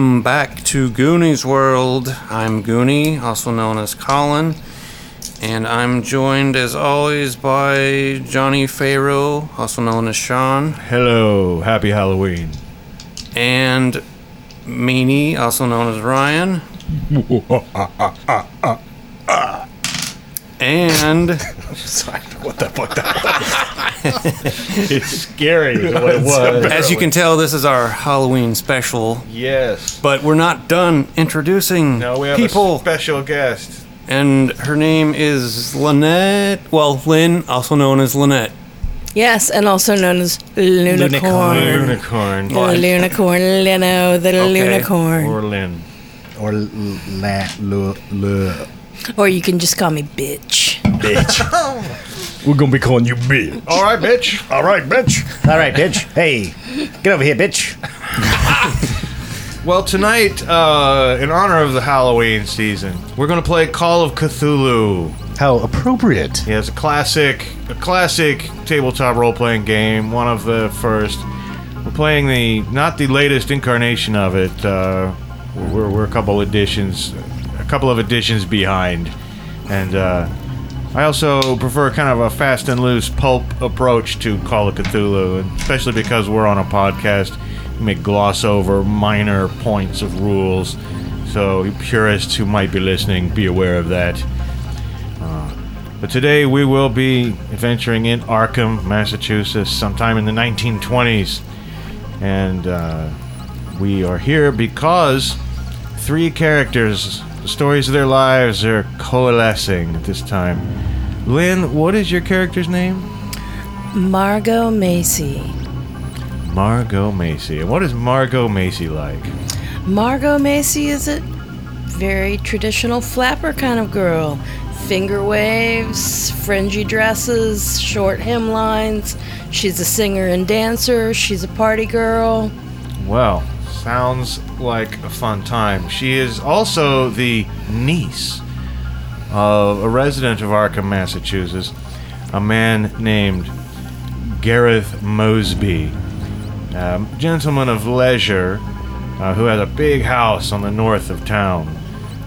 Welcome back to Goonies World. I'm Goonie, also known as Colin, and I'm joined as always by Johnny Farrow, also known as Sean, Hello, happy Halloween. and Meanie, also known as Ryan. And Sorry, what the fuck that It's scary is what it was. as you can tell, this is our Halloween special. Yes. But we're not done introducing Now we have people. a special guest. and her name is Lynette. Well, Lynn, also known as Lynette. Yes, and also known as Lunicorn. Unicorn. The Lunicorn, Lino, the Okay. Lunicorn. Or Lynn. Or la, la, la, Or you can just call me bitch. bitch. We're gonna be calling you bitch. All right, bitch. All right, bitch. All right, bitch. Hey, get over here, bitch. Well, tonight, uh, in honor of the Halloween season, we're gonna play Call of Cthulhu. How appropriate. Yeah, it's a classic, a classic tabletop role-playing game. One of the first. We're playing the not the latest incarnation of it. Uh, we're, we're a couple editions, a couple of editions behind, and uh, I also prefer kind of a fast and loose pulp approach to Call of Cthulhu, especially because we're on a podcast. We may gloss over minor points of rules, so purists who might be listening, be aware of that. But today we will be adventuring in Arkham, Massachusetts, sometime in the 1920s. And uh, we are here because three characters, the stories of their lives are coalescing at this time. Lynn, what is your character's name? Margot Macy. Margot Macy. And what is Margot Macy like? Margot Macy is a very traditional flapper kind of girl. Finger waves, fringy dresses, short hemlines. She's a singer and dancer. She's a party girl. Well, sounds like a fun time. She is also the niece of a resident of Arkham, Massachusetts, a man named Gareth Mosby, a gentleman of leisure uh, who has a big house on the north of town,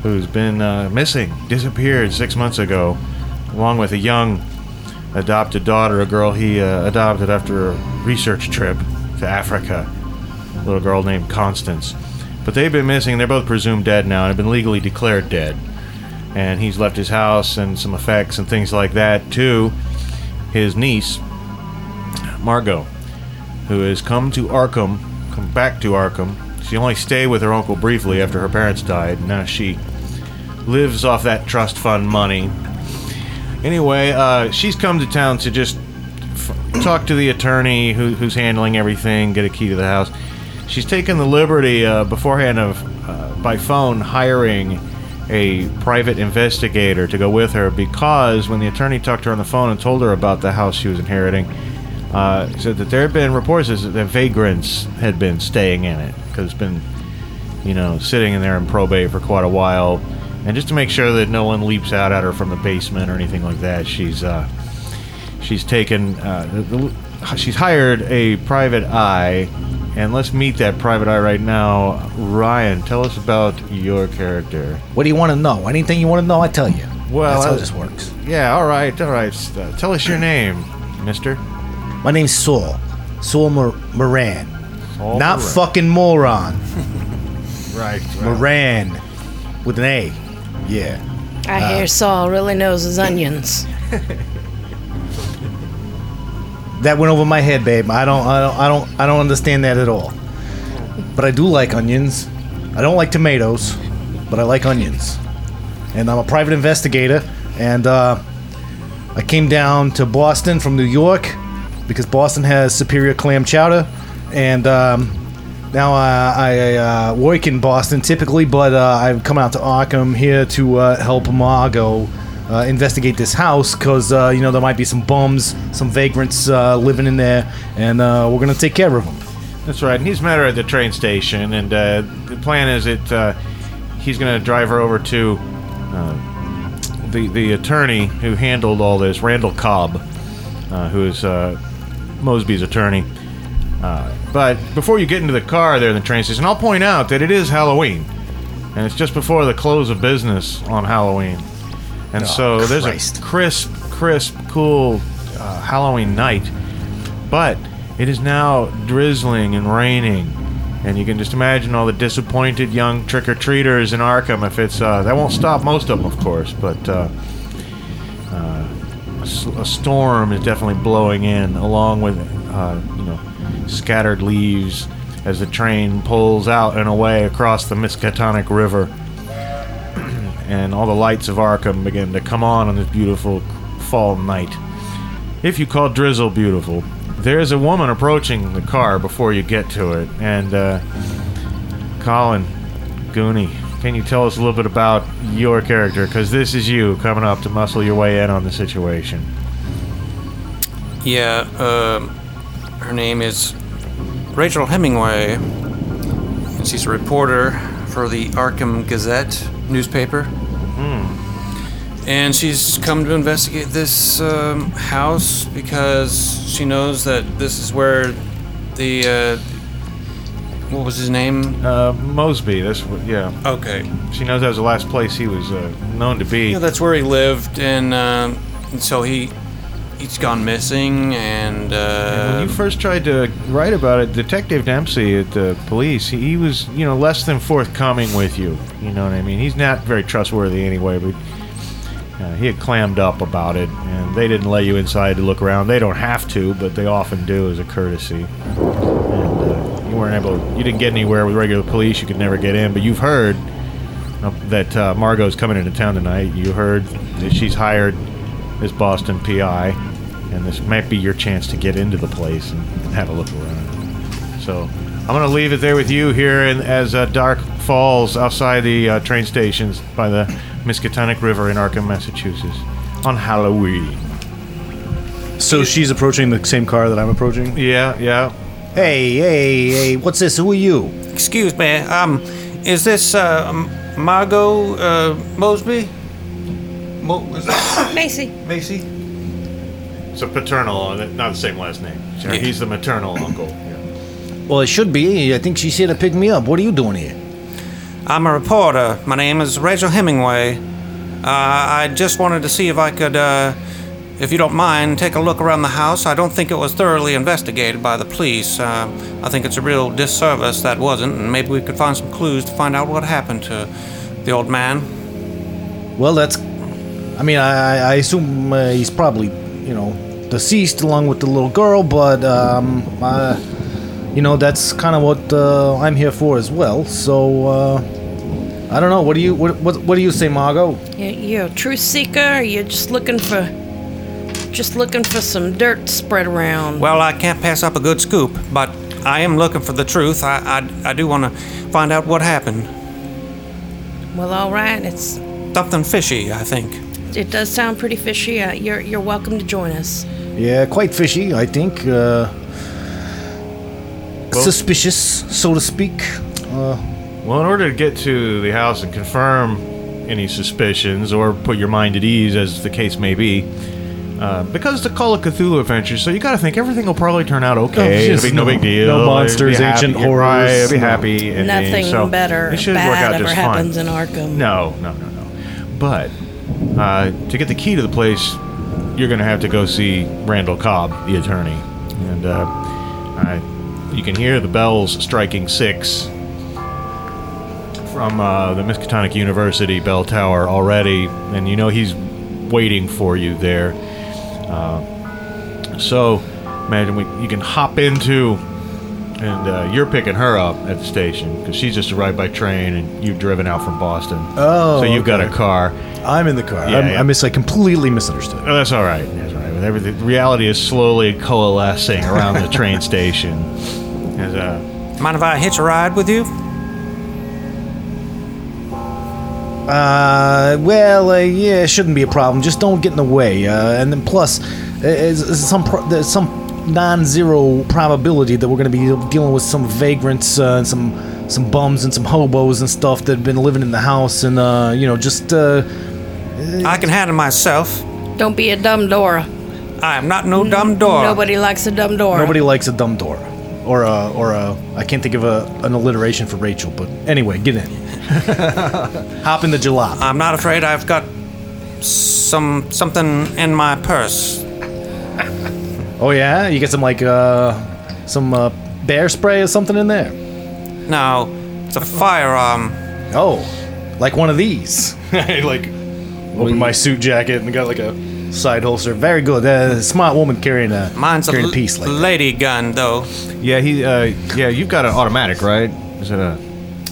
who's been uh, missing, disappeared six months ago, along with a young adopted daughter, a girl he uh, adopted after a research trip to Africa little girl named Constance. But they've been missing. They're both presumed dead now and have been legally declared dead. And he's left his house and some effects and things like that to his niece, Margot, who has come to Arkham, come back to Arkham. She only stayed with her uncle briefly after her parents died. And now she lives off that trust fund money. Anyway, uh, she's come to town to just f- talk to the attorney who, who's handling everything, get a key to the house. She's taken the liberty uh, beforehand of, uh, by phone, hiring a private investigator to go with her because when the attorney talked to her on the phone and told her about the house she was inheriting, uh, said that there had been reports that vagrants had been staying in it because it's been, you know, sitting in there in probate for quite a while. And just to make sure that no one leaps out at her from the basement or anything like that, she's uh, she's taken uh, she's hired a private eye and let's meet that private eye right now ryan tell us about your character What do you want to know? Anything you want to know, I tell you. Well, that's how I- this works. yeah all right all right uh, tell us your name mister My name's Saul. Saul Mor- Moran. Saul Not Moran. fucking moron. right, right. Moran. With an A. Yeah. I hear Saul really knows his onions. That went over my head, babe. I don't, I don't, I don't, I don't understand that at all. But I do like onions. I don't like tomatoes, but I like onions. And I'm a private investigator, and uh, I came down to Boston from New York because Boston has superior clam chowder, and um, now I uh, work in Boston typically, but uh, I've come out to Arkham here to uh, help Margot uh, investigate this house because uh, you know there might be some bums, some vagrants uh, living in there, and uh, we're gonna take care of them. That's right. And he's met her at the train station, and uh, the plan is that uh, he's to drive her over to the the attorney who handled all this, Randall Cobb, who is Mosby's attorney. But before you get into the car there in the train station, I'll point out that it is Halloween, and it's just before the close of business on Halloween, and so there's Christ. a crisp, crisp, cool uh, Halloween night, but it is now drizzling and raining, and you can just imagine all the disappointed young trick or treaters in Arkham. If it's uh, that won't stop most of them, of course, but uh, uh, a, s- a storm is definitely blowing in, along with uh, you know scattered leaves as the train pulls out and away across the Miskatonic River. And all the lights of Arkham begin to come on on this beautiful fall night. If you call drizzle beautiful, there is a woman approaching the car before you get to it, and uh, Colin, Goonie, can you tell us a little bit about your character? Because this is you coming up to muscle your way in on the situation. Yeah, um, her name is Rachel Hemingway, and she's a reporter for the Arkham Gazette newspaper. And she's come to investigate this um, house because she knows that this is where the uh, what was his name? Uh, Mosby, that's what, yeah. Okay, She knows that was the last place he was uh, known to be. yeah, that's where he lived, and, um and so he he's gone missing, and uh, when you first tried to write about it, Detective Dempsey at the police, he, he was, you know, less than forthcoming with you. You know what I mean? He's not very trustworthy anyway, but uh, he had clammed up about it, and they didn't let you inside to look around. They don't have to, but they often do as a courtesy. And uh, you weren't able, you didn't get anywhere with regular police. You could never get in, but you've heard uh, that uh, Margot's coming into town tonight. You heard that she's hired this Boston PI, and this might be your chance to get into the place and have a look around. So I'm going to leave it there with you here in, as uh, dark falls outside the uh, train stations by the Miskatonic River in Arkham, Massachusetts on Halloween. So she's approaching the same car that I'm approaching. Yeah, yeah. Hey, hey, hey! What's this? Who are you? excuse me, um, is this uh, Margot uh, Mosby? Mo- is that Macy. Macy? It's a paternal, not the same last name. Yeah. He's the maternal uncle. Yeah. Well, it should be. I think she's here to pick me up. What are you doing here? I'm a reporter. My name is Rachel Hemingway. Uh, I just wanted to see if I could, uh, if you don't mind, take a look around the house. I don't think it was thoroughly investigated by the police. Uh, I think it's a real disservice that wasn't, and maybe we could find some clues to find out what happened to the old man. Well, that's. I mean, I, I assume uh, he's probably, you know, deceased along with the little girl, but, um, uh, you know, that's kind of what uh, I'm here for as well. So, uh, I don't know. What do you what, what, what do you say, Margot? You- You're a truth seeker. You're just looking for, just looking for some dirt to spread around. Well, I can't pass up a good scoop, but I am looking for the truth. I, I, I do want to find out what happened. Well, all right. It's Something fishy, I think. it does sound pretty fishy. Uh, you're you're welcome to join us. Yeah, quite fishy, I think. Uh, suspicious, so to speak. Uh, Well, in order to get to the house and confirm any suspicions or put your mind at ease, as the case may be, uh, because it's a Call of Cthulhu adventure, so you got to think everything will probably turn out okay. Oh, it'll be no, no- big deal. no monsters, happy. ancient You're right, horrors, It'll be no. happy. and- and Nothing so better It should bad work out ever just happens fine. in Arkham. No, no, no, no. But uh, to get the key to the place, you're going to have to go see Randall Cobb, the attorney, and uh, I, you can hear the bells striking six from uh, the Miskatonic University bell tower already, and you know he's waiting for you there. Uh, so imagine we, you can hop into, and uh, you're picking her up at the station because she's just arrived by train, and you've driven out from Boston. Oh, so you've got a car. I'm in the car. Yeah, I'm, yeah. I miss. I completely misunderstood. Oh, that's all right. That's all right. everything, reality is slowly coalescing around the train station. As, uh, Mind if I hitch a ride with you? Uh, well, uh, yeah, it shouldn't be a problem. Just don't get in the way. Uh, and then plus, uh, is, is some pro- there's some non-zero probability that we're going to be dealing with some vagrants uh, and some some bums and some hobos and stuff that have been living in the house and uh, you know just uh, I can handle myself. Don't be a dumb Dora. I am not no dumb door. Nobody likes a dumb Dora. nobody likes a dumb door. Or a, or a, I can't think of a, an alliteration for Rachel, but anyway, get in. Hop in the jalop. I'm not afraid I've got some something in my purse. Oh yeah, you get some like uh, some uh, bear spray or something in there. No, it's a firearm. Oh, like one of these. I like open my suit jacket and got like a side holster. Very good. Uh, smart woman carrying a Mine's a carrying l- a piece like that. lady gun, though. yeah, he, uh, yeah, you've got an automatic, right? Is it a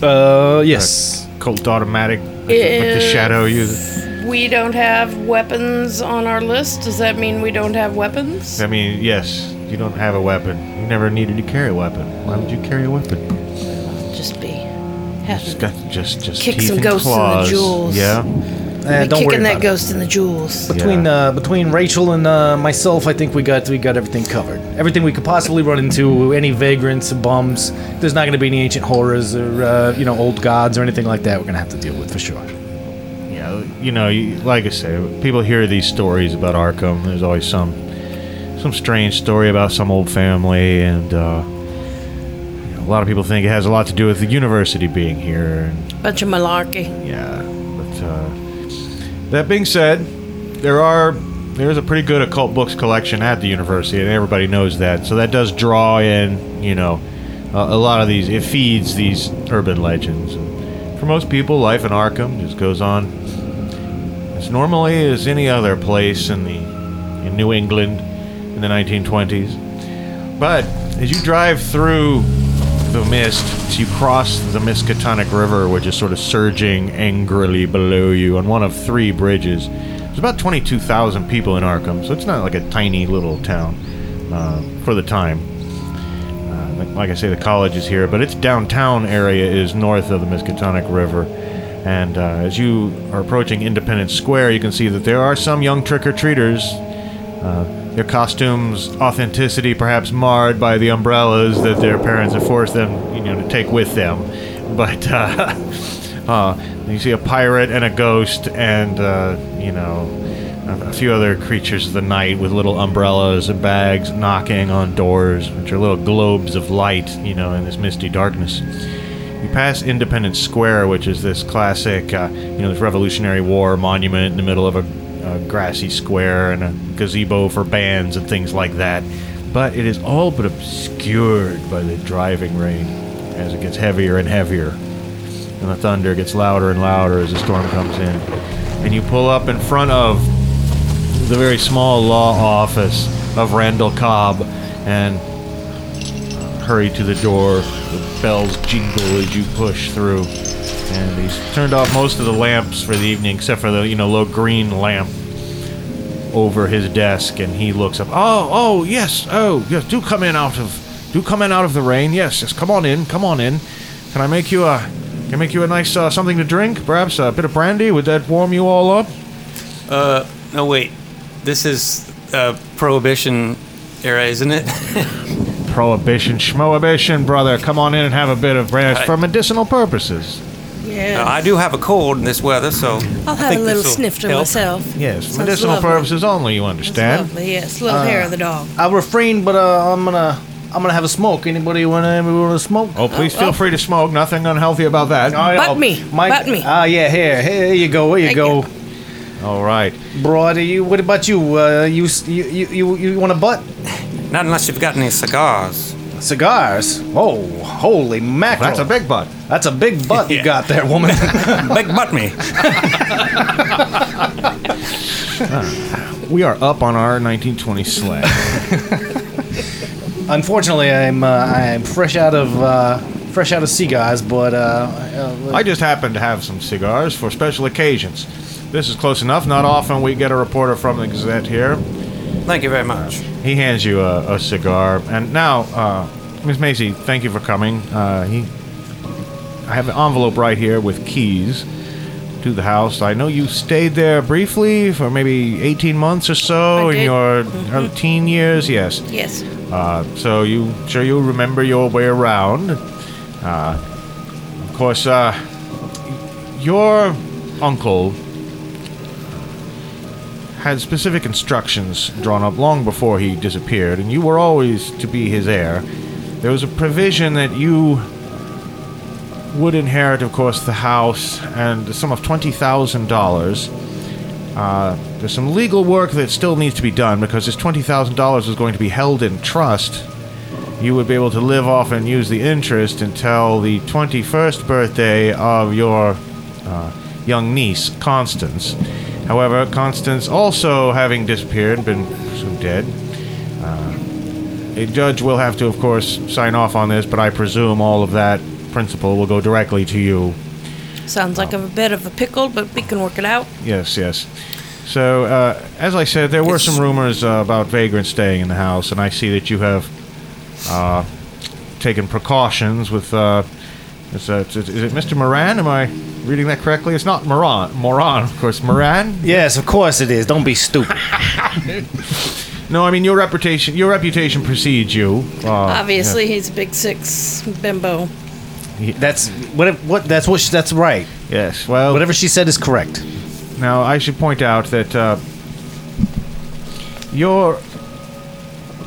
Uh, yes. Colt automatic like, the- like the shadow uses? We don't have weapons on our list. Does that mean we don't have weapons? I mean, yes, you don't have a weapon. You never needed to carry a weapon. Why would you carry a weapon? Just be Just got just just Kick teeth some and ghosts in the claws. jewels. Yeah. Uh, be don't worry kicking that about it. ghost in the jewels. Between Yeah. uh, between Rachel and uh, myself, I think we got we got everything covered. Everything we could possibly run into, any vagrants, bums. There's not going to be any ancient horrors or uh, you know old gods or anything like that. We're going to have to deal with for sure. You know, you, like I say, people hear these stories about Arkham. There's always some some strange story about some old family, and uh, you know, a lot of people think it has a lot to do with the university being here. And Bunch of malarkey. yeah, but uh, that being said, there are there's a pretty good occult books collection at the university, and everybody knows that. So that does draw in, you know, a, a lot of these. It feeds these urban legends. And for most people, life in Arkham just goes on as normally as any other place in the in New England in the 1920s. But as you drive through the mist, as you cross the Miskatonic River, which is sort of surging angrily below you on one of three bridges, there's about 22,000 people in Arkham, so it's not like a tiny little town uh, for the time. Uh, like- like I say, the college is here, but its downtown area is north of the Miskatonic River. And uh, as you are approaching Independence Square, you can see that there are some young trick or treaters. Uh, their costumes' authenticity perhaps marred by the umbrellas that their parents have forced them, you know, to take with them. But uh, uh, you see a pirate and a ghost, and uh, you know, a, a few other creatures of the night with little umbrellas and bags knocking on doors, which are little globes of light, you know, in this misty darkness. You pass Independence Square, which is this classic, uh, you know, this Revolutionary War monument in the middle of a, a grassy square and a gazebo for bands and things like that. But it is all but obscured by the driving rain as it gets heavier and heavier. And the thunder gets louder and louder as the storm comes in. And you pull up in front of the very small law office of Randall Cobb and hurry to the door. The bells jingle as you push through. And he's turned off most of the lamps for the evening, except for the you know low green lamp over his desk. And he looks up. Oh, oh, yes, oh, yes. Do come in out of, do come in out of the rain. Yes, yes. Come on in. Come on in. Can I make you a, can I make you a nice uh, something to drink? Perhaps a bit of brandy. Would that warm you all up? Uh, no, wait. This is uh, Prohibition era, isn't it? Prohibition, schmohibition, brother. Come on in and have a bit of brandy I- for medicinal purposes. Yeah. Now, I do have a cold in this weather, so I'll I have a little this'll sniff to help. myself. Yes, Sounds medicinal lovely. purposes only. You It's understand? lovely, yes. Little hair of the dog. I'll refrain, but uh, I'm gonna I'm gonna have a smoke. Anybody want to want to smoke? Oh, please Oh, feel oh. free to smoke. Nothing unhealthy about that. Butt me, butt me. Ah, yeah, here, here you go. Here you Thank go, you. All right. broad. You, what about you? Uh, you, s- you, you, you, you want a butt? Not unless you've got any cigars. Cigars? Oh, holy mackerel! That's a big butt. That's a big butt you got there, woman. Big butt me. We are up on our 1920 sled. Unfortunately, I'm uh, I'm fresh out of uh, fresh out of cigars, but uh, uh, I just happen to have some cigars for special occasions. This is close enough. Not often we get a reporter from the Gazette here. Thank you very much. He hands you a, a cigar. And now, uh, Miss Macy, thank you for coming. Uh, he, I have an envelope right here with keys to the house. I know you stayed there briefly for maybe 18 months or so I in did. your early teen years. Yes. Yes. Uh, so you sure you remember your way around. Uh, of course, uh, your uncle had specific instructions drawn up long before he disappeared, and you were always to be his heir. There was a provision that you would inherit, of course, the house and the sum of twenty thousand dollars. Uh, there's some legal work that still needs to be done because this twenty thousand dollars is going to be held in trust. You would be able to live off and use the interest until the twenty-first birthday of your uh, young niece, Constance. However, Constance also having disappeared, been presumed dead. Uh, a judge will have to, of course, sign off on this, but I presume all of that principle will go directly to you. Sounds like a bit of a pickle, but we can work it out. Yes, yes. So, uh, as I said, there were some rumors uh, about vagrants staying in the house, and I see that you have uh, taken precautions with. Uh, is, that, is it Mr. Moran? Am I reading that correctly? It's not Moran. Moran, of course. Moran? Yes, of course it is. Don't be stupid. No, I mean your reputation. Your reputation precedes you. Uh, Obviously, he's a big six bimbo. That's what. What? That's what. She, that's right. Yes. Well, Whatever she said is correct. Now, I should point out that uh, your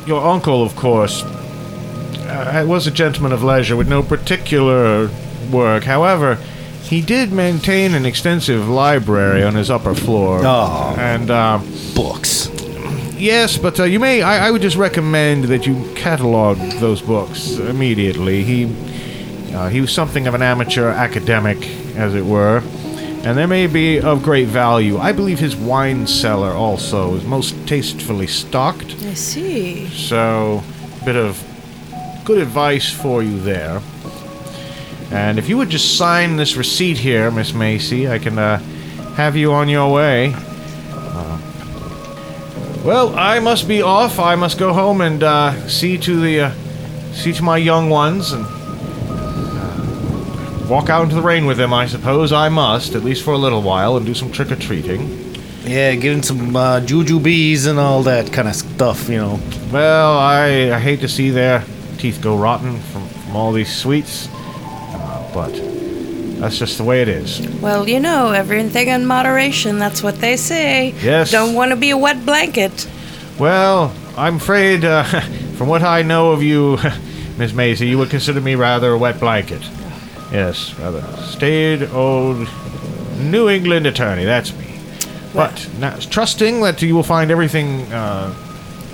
your uncle, of course, uh, was a gentleman of leisure with no particular work. However, he did maintain an extensive library on his upper floor. Oh. And uh, Books. yes, but uh, you may. I, I would just recommend that you catalog those books immediately. He uh, he was something of an amateur academic, as it were, and they may be of great value. I believe his wine cellar also is most tastefully stocked, I see. so bit of good advice for you there. And if you would just sign this receipt here, Miss Macy, I can uh, have you on your way. Uh, well, I must be off. I must go home and uh, see to the uh, see to my young ones and uh, walk out into the rain with them. I suppose I must, at least for a little while, and do some trick or treating. Yeah, giving some uh, Jujubes and all that kind of stuff. You know. Well, I, I hate to see their teeth go rotten from, from all these sweets, but that's just the way it is. Well, you know, everything in moderation. That's what they say. Yes. Don't want to be a wet blanket. Well, I'm afraid, uh, from what I know of you, Miss Macy, you would consider me rather a wet blanket. Yes, rather staid old New England attorney. That's me. But now, trusting that you will find everything uh,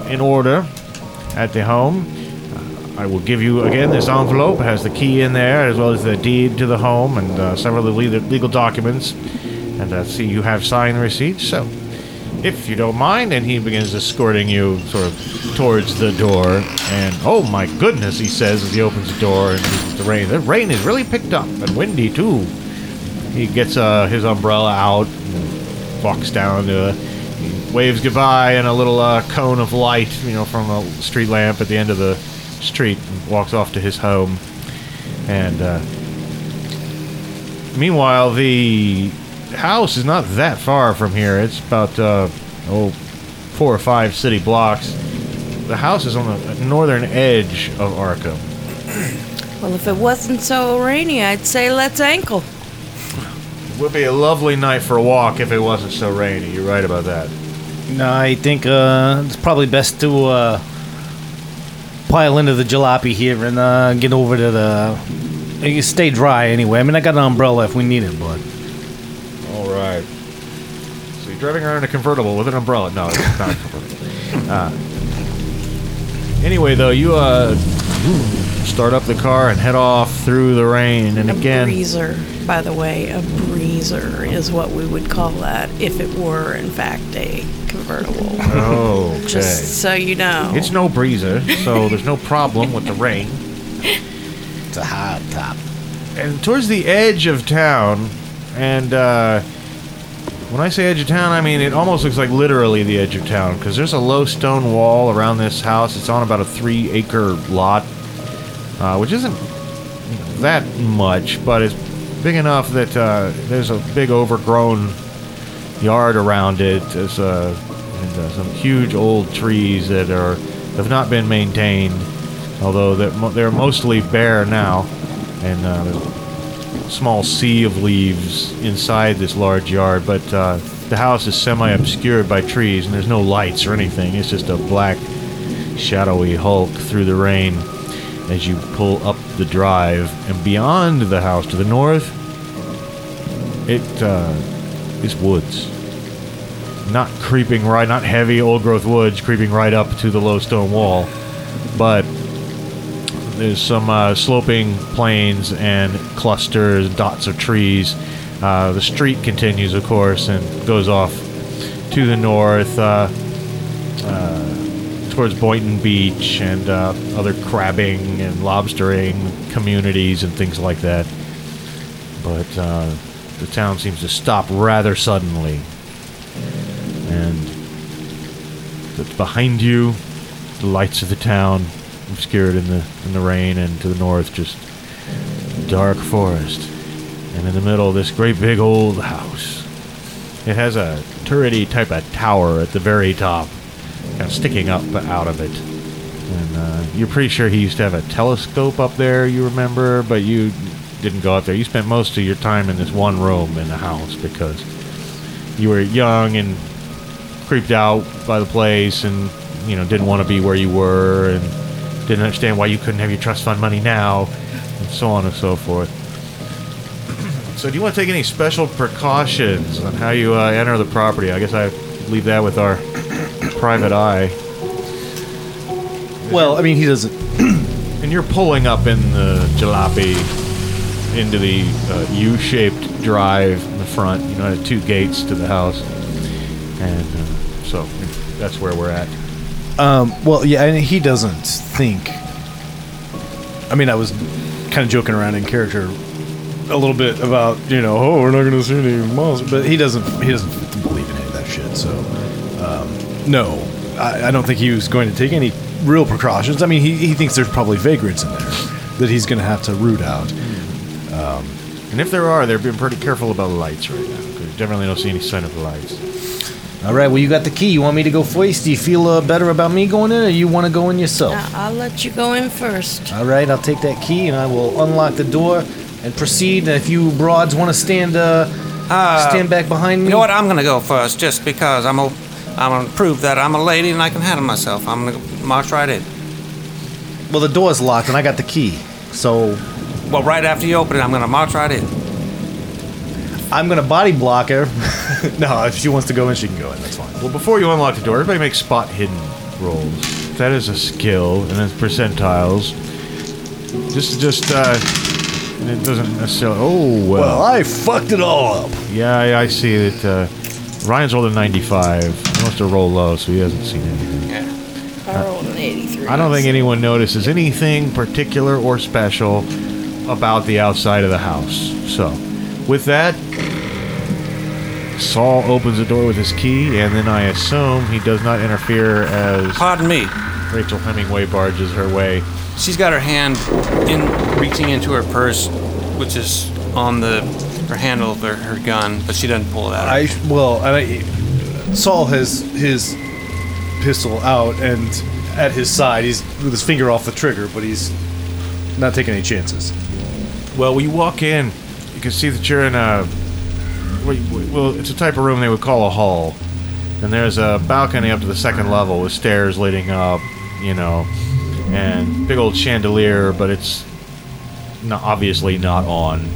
in order at the home, I will give you again this envelope. It has the key in there, as well as the deed to the home and uh, several of the legal, documents. And uh, see, you have signed the receipt. So, if you don't mind, and he begins escorting you sort of towards the door. And oh my goodness, he says as he opens the door and the rain. The rain is really picked up and windy too. He gets uh, his umbrella out, walks down to. Waves goodbye and a little uh, cone of light, you know, from a street lamp at the end of the street, and walks off to his home. And uh, meanwhile, the house is not that far from here. It's about uh, oh, four or five city blocks. The house is on the northern edge of Arkham. Well, if it wasn't so rainy, I'd say let's ankle. It would be a lovely night for a walk if it wasn't so rainy. You're right about that. No, I think uh, it's probably best to uh, pile into the jalopy here and uh, get over to the. You stay dry anyway. I mean, I got an umbrella if we need it, but All right. So you're driving around in a convertible with an umbrella. No, it's not a convertible. Uh, anyway, though, you uh, start up the car and head off through the rain. And A again, breezer, by the way, a breezer is what we would call that if it were, in fact, a convertible. oh, okay. Just so you know. It's no breezer, so there's no problem with the rain. it's a hard top. And towards the edge of town, and uh, When I say edge of town, I mean it almost looks like literally the edge of town because there's a low stone wall around this house. It's on about a three acre lot, uh, which isn't that much, but it's big enough that uh, there's a big overgrown yard around it. There's uh, and, uh, some huge old trees that are have not been maintained, although they're, mo- they're mostly bare now, and uh, a small sea of leaves inside this large yard. But uh, the house is semi-obscured by trees, and there's no lights or anything. It's just a black, shadowy hulk through the rain as you pull up the drive, and beyond the house to the north, it uh, is woods. Not creeping right, not heavy old growth woods creeping right up to the low stone wall, but there's some uh, sloping plains and clusters, dots of trees. Uh, the street continues, of course, and goes off to the north. Uh, towards Boynton Beach and uh, other crabbing and lobstering communities and things like that. But uh, the town seems to stop rather suddenly. And behind you, the lights of the town obscured in the in the rain, and to the north, just dark forest. And in the middle, this great big old house. It has a turrety type of tower at the very top kind of sticking up out of it. And uh, you're pretty sure he used to have a telescope up there, you remember, but you didn't go up there. You spent most of your time in this one room in the house because you were young and creeped out by the place and, you know, didn't want to be where you were and didn't understand why you couldn't have your trust fund money now and so on and so forth. So, do you want to take any special precautions on how you uh, enter the property? I guess I leave that with our private eye. Well, I mean, he doesn't. And you're pulling up in the jalopy into the uh, U-shaped drive in the front. You know, it had two gates to the house, and uh, so that's where we're at. Um, well, yeah, and he doesn't think. I mean, I was kind of joking around in character a little bit about you know, oh, we're not going to see any monsters, but he doesn't. He doesn't believe in any of that shit. So, no, I, I don't think he was going to take any real precautions. I mean, he, he thinks there's probably vagrants in there that he's going to have to root out. And if there are, they're being pretty careful about the lights right now. 'cause you definitely don't see any sign of the lights. All right, well, you got the key. You want me to go first? Do you feel uh, better about me going in, or you want to go in yourself? Now, I'll let you go in first. All right, I'll take that key and I will unlock the door and proceed. And if you broads want to stand, uh, stand back behind me. You know what? I'm gonna go first, just because I'm a, I'm gonna prove that I'm a lady and I can handle myself. I'm gonna march right in. Well, the door's locked and I got the key, so Well, right after you open it, I'm gonna march right in. I'm gonna body block her. no, if she wants to go in, she can go in. That's fine. Well, before you unlock the door, everybody make spot hidden rolls. That is a skill, and it's percentiles. Just, just, uh, and it doesn't necessarily. Oh well. Well, I fucked it all up. yeah, I, I see that. Uh, Ryan's rolled a 95. He wants to roll low, so he hasn't seen anything. Yeah. I rolled an 83. I don't think anyone notices anything particular or special about the outside of the house. So, with that, Saul opens the door with his key, and then I assume he does not interfere as Pardon me. Rachel Hemingway barges her way. She's got her hand in reaching into her purse, which is on the her handle of her, her gun, but she doesn't pull it out. I well, I, Saul has his pistol out and at his side. He's with his finger off the trigger, but he's not taking any chances. Well, you walk in, you can see that you're in a. Well, it's a type of room they would call a hall. And there's a balcony up to the second level with stairs leading up, you know, and big old chandelier, but it's not, obviously not on.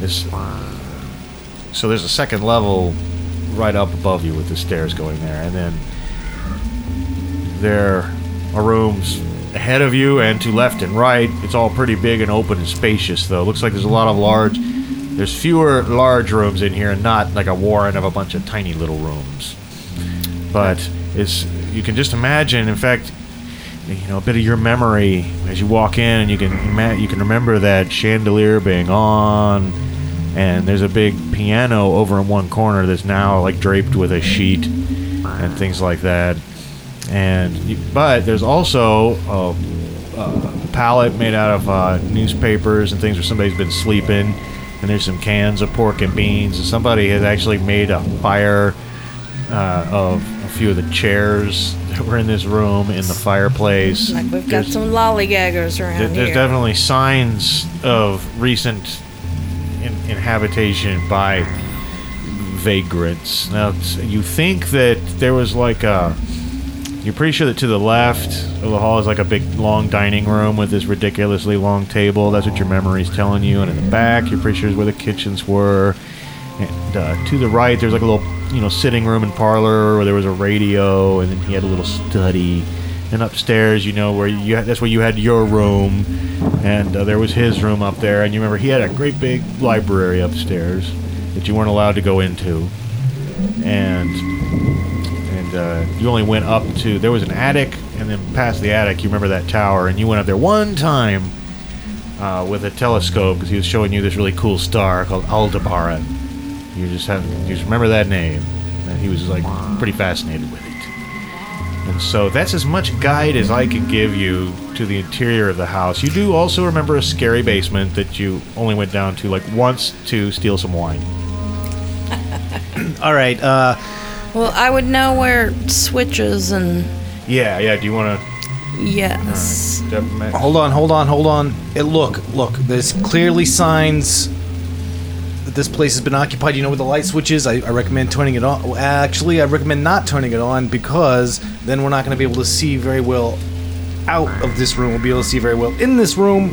It's, so there's a second level right up above you with the stairs going there. And then there are rooms ahead of you and to left and right. It's all pretty big and open and spacious, though. Looks like there's a lot of large. There's fewer large rooms in here, and not like a warren of a bunch of tiny little rooms. But it's you can just imagine. In fact, you know a bit of your memory as you walk in, and you can you can remember that chandelier being on, and there's a big piano over in one corner that's now like draped with a sheet and things like that. And you, but there's also a, a pallet made out of uh, newspapers and things where somebody's been sleeping. And there's some cans of pork and beans, and somebody has actually made a fire uh, of a few of the chairs that were in this room in the fireplace. Like we've got There's- some lollygaggers there- around there's here. definitely signs of recent in- inhabitation by vagrants. Now, you think that there was like a. You're pretty sure that to the left of the hall is like a big long dining room with this ridiculously long table. That's what your memory's telling you. And in the back, you're pretty sure is where the kitchens were. And uh, to the right, there's like a little, you know, sitting room and parlor where there was a radio, and then he had a little study. And upstairs, you know, where you had, that's where you had your room, and uh, there was his room up there. And you remember he had a great big library upstairs that you weren't allowed to go into, and and uh, you only went up to there was an attic, and then past the attic, you remember that tower, and you went up there one time uh, with a telescope because he was showing you this really cool star called Aldebaran. You just have you just remember that name, and he was like pretty fascinated with it. And so that's as much guide as I can give you to the interior of the house. You do also remember a scary basement that you only went down to like once to steal some wine. All right. Uh, well, I would know where switches and Yeah, yeah. Do you want to? yes. to? hold on, hold on, hold on. It, look, look. There's clearly signs that this place has been occupied. You know where the light switch is. I, I recommend turning it on. Actually, I recommend not turning it on because then we're not going to be able to see very well out of this room. We'll be able to see very well in this room,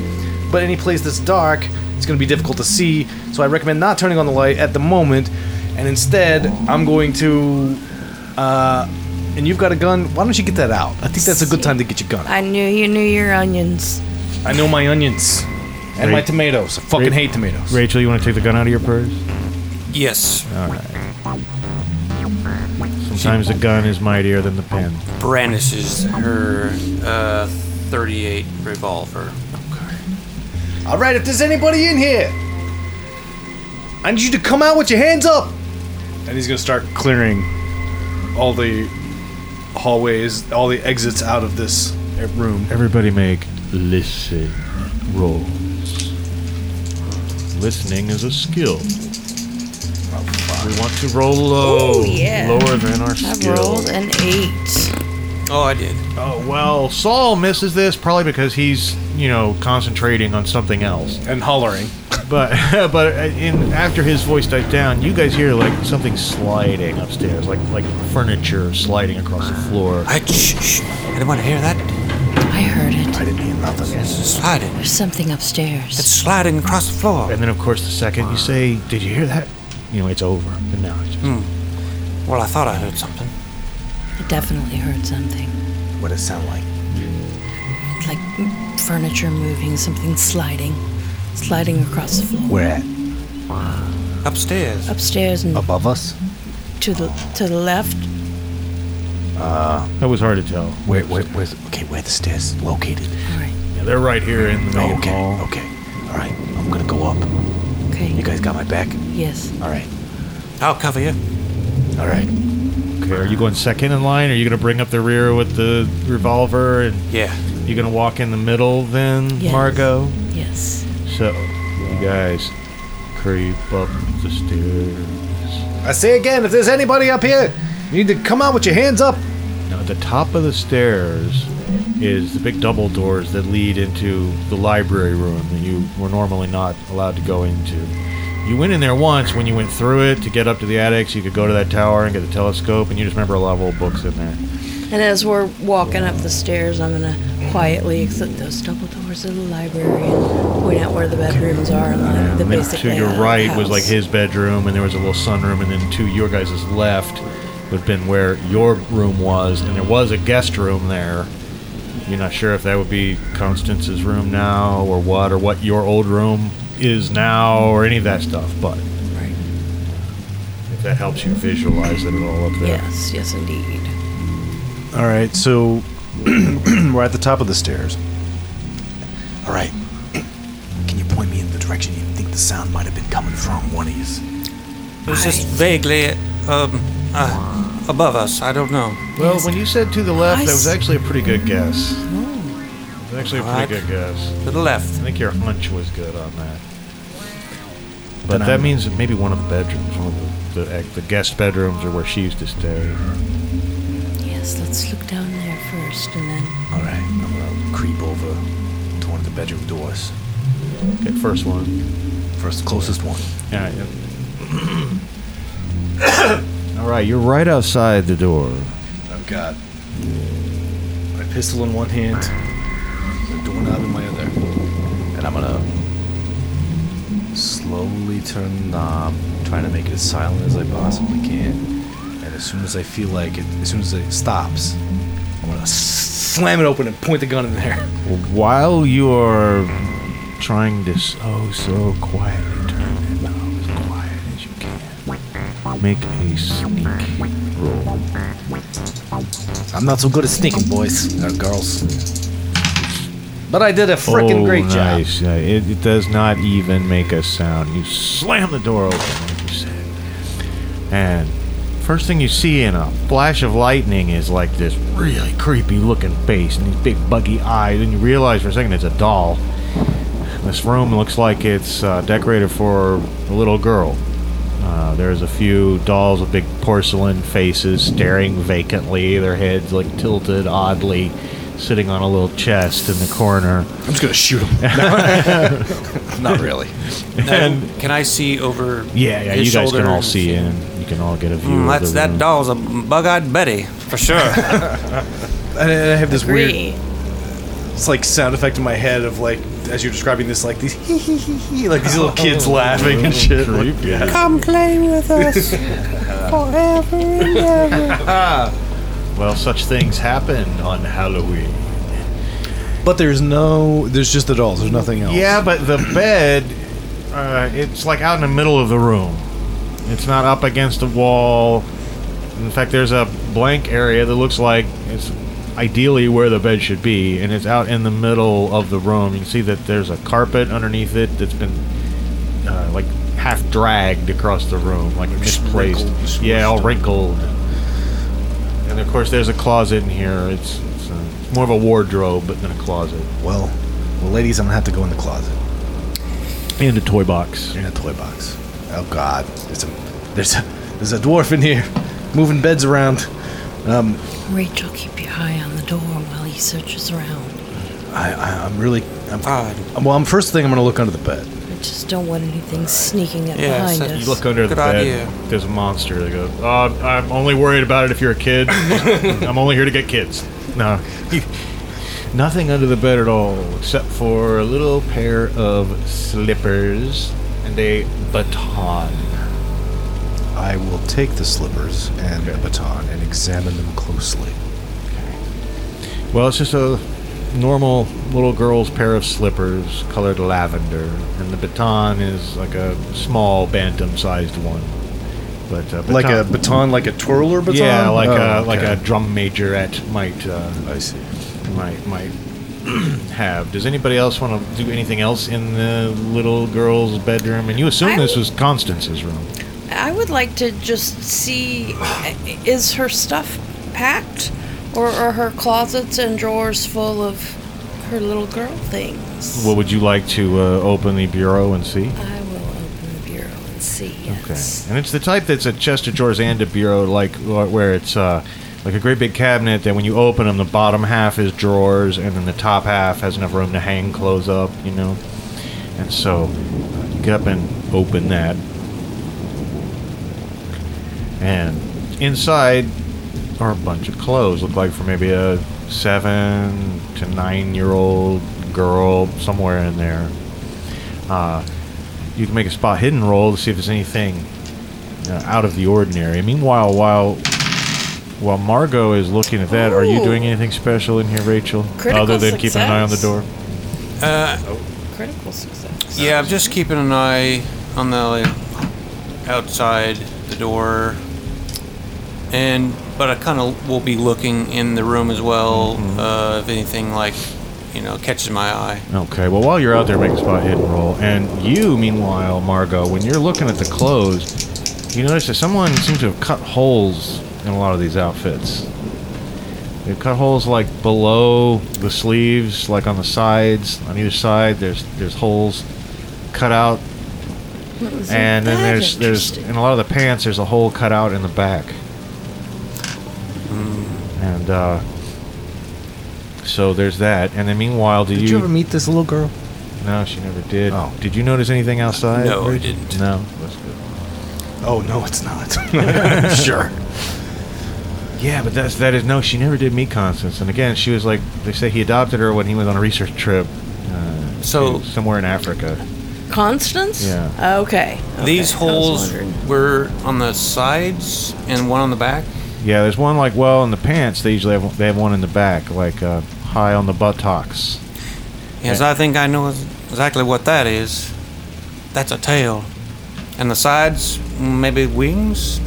but any place that's dark, it's going to be difficult to see. So I recommend not turning on the light at the moment, and instead, I'm going to. Uh, and you've got a gun. Why don't you get that out? I think that's a good time to get your gun. I knew you knew your onions. I know my onions and my tomatoes. I fucking Ra- hate tomatoes. Rachel, you want to take the gun out of your purse? Yes, All right. Sometimes the gun is mightier than the pen. brandishes her uh, 38 revolver. Okay. All right, if there's anybody in here, I need you to come out with your hands up. And he's gonna start clearing all the hallways, all the exits out of this uh, room. Everybody make listen rolls. Listening is a skill. We want to roll low, Ooh, yeah. lower than our I skill. rolled an eight. Oh, I did. Oh well, Saul misses this probably because he's you know concentrating on something else. And hollering. But but in after his voice dies down, you guys hear like something sliding upstairs, like like furniture sliding across the floor. I shh, shh. I didn't want to hear that. I heard it. I didn't hear nothing. It's sliding. There's something upstairs. It's sliding across the floor. And then of course the second you say, "Did you hear that?" You know it's over. And now it's just, hmm. Well, I thought I heard something. I definitely heard something. What does it sound like? It's like furniture moving, something sliding. Sliding across the floor. Where at? Upstairs. Upstairs and Above us? to the to the left. Uh, that was hard to tell. Where? Where? Where's? Okay, where the stairs located? All right. Yeah, they're right here in the main okay. hall. Okay. All right. I'm gonna go up. Okay. You guys got my back. Yes. All right. I'll cover you. All right. Okay, are you going second in line? Are you going to bring up the rear with the revolver? And Yeah. you going to walk in the middle then, Yes. Margot? Yes. So, you guys creep up the stairs. I say again, if there's anybody up here, you need to come out with your hands up. Now, at the top of the stairs is the big double doors that lead into the library room that you were normally not allowed to go into. You went in there once when you went through it to get up to the attic so you could go to that tower and get the telescope, and you just remember a lot of old books in there. And as we're walking up the stairs, I'm gonna quietly exit those double doors of the library and point out where the bedrooms are and the And basic to your right was like his bedroom, and there was a little sunroom, and then to your guys' left would have been where your room was, and there was a guest room there. You're not sure if that would be Constance's room now, or what, or what your old room is now, or any of that stuff. But Right. if that helps you visualize it at all up there. Yes. Yes, indeed. All right, so we're at the top of the stairs. All right, can you point me in the direction you think the sound might have been coming from. One of yous. It was just vaguely um, uh, above us. I don't know. Well, when you said to the left, I that was s- actually a pretty good guess. It was actually a pretty Alright. good guess. To the left. I think your hunch was good on that. But Then that I'm- means that maybe one of the bedrooms, one of the, the, the guest bedrooms, or where she used to stay. Yes, let's look down there first and then. All right, I'm gonna creep over to one of the bedroom doors. Okay, first one. First, closest one. Yeah. yeah. All right, you're right outside the door. I've got my pistol in one hand, the doorknob in my other, and I'm gonna slowly turn the knob, trying to make it as silent as I possibly can. And as soon as I feel like it, as soon as it stops, I'm gonna slam it open and point the gun in there. While you are trying to oh so so quietly make a sneak roll. I'm not so good at sneaking, boys or girls. But I did a freaking oh, great job. nice. Yeah, it, it does not even make a sound. You slam the door open, like you said. And first thing you see in a flash of lightning is like this really creepy looking face and these big buggy eyes. And you realize for a second it's a doll. This room looks like it's uh, decorated for a little girl. Uh, there's a few dolls with big porcelain faces staring vacantly, their heads like tilted oddly, sitting on a little chest in the corner. I'm just gonna shoot him. not really. Now, can I see over? Yeah, yeah, his you guys can all and see in. You can all get a view. Mm, of that's the that room. doll's a bug-eyed Betty for sure. And I have this weird Agree. It's like sound effect in my head of like as you're describing this like these like these little kids laughing and shit. Like, Creepy. yeah. Come play with us forever and ever. Well, such things happen on Halloween. But there's no there's just the dolls. There's nothing else. Yeah, but the bed, uh, it's like out in the middle of the room. It's not up against a wall. In fact, there's a blank area that looks like it's ideally where the bed should be, and it's out in the middle of the room. You can see that there's a carpet underneath it that's been uh, like half dragged across the room, like misplaced. wrinkled, yeah, all wrinkled. And of course, there's a closet in here. It's, it's, uh, it's more of a wardrobe, but than a closet. Well, well, ladies, I'm gonna have to go in the closet. And a toy box. In a toy box. Oh God, there's a there's a there's a dwarf in here, moving beds around. Um, Rachel, keep your eye on the door while he searches around. I, I I'm really I'm, Odd. well. I'm first thing I'm gonna look under the bed. I just don't want anything sneaking up Yeah, behind so us. You look under the Good bed. idea. There's a monster. They go, uh, I'm only worried about it if you're a kid. I'm only here to get kids. No. Nothing under the bed at all, except for a little pair of slippers and a baton. I will take the slippers and the baton and examine them closely. Well, it's just a normal little girl's pair of slippers, colored lavender, and the baton is like a small bantam-sized one. But uh, Like a baton- baton, like a twirler baton. Yeah, like Oh, a like a drum majorette might uh, I see. might might have. Does anybody else want to do anything else in the little girl's bedroom? And you assume I this was Constance's room. I would like to just see is her stuff packed or are her closets and drawers full of her little girl things? Well, would you like to uh, open the bureau and see? I will open the bureau and see. Okay. Yes. And it's the type that's a chest of drawers and a bureau, like where it's uh, like a great big cabinet that when you open them, the bottom half is drawers, and then the top half has enough room to hang clothes up, you know. And so uh, you get up and open that, and inside are a bunch of clothes. Look like for maybe a seven to nine year old girl somewhere in there. Uh, you can make a spot hidden roll to see if there's anything uh, out of the ordinary. Meanwhile, while while Margot is looking at that, are you Ooh. doing anything special in here, Rachel? Critical Other than keeping an eye on the door. Uh, Critical success. yeah, I'm just keeping an eye on the like, outside the door, and but I kind of will be looking in the room as well. Mm-hmm. Uh, if anything like you know, catches my eye. Okay, well, while you're out there, make a spot hidden roll. And you, meanwhile, Margot, when you're looking at the clothes, you notice that someone seems to have cut holes in a lot of these outfits. They've cut holes like below the sleeves, like on the sides, on either side. There's there's holes cut out, What was and then there's there's in a lot of the pants. There's a hole cut out in the back, and uh, so there's that. And then meanwhile, do Did you ever meet this little girl? no, she never did. Oh. Did you notice anything outside? No, I didn't. No, that's good. Oh no, it's not. sure. Yeah, but that's that is no. She never did meet Constance, and again, she was like they say he adopted her when he was on a research trip. Uh, So- to somewhere in Africa. Constance? Yeah. Okay. These okay, I was holes were on the sides and one on the back. Yeah, there's one like well in the pants. They usually have they have one in the back, like uh, high on the buttocks. Yes, I think I know exactly what that is. That's a tail. And the sides, maybe wings?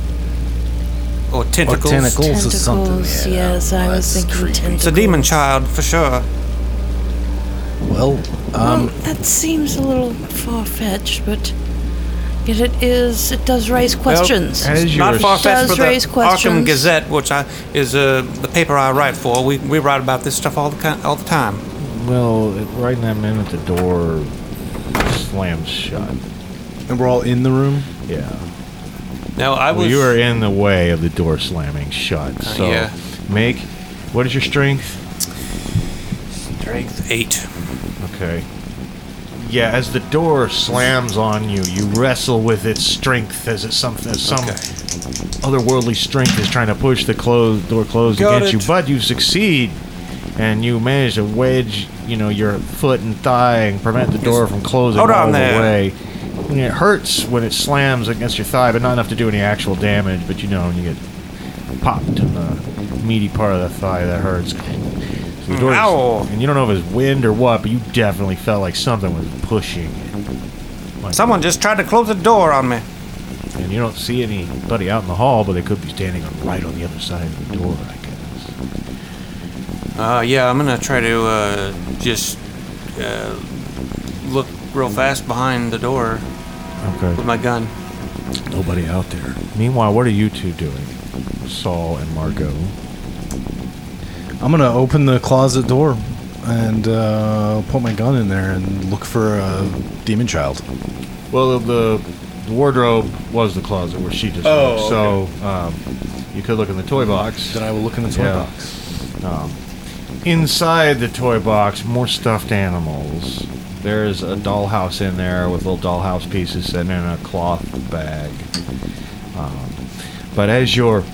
Or Or tentacles? tentacles or something. Tentacles, Yeah, yes, I well, was thinking creepy. tentacles. It's a demon child, for sure. Well, um, well, that seems a little far fetched, but yet it is. It does raise questions. as Not far fetched Does for the raise Arkham. Gazette, which I, is uh, the paper I write for. We, we write about this stuff all the, all the time. well, it- right in that minute, the door slams shut. and we're all in the room. Yeah. Now, I Well, was. you are in the way of the door slamming shut. So yeah. make what is your strength? Strength 8. Okay. Yeah, as the door slams on you, you wrestle with its strength as it some as some Okay. otherworldly strength is trying to push the closed door closed Got against it. you, but you succeed, and you manage to wedge, you know, your foot and thigh and prevent the door from closing Hold all on the there. way. And it hurts when it slams against your thigh, but not enough to do any actual damage. But you know, when you get popped in the meaty part of the thigh, that hurts. The door Ow. and you don't know if it was wind or what, but you definitely felt like something was pushing it. Like- Someone just tried to close the door on me. And you don't see anybody out in the hall, but they could be standing on, right on the other side of the door, I guess. Uh, yeah, I'm gonna try to uh, just uh, look real fast behind the door Okay. with my gun. Nobody out there. Meanwhile, what are you two doing? Saul and Margot. I'm gonna open the closet door and uh, put my gun in there and look for a demon child. Well, the, the wardrobe was the closet where she just Oh, lived, so um, you could look in the toy box. Then I will look in the toy Yeah. box. Um, inside the toy box, more stuffed animals. There's a dollhouse in there with little dollhouse pieces sitting in a cloth bag. Um, but as you're,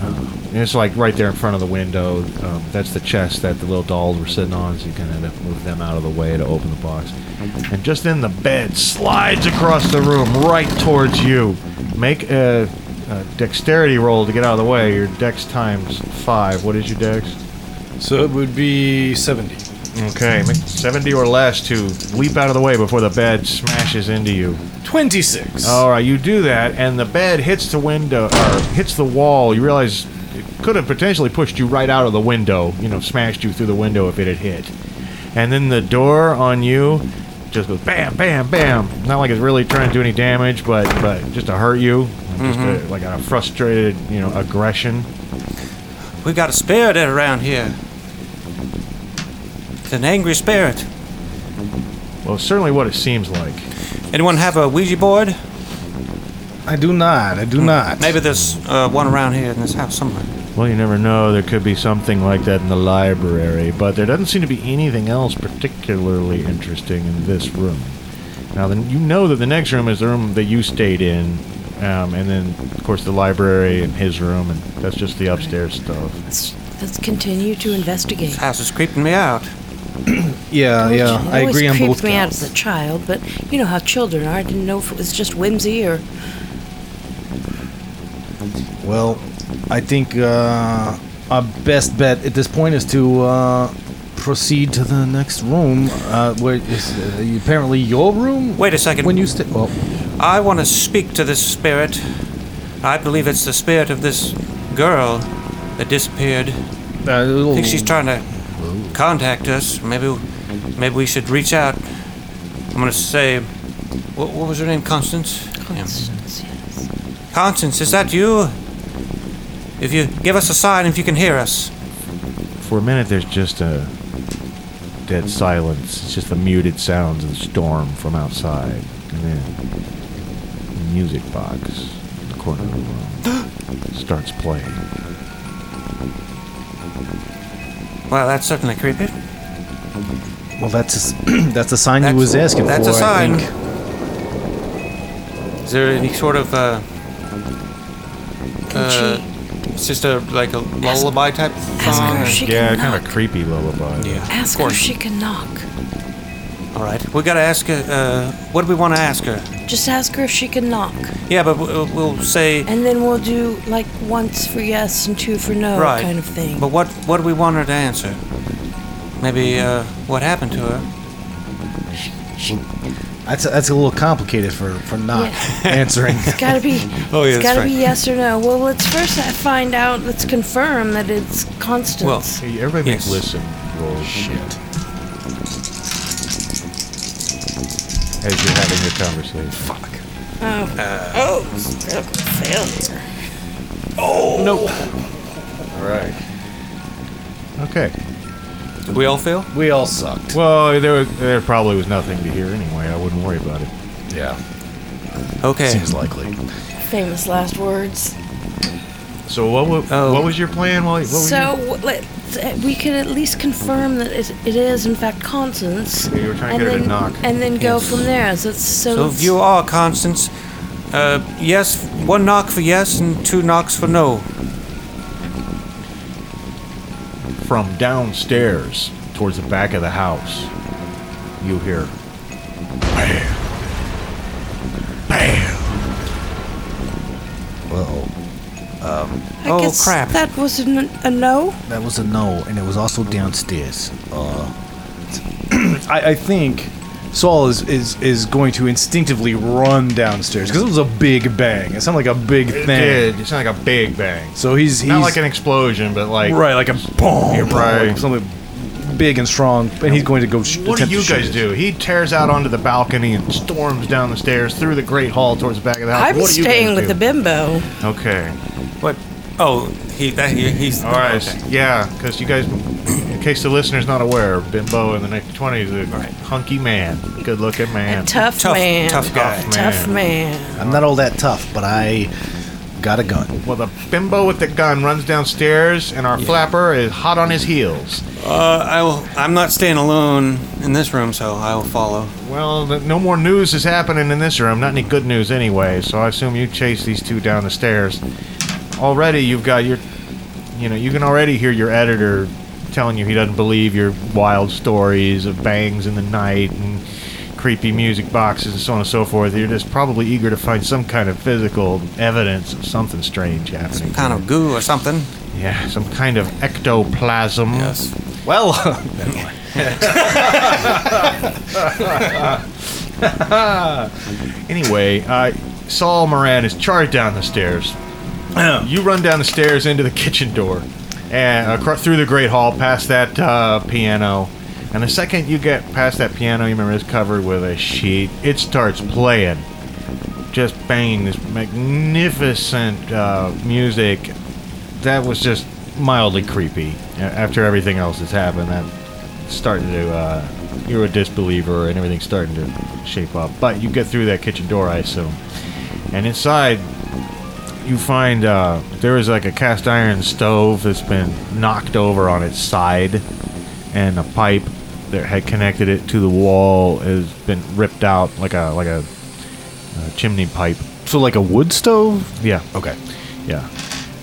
uh, it's like right there in front of the window. Um, that's the chest that the little dolls were sitting on, so you kind of move them out of the way to open the box. And just then, the bed slides across the room right towards you. Make a, a dexterity roll to get out of the way. Your dex times five. What is your dex? So it would be 70. Okay, make 70 or less to leap out of the way before the bed smashes into you. 26. All right, you do that, and the bed hits the window or hits the wall. You realize it could have potentially pushed you right out of the window. You know, smashed you through the window if it had hit. And then the door on you just goes bam, bam, bam. Not like it's really trying to do any damage, but but just to hurt you, just mm-hmm. a, like a frustrated, you know, aggression. We got a spirit around here. It's an angry spirit. Well, it's certainly what it seems like. Anyone have a Ouija board? I do not. I do not. Maybe there's uh, one around here in this house somewhere. Well, you never know. There could be something like that in the library, but there doesn't seem to be anything else particularly interesting in this room. Now, then you know that the next room is the room that you stayed in, um, and then, of course, the library and his room, and that's just the upstairs stuff. Let's, let's continue to investigate. This house is creeping me out. Yeah, It yeah. always- I always agree on creeped both me out as a child, but you know how children are. I didn't know if it was just whimsy or Well, I think uh, our best bet at this point is to uh, proceed to the next room. Uh, where is uh, apparently your room? Wait a second. When you stay, well, I want to speak to this spirit. I believe it's the spirit of this girl that disappeared. uh, I think she's trying to contact us. Maybe maybe we should reach out. I'm gonna say, what, what was her name? Constance. Yeah. Constance, yes. Constance, is that you? If you give us a sign, if you can hear us. For a minute, there's just a dead silence. It's just the muted sounds of the storm from outside. And then the music box in the corner of the room starts playing. Well, that's certainly creepy. Well, that's a, that's a sign That's, you was asking that's for. That's a sign. I think. Is there any sort of uh, uh, it's just a like a lullaby type ask song? her if she Yeah, kind knock? of creepy lullaby. yeah, Ask of her if she can knock. All right, we gotta ask her. Uh, what do we want to ask her? Just ask her if she can knock. Yeah, but we'll, we'll say And then we'll do like once for yes and two for no right kind of thing. But what what do we want her to answer? Maybe uh, what happened to her? That's a, that's a little complicated for for not Yeah. answering. It's gotta be. Oh, yeah, it's that's gotta right. be yes or no. Well, let's first find out. Let's confirm that it's Constance. Well, Hey, everybody Yes. make listen rolls. Shit. As you're having your conversation. Fuck. oh, uh, oh, critical failure. Oh. All right. Okay. Did we all fail? we all sucked. Well, there was, there probably was nothing to hear anyway. I wouldn't worry about it. Yeah, Okay. seems likely. Famous last words. So what? wa- Oh. What was your plan? What, what was So w- let's, we could at least confirm that it, it is in fact Constance. Yeah, you were trying to and get her to then, knock. And then go from there. So, it's, so, So it's- if you are Constance, uh, yes, one knock for yes and two knocks for no. from downstairs towards the back of the house, you hear. Bam. Bam. Well, I oh, guess crap. That was a, n- a no. that was a no, and it was also downstairs. Uh, I, I think Saul is, is is going to instinctively run downstairs because it was a big bang. It sounded like a big It thing. did. It sounded like a big bang. So he's, he's Not like an explosion, but like. right, like a boom, Yeah, right. like something big and strong, and he's going to go. Sh- What do attempt you to shoot guys it. do? He tears out onto the balcony and storms down the stairs through the great hall towards the back of the house. I'm what do you staying guys with do? the bimbo. Okay. What? Oh, he, that, he he's All right. okay. Yeah, because you guys, in case the listener's not aware, Bimbo in the 1920s is a hunky man, good looking man. A tough, Tough- man. tough guy. Tough man. I'm not all that tough, but I got a gun. Well, the bimbo with the gun runs downstairs, and our flapper is hot on his heels. Uh, I will. I'm not staying alone in this room, so I will follow. Well, th- no more news is happening in this room. Not any good news anyway. So I assume you chase these two down the stairs. Already, you've got your, you know, you can already hear your editor telling you he doesn't believe your wild stories of bangs in the night and creepy music boxes and so on and so forth. You're just probably eager to find some kind of physical evidence of something strange happening. Some Kind of goo or something. yeah, some kind of ectoplasm. Yes. Well, Anyway, uh, Saul Moran is charged down the stairs. you run down the stairs into the kitchen door, and acro- through the great hall, past that uh, piano. And the second you get past that piano, you remember it's covered with a sheet. It starts playing, just banging this magnificent uh, music. That was just mildly creepy. After everything else that's happened, that starting to uh, you're a disbeliever and everything's starting to shape up. But you get through that kitchen door, I assume, and inside you find uh, there is like a cast iron stove that's been knocked over on its side, and a pipe that had connected it to the wall has been ripped out like a like a, uh chimney pipe. so like a wood stove. Yeah, Okay. yeah.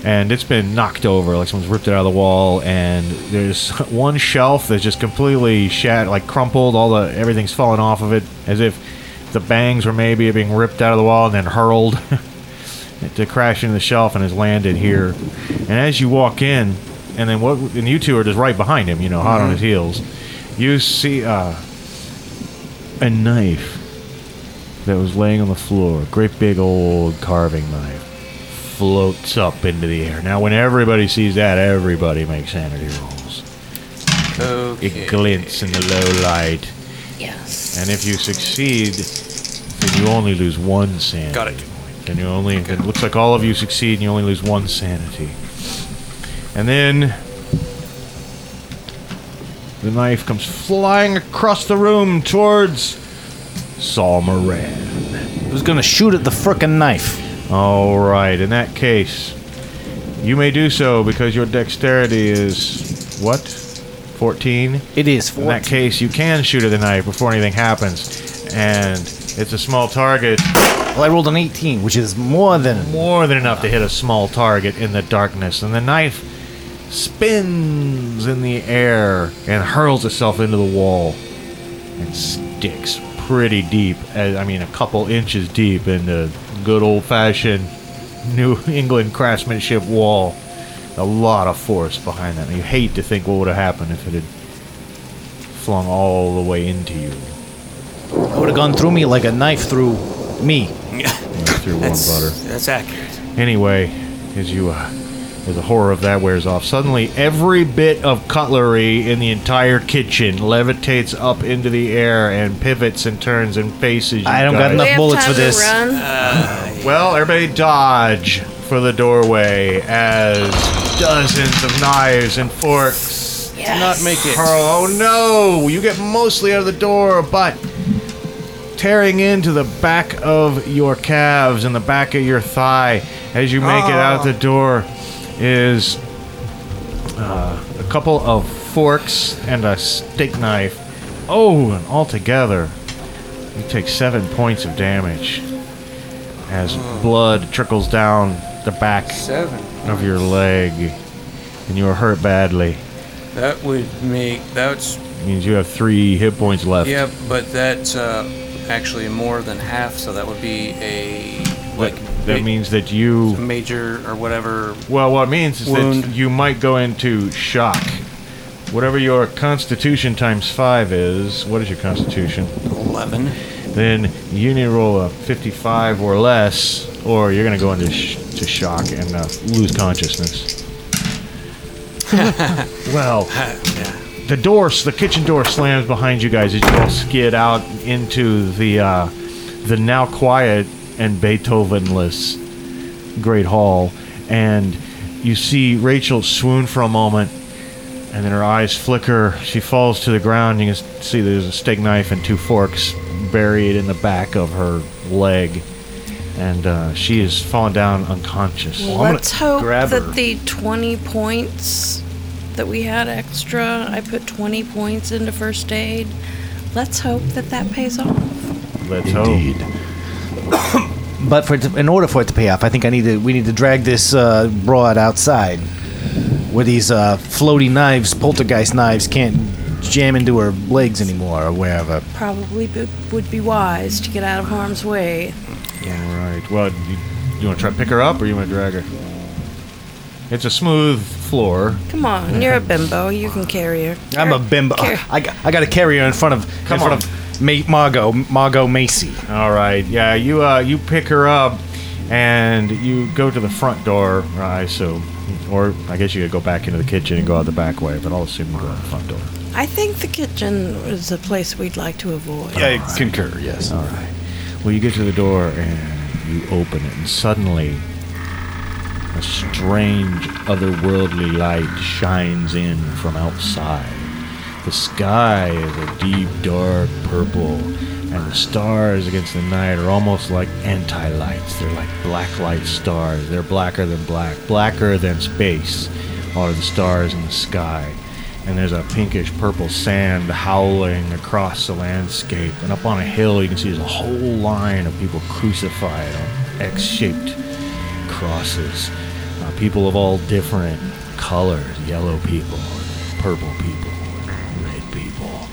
And it's been knocked over, like someone's ripped it out of the wall. And there's one shelf that's just completely shattered, like crumpled. All the everything's fallen off of it, as if the bangs were maybe being ripped out of the wall and then hurled to crash into the shelf and has landed here. And as you walk in, and then what? And you two are just right behind him, you know, hot on his heels. You see uh, a knife that was laying on the floor, a great big old carving knife floats up into the air. Now, when everybody sees that, everybody makes sanity rolls. Okay. It glints in the low light. Yes. And if you succeed, then you only lose one sanity. Got it. And you only, it looks like all of you succeed and you only lose one sanity. And then the knife comes flying across the room towards Saul Moran. Who's gonna shoot at the frickin' knife? All right, in that case, you may do so because your dexterity is what? 14? It is 14. In that case, you can shoot at the knife before anything happens. And it's a small target, Well, I rolled an 18, which is more than. more than enough to hit a small target in the darkness. And the knife spins in the air and hurls itself into the wall and sticks pretty deep. uh, I mean, a couple inches deep in the good old fashioned New England craftsmanship wall. A lot of force behind that. You hate to think what would have happened if it had flung all the way into you. It would have gone through me like a knife through me. through one That's, butter. that's accurate. Anyway, as you uh, as the horror of that wears off, suddenly every bit of cutlery in the entire kitchen levitates up into the air and pivots and turns and faces you I don't got guys. Do enough bullets for this. To run? Well, everybody dodge for the doorway as dozens of knives and forks. Yes. Not make it. Oh no! You get mostly out of the door, but tearing into the back of your calves and the back of your thigh as you make it out the door is uh, a couple of forks and a steak knife. Oh, and altogether, you take seven points of damage as blood trickles down the back Seven. of your leg, and you are hurt badly. That would make that's means you have three hit points left. yeah, but that's uh, actually more than half. So that would be a like That ma- means that you. major or whatever. Well, what it means is Wound. that you might go into shock. Whatever your constitution times five is, what is your constitution? Eleven. Then you need to roll a 55 or less, or you're going to go into sh- to shock and uh, lose consciousness. well, the door, the kitchen door slams behind you guys as you all skid out into the uh, the now quiet and Beethovenless great hall, and you see Rachel swoon for a moment, and then her eyes flicker. She falls to the ground. You can see there's a steak knife and two forks buried in the back of her leg, and uh, she is fallen down unconscious. Let's hope grab her. that the 20 points that we had extra, I put 20 points into first aid. Let's hope that that pays off. Let's hope. But for it to, in order for it to pay off, I think I need to. We need to drag this uh, broad outside, where these uh, floaty knives, poltergeist knives, can't jam into her legs anymore or wherever. Probably b- would be wise to get out of harm's way. Yeah. All right. Well, you, you want to try to pick her up, or you want to drag her? It's a smooth floor. Come on, you're a bimbo. You can carry her. I'm a bimbo. carry- I, got- I got to carry her in front of Come in front on. of Ma- Margot Margot Macy. All right. Yeah, you uh, you pick her up, and you go to the front door. I assume, or I guess you could go back into the kitchen and go out the back way. But I'll assume you go out the front door. I think the kitchen is a place we'd like to avoid. I concur. Yes. All right. Well, you get to the door and you open it, and suddenly a strange, otherworldly light shines in from outside. The sky is a deep, dark purple, and the stars against the night are almost like anti lights. They're like black light stars. They're blacker than black, blacker than space are the stars in the sky and there's a pinkish purple sand howling across the landscape. And up on a hill, you can see there's a whole line of people crucified on X shaped crosses. People of all different colors yellow people, purple people, red people.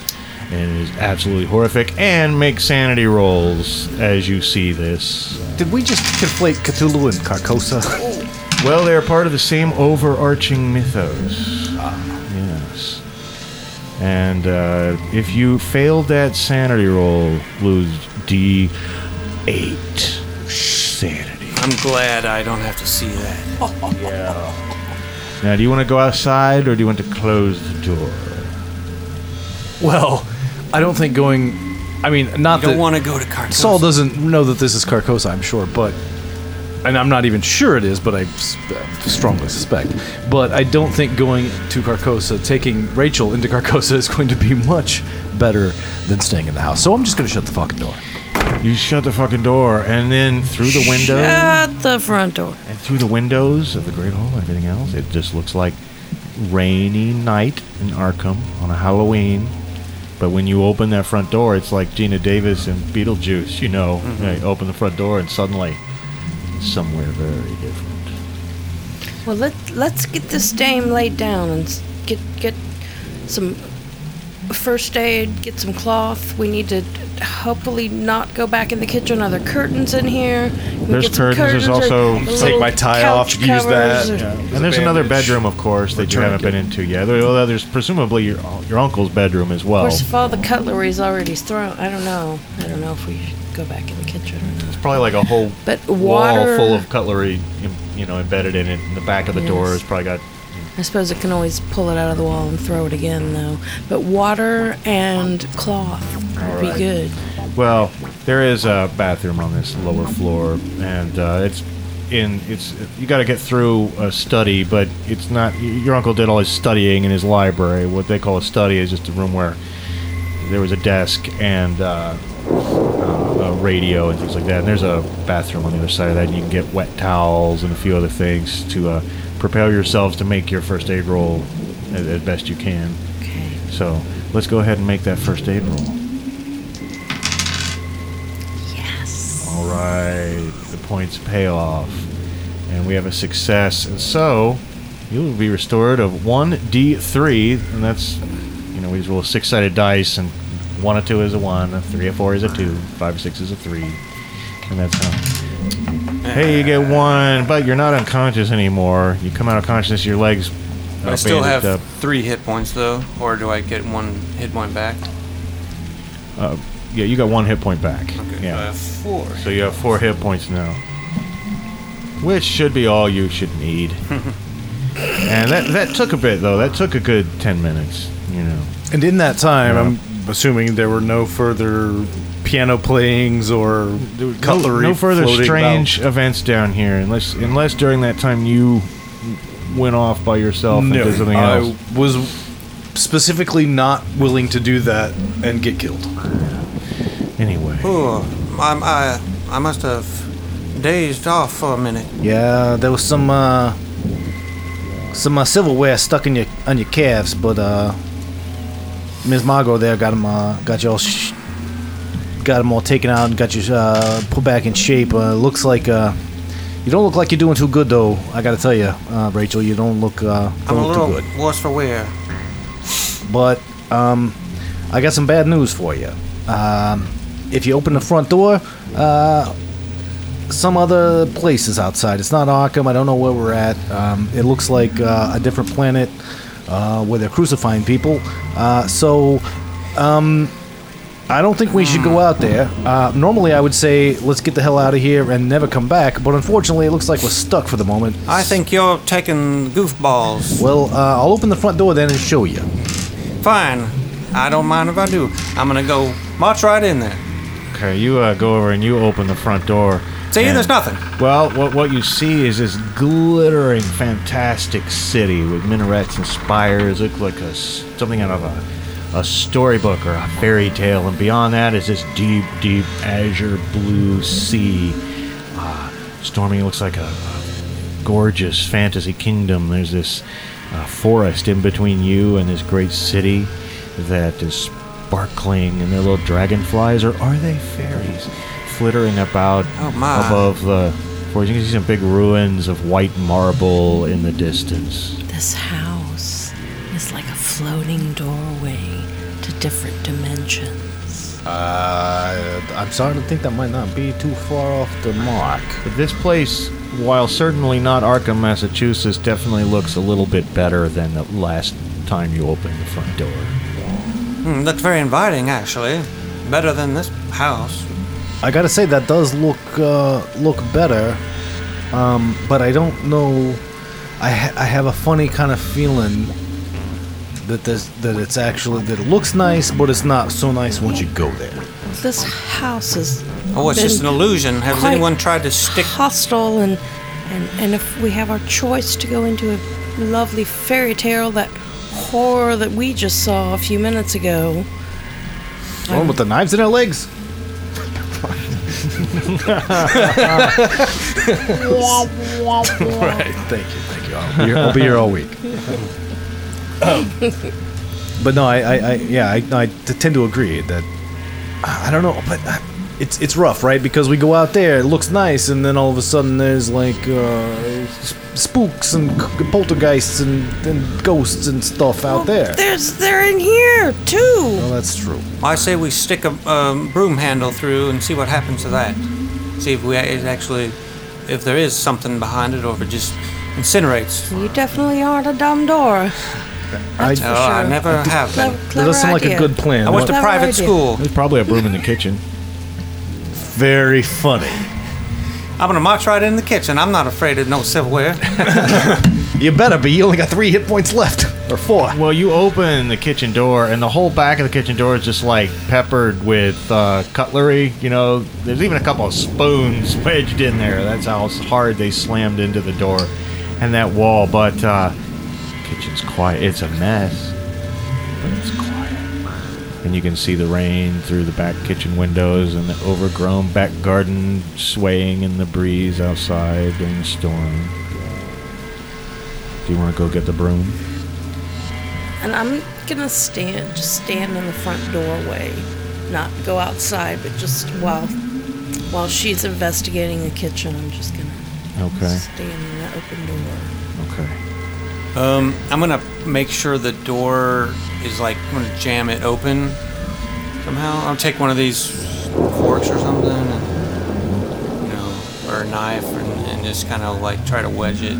And it is absolutely horrific. And make sanity rolls as you see this. Did we just conflate Cthulhu and Carcosa? Well, they're part of the same overarching mythos. Yes. And uh, if you failed that sanity roll, lose D8 sanity. I'm glad I don't have to see that. Yeah. Now, do you want to go outside or do you want to close the door? Well, I don't think going. I mean, not You don't that want to go to Carcosa. Saul doesn't know that this is Carcosa. I'm sure, but and I'm not even sure it is, but I s- uh, strongly suspect. But I don't think going to Carcosa, taking Rachel into Carcosa, is going to be much better than staying in the house. So I'm just going to shut the fucking door. You shut the fucking door, and then through the window, Shut the front door. and through the windows of the Great Hall and everything else, it just looks like rainy night in Arkham on a Halloween. But when you open that front door, it's like Geena Davis and Beetlejuice. You know, Mm-hmm. you open the front door, and suddenly, somewhere very different. Well, let let's get this dame laid down and get get some first aid. Get some cloth. We need to hopefully not go back in the kitchen. Are there curtains in here? We There's get some curtains, there's also- Take little my tie couch off, use that, or- yeah. And there's another bedroom, of course, that you haven't been into yet. Although there's presumably your your uncle's bedroom as well. Of well. course, if all the cutlery's already thrown, I don't know. I don't know if we should go back in the kitchen. It's probably like a whole But wall water, full of cutlery, you know, embedded in it. And the back of the door Yes. has probably got. I suppose it can always pull it out of the wall and throw it again, though. But water and cloth would be right. good. Well, there is a bathroom on this lower floor, and uh, it's in. It's you got to get through a study, but it's not. Your uncle did all his studying in his library. What they call a study is just a room where there was a desk and uh, uh, a radio and things like that. And there's a bathroom on the other side of that. And you can get wet towels and a few other things to uh, prepare yourselves to make your first aid roll as, as best you can. Okay. So let's go ahead and make that first aid roll. Yes. All right, the points pay off, and we have a success. And so you will be restored of one d3, and that's you know we just roll six-sided dice, and one or two is a one, a three or four is a two, five or six is a three, and that's how. Hey, you get one, but you're not unconscious anymore. You come out of consciousness, your legs. I are still have up. three hit points though, or do I get one hit point back? Uh, yeah, you got one hit point back. Okay, so I yeah. have four. So you have four hit points now. Which should be all you should need. and that that took a bit though. That took a good ten minutes, you know. And in that time, Yeah. I'm assuming there were no further piano playings or cutlery. no, no further floating strange events down here unless unless during that time you went off by yourself about. and did something No, else. I was specifically not willing to do that and get killed. Anyway. Ooh, I'm, I I must have dazed off for a minute. Yeah, there was some uh, some uh, silverware stuck in your on your calves, but uh, Ms. Margot there got them uh, got you all sh- got them all taken out and got you uh, put back in shape. Uh, looks like uh, you don't look like you're doing too good though. I gotta tell you, uh, Rachel, you don't look uh, I'm don't a look little worse for wear. But um, I got some bad news for you. Um, if you open the front door, uh, some other place is outside. It's not Arkham. I don't know where we're at. Um, it looks like uh, a different planet uh, where they're crucifying people. Uh, so. Um, I don't think we should go out there. Uh, normally, I would say let's get the hell out of here and never come back. But unfortunately, it looks like we're stuck for the moment. I think you're taking goofballs. Well, uh, I'll open the front door then and show you. Fine. I don't mind if I do. I'm gonna go march right in there. Okay, you uh, go over and you open the front door. See, and- there's nothing. Well, what what you see is this glittering, fantastic city with minarets and spires. Look like a s- something out of a a storybook or a fairy tale, and beyond that is this deep, deep azure blue sea. Uh, Stormy looks like a, a gorgeous fantasy kingdom. There's this uh, forest in between you and this great city that is sparkling, and there are little dragonflies, or are they fairies, flittering about Oh, my. above the. forest? you can see some big ruins of white marble in the distance. This house is like a floating doorway to different dimensions. Uh, I'm starting to think that might not be too far off the mark. But this place, while certainly not Arkham, Massachusetts, definitely looks a little bit better than the last time you opened the front door. Hmm, looks very inviting, actually. Better than this house. I gotta say that does look uh, look better, um, but I don't know. I ha- I have a funny kind of feeling that there's, that it's actually that it looks nice, but it's not so nice once you go there. This house is Oh, it's just an illusion. Has anyone tried to stick? hostile, and, and and if we have our choice to go into a lovely fairy tale, that horror that we just saw a few minutes ago. The one with the knives in their legs. right. Thank you. Thank you. I'll be here, I'll be here all week. but no, I, I, I yeah, I, I tend to agree that I don't know, but uh, it's it's rough, right? Because we go out there, it looks nice, and then all of a sudden there's like uh, spooks and poltergeists and, and ghosts and stuff out there. There's they're in here too. Well, that's true. I say we stick a um, broom handle through and see what happens to that. See if we it actually, if there is something behind it, or if it just incinerates. You definitely aren't a dumb door. I, That's for Oh, sure. I never have Clever, been. that clever does sound like a idea. good plan. I went to Clever private idea. school. There's probably a broom in the kitchen. Very funny. I'm gonna march right in the kitchen. I'm not afraid of no silverware. You better be. You only got three hit points left, or four. Well, you open the kitchen door, and the whole back of the kitchen door is just like peppered with uh, cutlery. You know, there's even a couple of spoons wedged in there. That's how hard they slammed into the door and that wall. But uh, kitchen's quiet. It's a mess, but it's quiet. And you can see the rain through the back kitchen windows and the overgrown back garden swaying in the breeze outside during the storm. Do you want to go get the broom? And I'm gonna stand, just stand in the front doorway, not go outside, but just while while she's investigating the kitchen, I'm just gonna Okay. stand in the open door. Okay. Um, I'm gonna make sure the door is like I'm gonna jam it open somehow. I'll take one of these forks or something, and you know, or a knife, and, and just kind of like try to wedge it.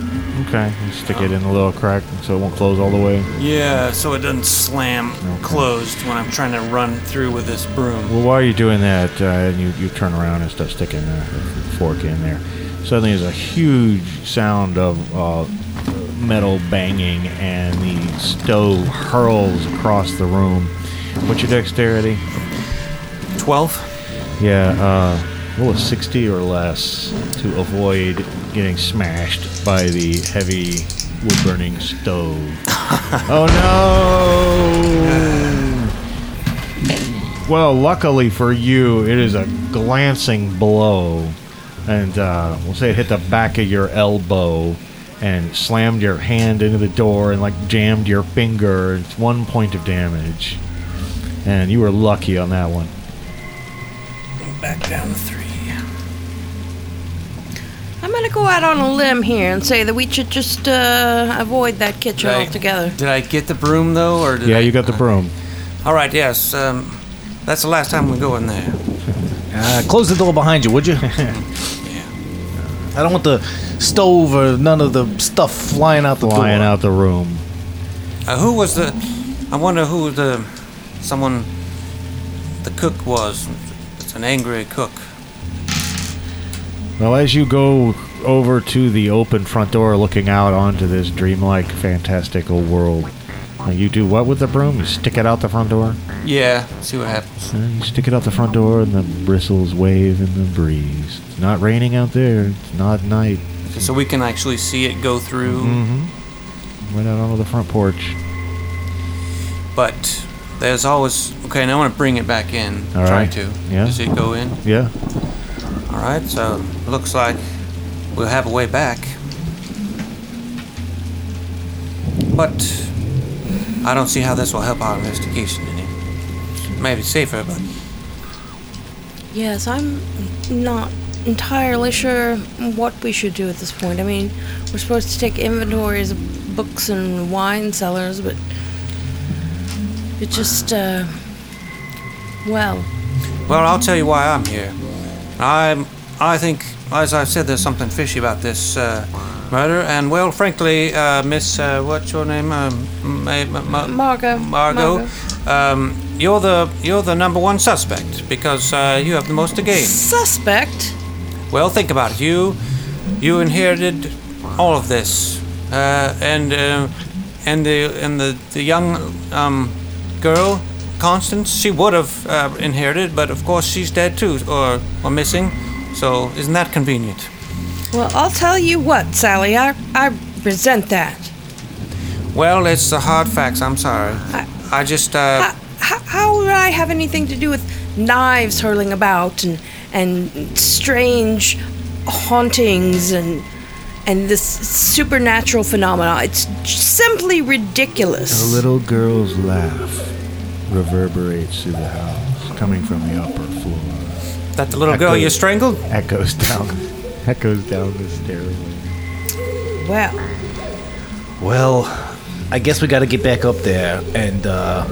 Okay. You stick it in a little crack so it won't close all the way. Yeah, so it doesn't slam closed when I'm trying to run through with this broom. Well, while you're doing that, uh, and you, you turn around and start sticking the fork in there, suddenly there's a huge sound of uh, metal banging, and the stove hurls across the room. What's your dexterity? Twelve. Yeah, uh, roll a 60 or less to avoid getting smashed by the heavy wood burning stove. oh no! Well, luckily for you, it is a glancing blow. And uh, we'll say it hit the back of your elbow and slammed your hand into the door and like jammed your finger. It's one point of damage. And you were lucky on that one. Back down to three. I'm gonna go out on a limb here and say that we should just uh, avoid that kitchen Did I- altogether. Did I get the broom though, or did Yeah, I- you got the broom. All right. Yes. Um, that's the last time we go in there. Uh, close the door behind you, would you? Yeah. I don't want the stove or none of the stuff flying out the Flying door. out the room. Uh, who was the? I wonder who the someone the cook was. It's an angry cook. Well, as you go over to the open front door looking out onto this dreamlike, fantastical world, you do what with the broom? You stick it out the front door? Yeah. See what happens. Uh, you stick it out the front door, and the bristles wave in the breeze. It's not raining out there. It's not night. So we can actually see it go through. Mm-hmm. Right out onto the front porch. But there's always okay. Now I want to bring it back in. All Try right. to. Yeah. Does it go in? Yeah. All right. So looks like we'll have a way back. But I don't see how this will help our investigation any. Maybe safer, but Yes, I'm not entirely sure what we should do at this point. I mean, we're supposed to take inventories of books and wine cellars, but it just, uh, well, Well, I'll tell you why I'm here. I'm. I think, as I've said, there's something fishy about this uh, murder, and well, frankly, uh, Miss, uh, what's your name? Um, Ma- Ma- Ma- Margot. Margot. Um, you're the you're the number one suspect because uh, you have the most to gain. suspect. Well, think about it. You you inherited all of this, uh, and uh, and the and the the young um, girl, Constance, she would have uh, inherited, but of course she's dead too, or or missing. So isn't that convenient? Well, I'll tell you what, Sally. I I resent that. Well, it's the hard facts. I'm sorry. I- I just uh, How, how, how would I have anything to do with knives hurling about and and strange hauntings and and this supernatural phenomena? It's simply ridiculous. A little girl's laugh reverberates through the house, coming from the upper floor. That the little girl you Echoes. strangled. Echoes down, echoes down the stairway. Well, Well, I guess we got to get back up there and uh,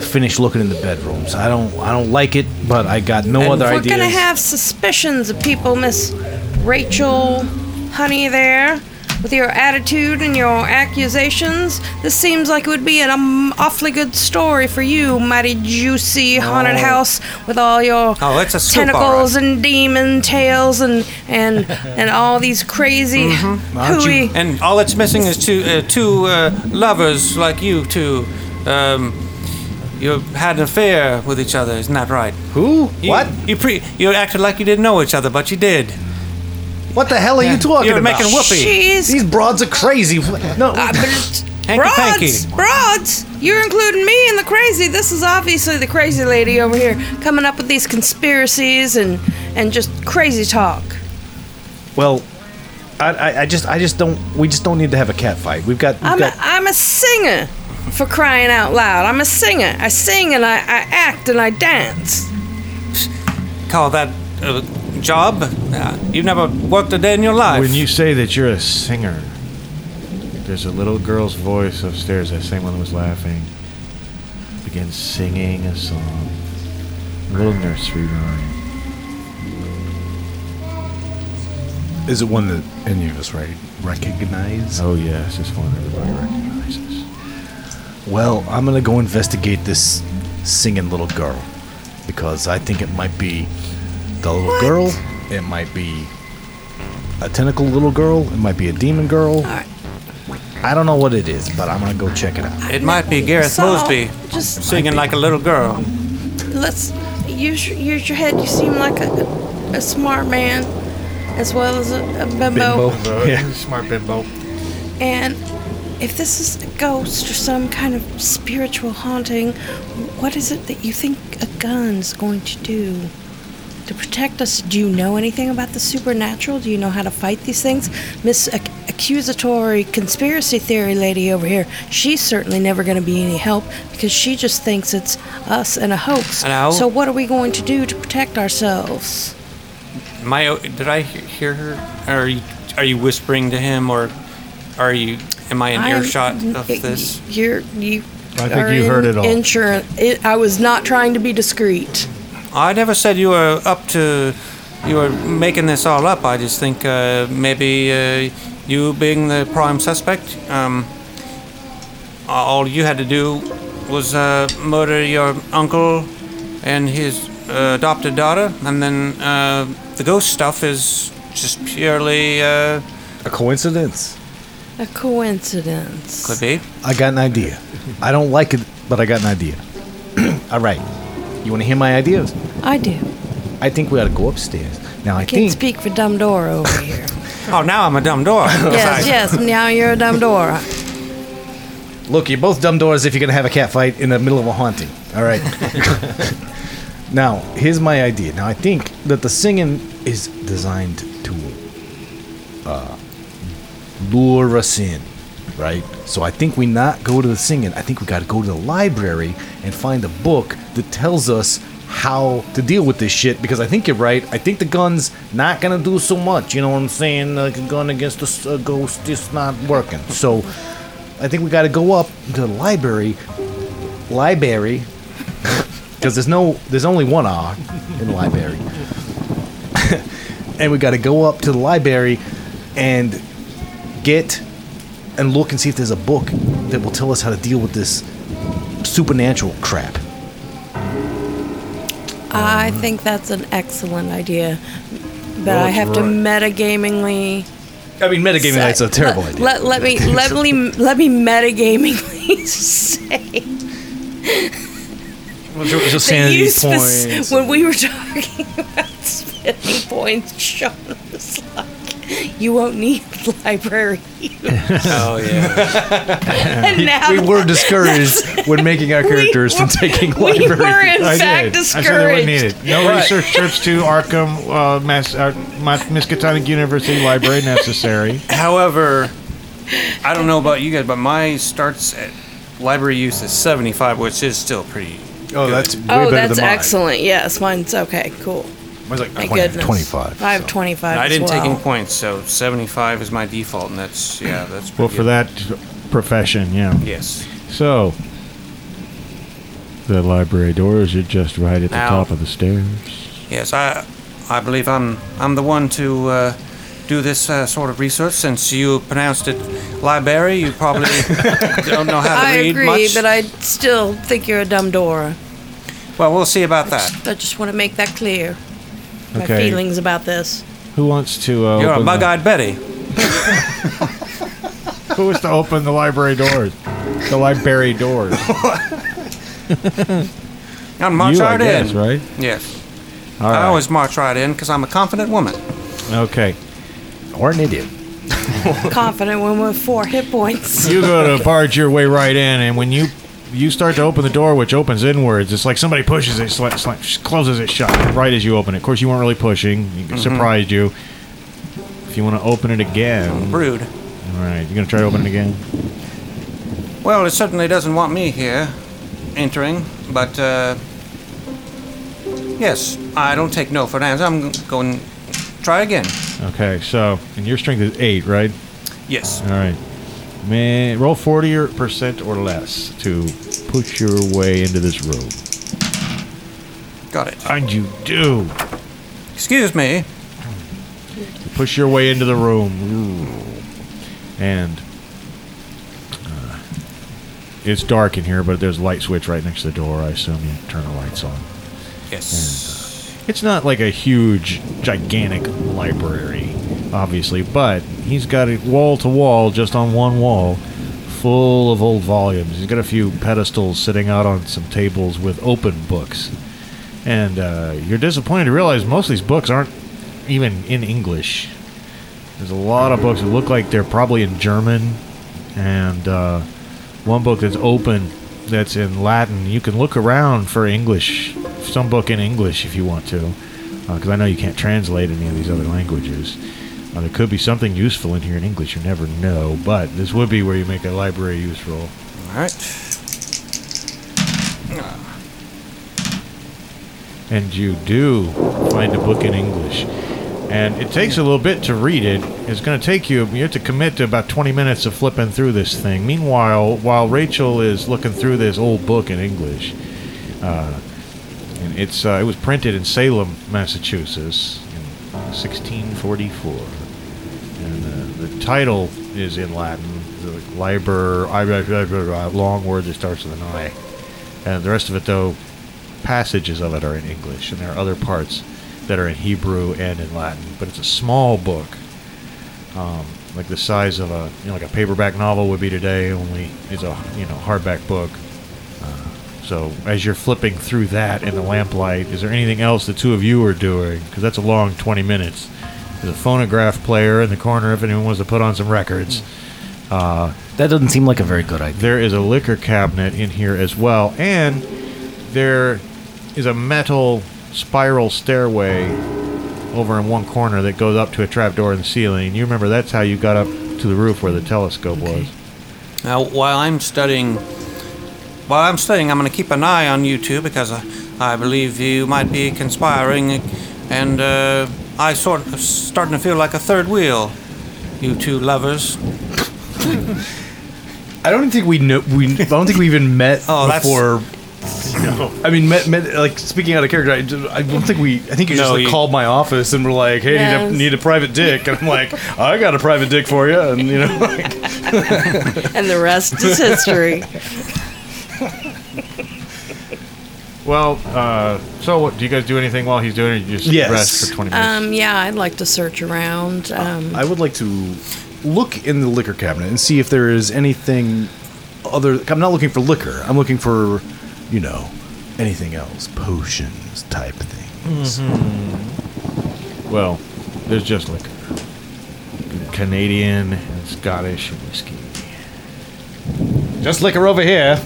finish looking in the bedrooms. I don't, I don't like it, but I got no And other we're ideas. gonna have suspicions of people, Miss Rachel Honey. There, with your attitude and your accusations, this seems like it would be an um, awfully good story for you, mighty juicy haunted house with all your Oh, it's a tentacles and demon tails and and and all these crazy Mm-hmm. Aren't you- hooey. And all that's missing is two uh, two uh, lovers like you two. Um, you had an affair with each other, isn't that right? Who? You, what? You pre you acted like you didn't know each other, but you did. What the hell are you talking You're about? making whoopee. Jeez. These broads are crazy. No, Uh, but it's- Hanky-panky. broads, broads, you're including me in the crazy. This is obviously the crazy lady over here coming up with these conspiracies and and just crazy talk. well, I, I, I just, I just don't. We just don't need to have a cat fight. We've got, we've I'm a, got. I'm a singer, for crying out loud. I'm a singer. I sing and I, I act and I dance. Call that a job? Uh, you've never worked a day in your life. When you say that you're a singer, there's a little girl's voice upstairs, that same one that was laughing, begins singing a song. A little nursery rhyme. Is it one that any of us right recognize? Oh, yes, it's one everybody recognizes. Well, I'm gonna go investigate this singing little girl because I think it might be the little What? girl. It might be a tentacle little girl. It might be a demon girl. All right. I don't know what it is, but I'm gonna go check it out. it might be Gareth So, Mosby just singing like a little girl. let's use your, use your head. You seem like a, a smart man, as well as a, a bimbo. Yeah. Smart bimbo. And if this is a ghost or some kind of spiritual haunting, what is it that you think a gun's going to do to protect us? Do you know anything about the supernatural? Do you know how to fight these things? Miss ac- accusatory conspiracy theory lady over here, she's certainly never going to be any help because she just thinks it's us and a hoax. Hello? So what are we going to do to protect ourselves? Am I, did I hear her? Are you, are you whispering to him, or are you? Am I in I'm- earshot of this? You're you. I think are you heard in it all. Insurance. It, I was not trying to be discreet. I never said you were up to. You were making this all up. I just think uh, maybe uh, you being the prime suspect, um, all you had to do was uh, murder your uncle and his uh, adopted daughter, and then uh, the ghost stuff is just purely uh, A coincidence? A coincidence. could be. I got an idea. I don't like it, but I got an idea. All right. You want to hear my ideas? I do. I think we ought to go upstairs. Now I Can't think speak for dumb Dora over here. Oh, now I'm a dumb door. yes, yes. Now you're a dumb Dora. Look, you're both dumb doors if you're gonna have a cat fight in the middle of a haunting. All right. now, here's my idea. Now, I think that the singing is designed to uh, lure us in, right? So I think we not go to the singing. I think we got to go to the library and find a book that tells us how to deal with this shit. Because I think you're right. I think the gun's not gonna do so much. You know what I'm saying? Like a gun against a ghost is not working. So. I think we got to go up to the library, library, because there's no, there's only one R in library, and we got to go up to the library and get and look and see if there's a book that will tell us how to deal with this supernatural crap. I think that's an excellent idea. But Well, I it's have to right. metagamingly I mean, metagaming say- night's a terrible let, idea. Let, let me let me let me metagamingly say Just that sanity you spec- points. when we were talking about spending points, Sean was like, "You won't need library." Oh yeah. and now we were discouraged when making our characters from taking we library. were in I fact did. I said they wouldn't need it. No research trips to Arkham, uh, Mass, uh, Miskatonic University Library necessary. However, I don't know about you guys, but my starts at library use is 75, which is still pretty. oh, that's way Oh, better that's than mine. excellent. Yes, mine's okay. Cool. Mine's like Thank 20 goodness. 25. I have so. 25 I as didn't take well. any points, so 75 is my default, and that's yeah, that's Well, for good. that profession, yeah. Yes. So, the library doors are just right at the Now- top of the stairs. Yes, I, I believe I'm, I'm the one to uh, do this uh, sort of research. Since you pronounced it library, you probably don't know how to I read agree, much. but I still think you're a dumb Dora. well, we'll see about that. I just want to make that clear. My Okay. feelings about this. Who wants to? Uh, You're a open the- bug-eyed Betty. Who wants to open the library doors? The library doors. I'm march you, I right guess, in. right? Yes. All I always march right in because I'm a confident woman. Okay. Or an idiot. Confident woman with four hit points. You go to barge your way right in, and when you you start to open the door, which opens inwards, it's like somebody pushes it, sla- sla- closes it shut right as you open it. Of course, you weren't really pushing; Mm-hmm. surprised you. If you want to open it again, Rude. all right, you gonna try to open it again? Well, it certainly doesn't want me here entering, but uh, yes, I don't take no for an answer. I'm going to try again. Okay, so and your strength is eight, right? Yes. All right, man, roll forty or percent or less to push your way into this room. Got it. And you do. Excuse me. push your way into the room and uh, it's dark in here but there's a light switch right next to the door i assume you turn the lights on Yes. it's not like a huge gigantic library obviously but he's got it wall to wall just on one wall full of old volumes he's got a few pedestals sitting out on some tables with open books and uh, you're disappointed to realize most of these books aren't even in english there's a lot of books that look like they're probably in German, and uh, one book that's open that's in Latin. You can look around for English, some book in English if you want to, because I know you can't translate any of these other languages. Uh, there could be something useful in here in English. You never know, but this would be where you make a library use roll. All right. and you do find a book in English. And it takes a little bit to read it. It's going to take you, you have to commit to about 20 minutes of flipping through this thing. Meanwhile, while Rachel is looking through this old book in English, uh, and it's uh, it was printed in Salem, Massachusetts 1644. And uh, the title is in Latin, the Liber, I have a long word that starts with an I. And the rest of it, though, passages of it are in English, and there are other parts that are in Hebrew and in Latin. But it's a small book, um, like the size of a you know, like a paperback novel would be today. Only it's a you know hardback book. So as you're flipping through that in the lamplight, is there anything else the two of you are doing? Because that's a long 20 minutes. There's a phonograph player in the corner if anyone wants to put on some records. Uh, That doesn't seem like a very good idea. there is a liquor cabinet in here as well, and there is a metal spiral stairway over in one corner that goes up to a trapdoor in the ceiling. You remember that's how you got up to the roof where the telescope was. Now, while I'm studying, while I'm studying, I'm going to keep an eye on you two because I, I believe you might be conspiring, and uh, I sort of starting to feel like a third wheel. You two lovers. I don't think we know. We I don't think we even met Oh, that's- before. I mean, met, met like speaking out of character. I, just- I don't think we. I think you just like, you- called my office and were like, "Hey, Yes. need, a, need a private dick," and I'm like, "I got a private dick for you," and you know, like, and the rest is history. Well, uh, so what, do you guys do anything while he's doing it? You just Yes. rest for 20 minutes? Um, yeah, I'd like to search around. Um, I would like to look in the liquor cabinet and see if there is anything other. I'm not looking for liquor. I'm looking for, you know, anything else, potions type things. well, there's just liquor. Canadian and Scottish whiskey. Just liquor over here.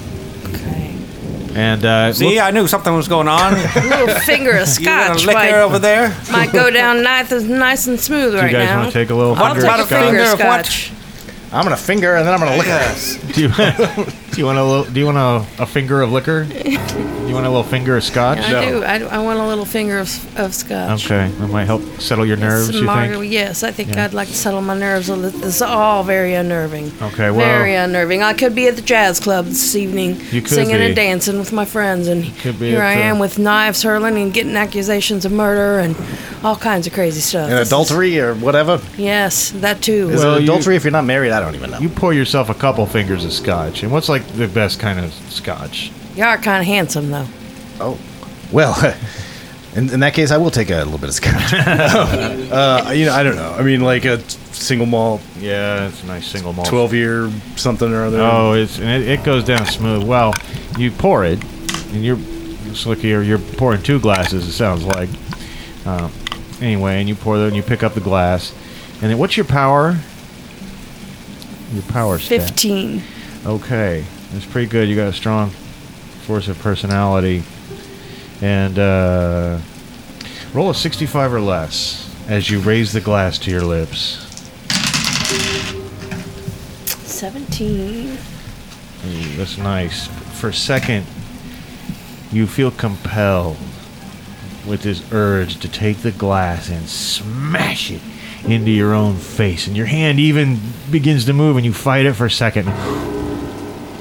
Okay. And uh, See, I knew something was going on. A little finger of you got a scotch liquor might, over there? might go down nice, nice and smooth right now. do you right guys want to take a little I'll finger take of a scotch? finger of Finger of what? scotch. I'm gonna finger and then I'm gonna lick Yes. Do you, want a little, do you want a, a finger of liquor? Do you want a little finger of scotch? I do. I, I want a little finger of, of scotch. Okay, that might help settle your nerves. Some You margar- think? Yes, I think Yeah. I'd like to settle my nerves a little. This is all very unnerving. Okay, well- very unnerving. I could be at the jazz club this evening, You could singing be. and dancing with my friends, and Could be here at I the- am with knives hurling and getting accusations of murder and all kinds of crazy stuff. And This is- adultery or whatever. yes, that too. Is Well, it you- adultery if you're not married? I don't even know. You pour yourself a couple fingers of scotch, and what's like the best kind of scotch? You are kind of handsome, though. oh, well. In, in that case, I will take a little bit of scotch. uh, you know, I don't know. I mean, like a single malt, Yeah, it's a nice single malt. twelve year something or other. Oh, it's and it, it goes down smooth. Well, you pour it, and you're it's like you're, you're pouring two glasses. It sounds like. Uh, anyway, and you pour them, and you pick up the glass, and then what's your power? Your power stat. Fifteen. Okay, that's pretty good. You got a strong force of personality, and uh, roll a sixty-five or less as you raise the glass to your lips. Seventeen. Ooh, that's nice. For a second, you feel compelled with this urge to take the glass and smash it into your own face. And your hand even begins to move, and you fight it for a second.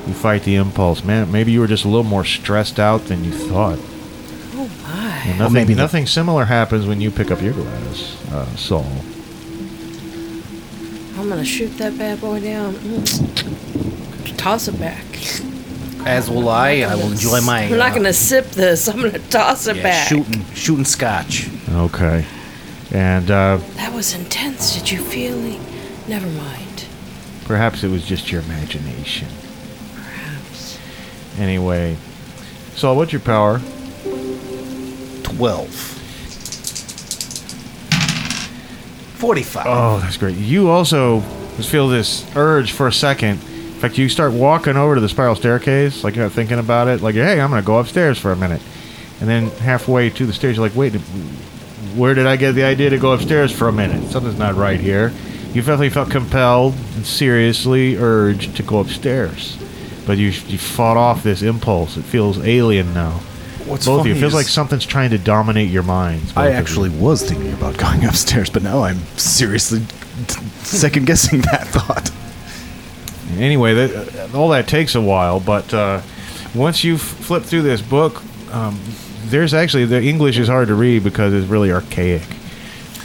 You fight the impulse. Man, maybe you were just a little more stressed out than you thought. Oh my. And Well, nothing, maybe the- nothing similar happens when you pick up your glass, uh, Saul. I'm gonna shoot that bad boy down. Mm. Toss it back. As will I. I will enjoy my. I'm not uh, gonna sip this. I'm gonna toss it yeah, back. shooting shooting scotch. Okay. And uh, That was intense. Did you feel it? Never mind. perhaps it was just your imagination. Anyway, So, what's your power? Twelve. Forty-five. Oh, that's great. You also just feel this urge for a second. In fact, you start walking over to the spiral staircase, like you're not thinking about it. Like, hey, I'm going to go upstairs for a minute. And then halfway to the stairs, you're like, wait, where did I get the idea to go upstairs for a minute? Something's not right here. You definitely felt compelled and seriously urged to go upstairs. But you, you fought off this impulse. It feels alien now. What's Both of you. It feels like something's trying to dominate your minds. I actually was thinking about going upstairs, but now I'm seriously second guessing that thought. anyway, that, all that takes a while, but uh, once you flip through this book, um, there's actually the English is hard to read because it's really archaic.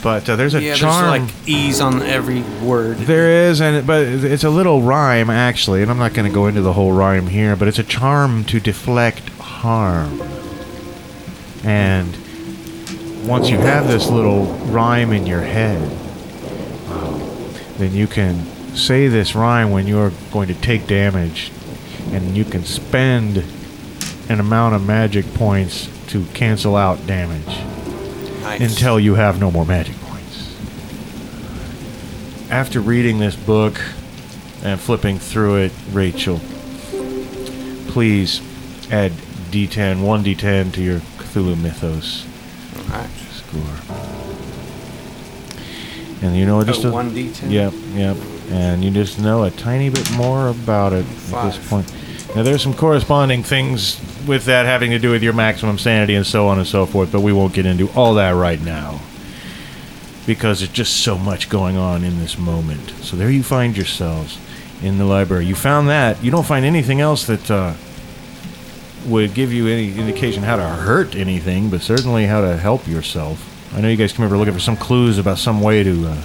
But uh, there's a Yeah, charm. there's like ease on every word. there is, and but it's a little rhyme actually, and I'm not going to go into the whole rhyme here, but it's a charm to deflect harm. And once you have this little rhyme in your head, um, then you can say this rhyme when you're going to take damage, and you can spend an amount of magic points to cancel out damage Nice. until you have no more magic points. After reading this book and flipping through it, Rachel, please add D10, 1d10 to your Cthulhu Mythos Alright. score. And you know just Oh, a, 1d10? Yep, yep. And you just know a tiny bit more about it at this point. Now there's some corresponding things with that having to do with your maximum sanity and so on and so forth, but we won't get into all that right now. Because there's just so much going on in this moment. So there you find yourselves in the library. You found that. You don't find anything else that uh, would give you any indication how to hurt anything, but certainly how to help yourself. I know you guys come over looking for some clues about some way to uh,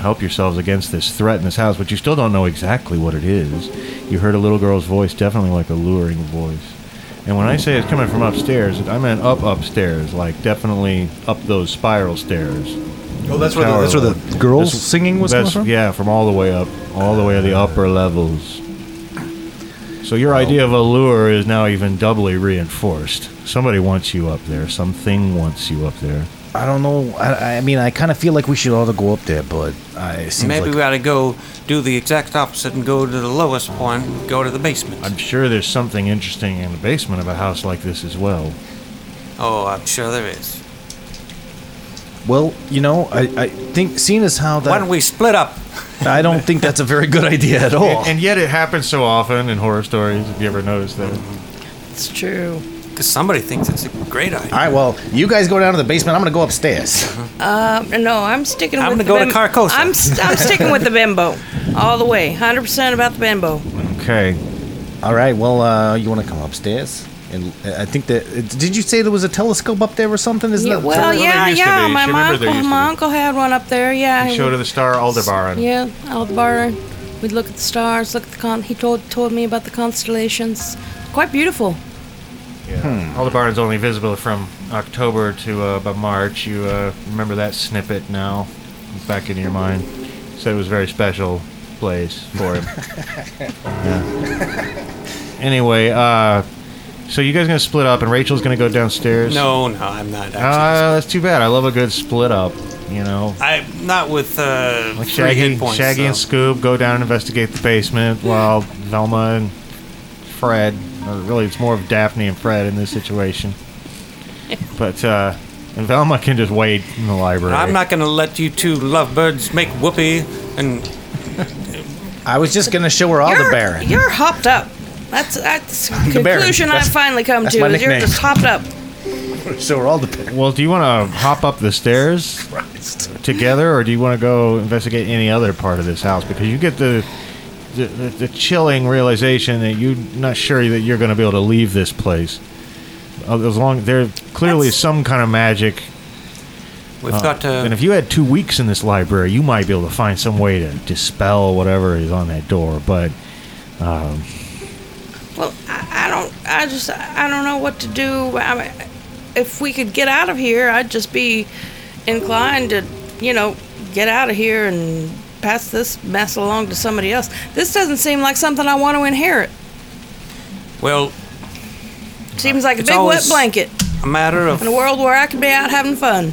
help yourselves against this threat in this house, but you still don't know exactly what it is. You heard a little girl's voice, definitely like a luring voice. And when I say it's coming from upstairs, I meant up upstairs, like definitely up those spiral stairs. Oh, that's where the- that's where the girls singing was That's, yeah, from all the way up, all the way to the upper levels. So your idea of a lure is now even doubly reinforced. Somebody wants you up there. Something wants you up there. I don't know. I, I mean, I kind of feel like we should all go up there, but I it seems Maybe like we ought to go do the exact opposite and go to the lowest point, go to the basement. I'm sure there's something interesting in the basement of a house like this as well. oh, I'm sure there is. well, you know, I, I think seeing as how that Why don't we split up? I don't think that's a very good idea at all. And, and yet it happens so often in horror stories. If you ever noticed that? It's true. Because somebody thinks it's a great idea. all right, well, you guys go down to the basement. I'm gonna go upstairs. Uh, no, I'm sticking I'm with gonna the go to Carcosa. I'm, st- I'm sticking with the bimbo. All the way. 100% about the bimbo. Okay. All right, well, uh, you want to come upstairs? And uh, I think that did you say there was a telescope up there or something? Isn't Yeah, that well, well, there yeah, used to yeah. be. My, She my remembered there uncle, used to my be. uncle had one up there. Yeah. You he showed her the star Aldebaran. Yeah, Aldebaran. We'd look at the stars, look at the con. He told told me about the constellations. Quite beautiful. Yeah. Aldebaran's only visible from October to uh, about March. You uh, remember that snippet now? Back in your mind. Said it was a very special place for him. Yeah. Anyway, uh, so you guys gonna split up, and Rachel's gonna go downstairs. No, no, I'm not. Actually. Uh, that's too bad. I love a good split up. You know, I'm not with uh, like three Shaggy, hit points. Shaggy and though. Scoob go down and investigate the basement, while Velma and Fred, or really it's more of Daphne and Fred in this situation. But uh, and Velma can just wait in the library. I'm not going to let you two lovebirds make whoopee and I was just gonna show her all the you're, Baron. You're hopped up. That's that's the The Baron. conclusion That's- I've finally come that's to. my Is you're nickname. just hopped up. Show her all the Baron. Well, do you want to hop up the stairs together, or do you want to go investigate any other part of this house? Because you get the the, the, the chilling realization that you're not sure that you're going to be able to leave this place. As long there clearly is some kind of magic, we've uh, got to. and if you had two weeks in this library, you might be able to find some way to dispel whatever is on that door. But um, Well, I, I don't. I just. I don't know what to do. I mean, if we could get out of here, I'd just be inclined to, you know, get out of here and pass this mess along to somebody else. This doesn't seem like something I want to inherit. well, Seems like a big wet blanket a matter of in a world where I could be out having fun.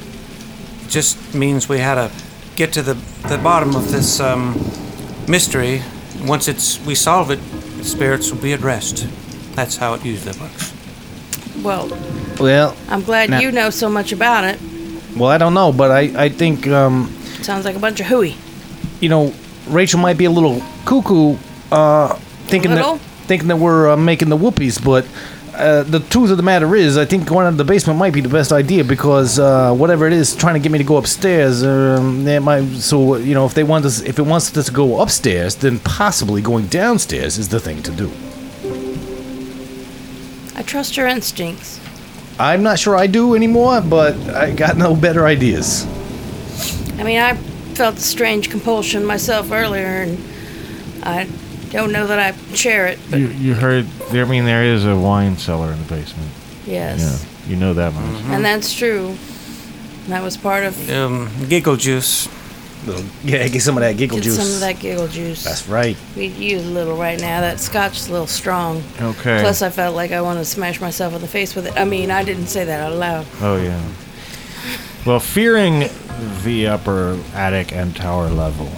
just means we had to get to the the bottom of this um, mystery. Once it's we solve it, spirits will be at rest. That's how it usually works. Well, Well, I'm glad Now- you know so much about it. well, I don't know, but I I think um, Sounds like a bunch of hooey. You know Rachel might be a little cuckoo, uh, thinking that thinking that we're uh, making the whoopies, but. Uh, the truth of the matter is, I think going into the basement might be the best idea because uh, whatever it is trying to get me to go upstairs, um, they might. So you know, if they want us, if it wants us to go upstairs, then possibly going downstairs is the thing to do. I trust your instincts. I'm not sure I do anymore, but I got no better ideas. I mean, I felt a strange compulsion myself earlier, and I don't know that I share it, but you, you heard. I mean, there is a wine cellar in the basement. yes. Yeah, you know that much. Mm-hmm. And that's true. That was part of Um, giggle juice. Yeah, get some of that giggle get juice. some of that giggle juice. That's right. We use a little right now. That scotch is a little strong. Okay. Plus, I felt like I wanted to smash myself in the face with it. I mean, I didn't say that out loud. Oh yeah. Well, fearing the upper attic and tower level,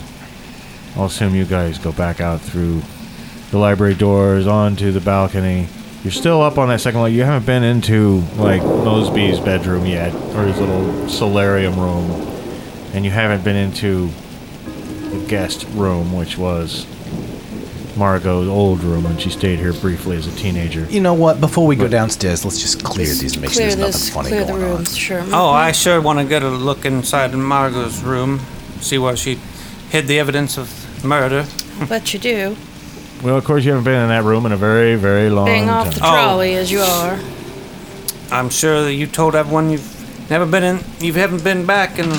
I'll assume you guys go back out through the library doors onto the balcony. You're still up on that second level. You haven't been into like Mosby's bedroom yet, or his little solarium room, and you haven't been into the guest room, which was Margot's old room when she stayed here briefly as a teenager. You know what? Before we go downstairs, let's just clear these and make sure Clear there's this, nothing funny clear the going on. rooms, sure. Oh, I sure want to get a look inside Margot's room, see where she hid the evidence of murder. But you do. Well, of course, you haven't been in that room in a very, very long Being time. off the Oh. trolley as you are. I'm sure that you told everyone you've never been in, you haven't been back in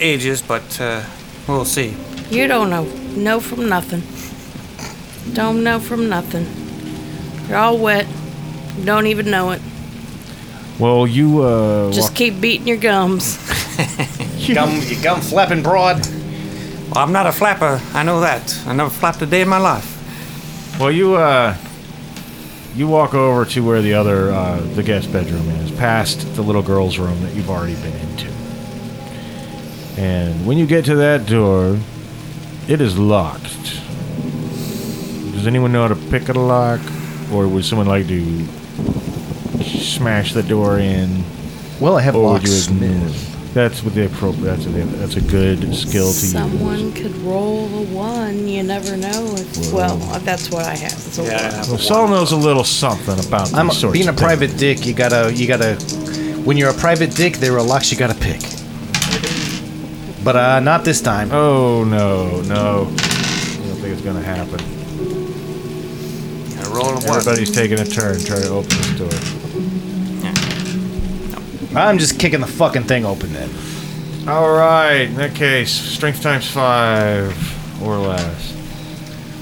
ages, but uh, We'll see. You don't know. Know from nothing. Don't know from nothing. You're all wet. Don't even know it. Well, you uh, Just walk- keep beating your gums. Gum, you gum flapping broad. Well, I'm not a flapper. I know that. I never flapped a day in my life. well, you uh, you walk over to where the other uh, the guest bedroom is, past the little girl's room that you've already been into. And when you get to that door, it is locked. Does anyone know how to pick a lock, or would someone like to smash the door in? Well, I have Or would you ignore locksmith. That's what the appropriate. That's a, that's a good skill to use. Someone could roll a one. You never know. If, well, that's what I have. It's a one. Well, Saul knows a little something about these I'm sorts being a of things. private dick. You gotta, you gotta. When you're a private dick, there are locks you gotta pick. But uh, not this time. Oh no, no! I don't think it's gonna happen. I roll a one. Everybody's taking a turn trying to open this door. I'm just kicking the fucking thing open then. All right, in that case, strength times five or less.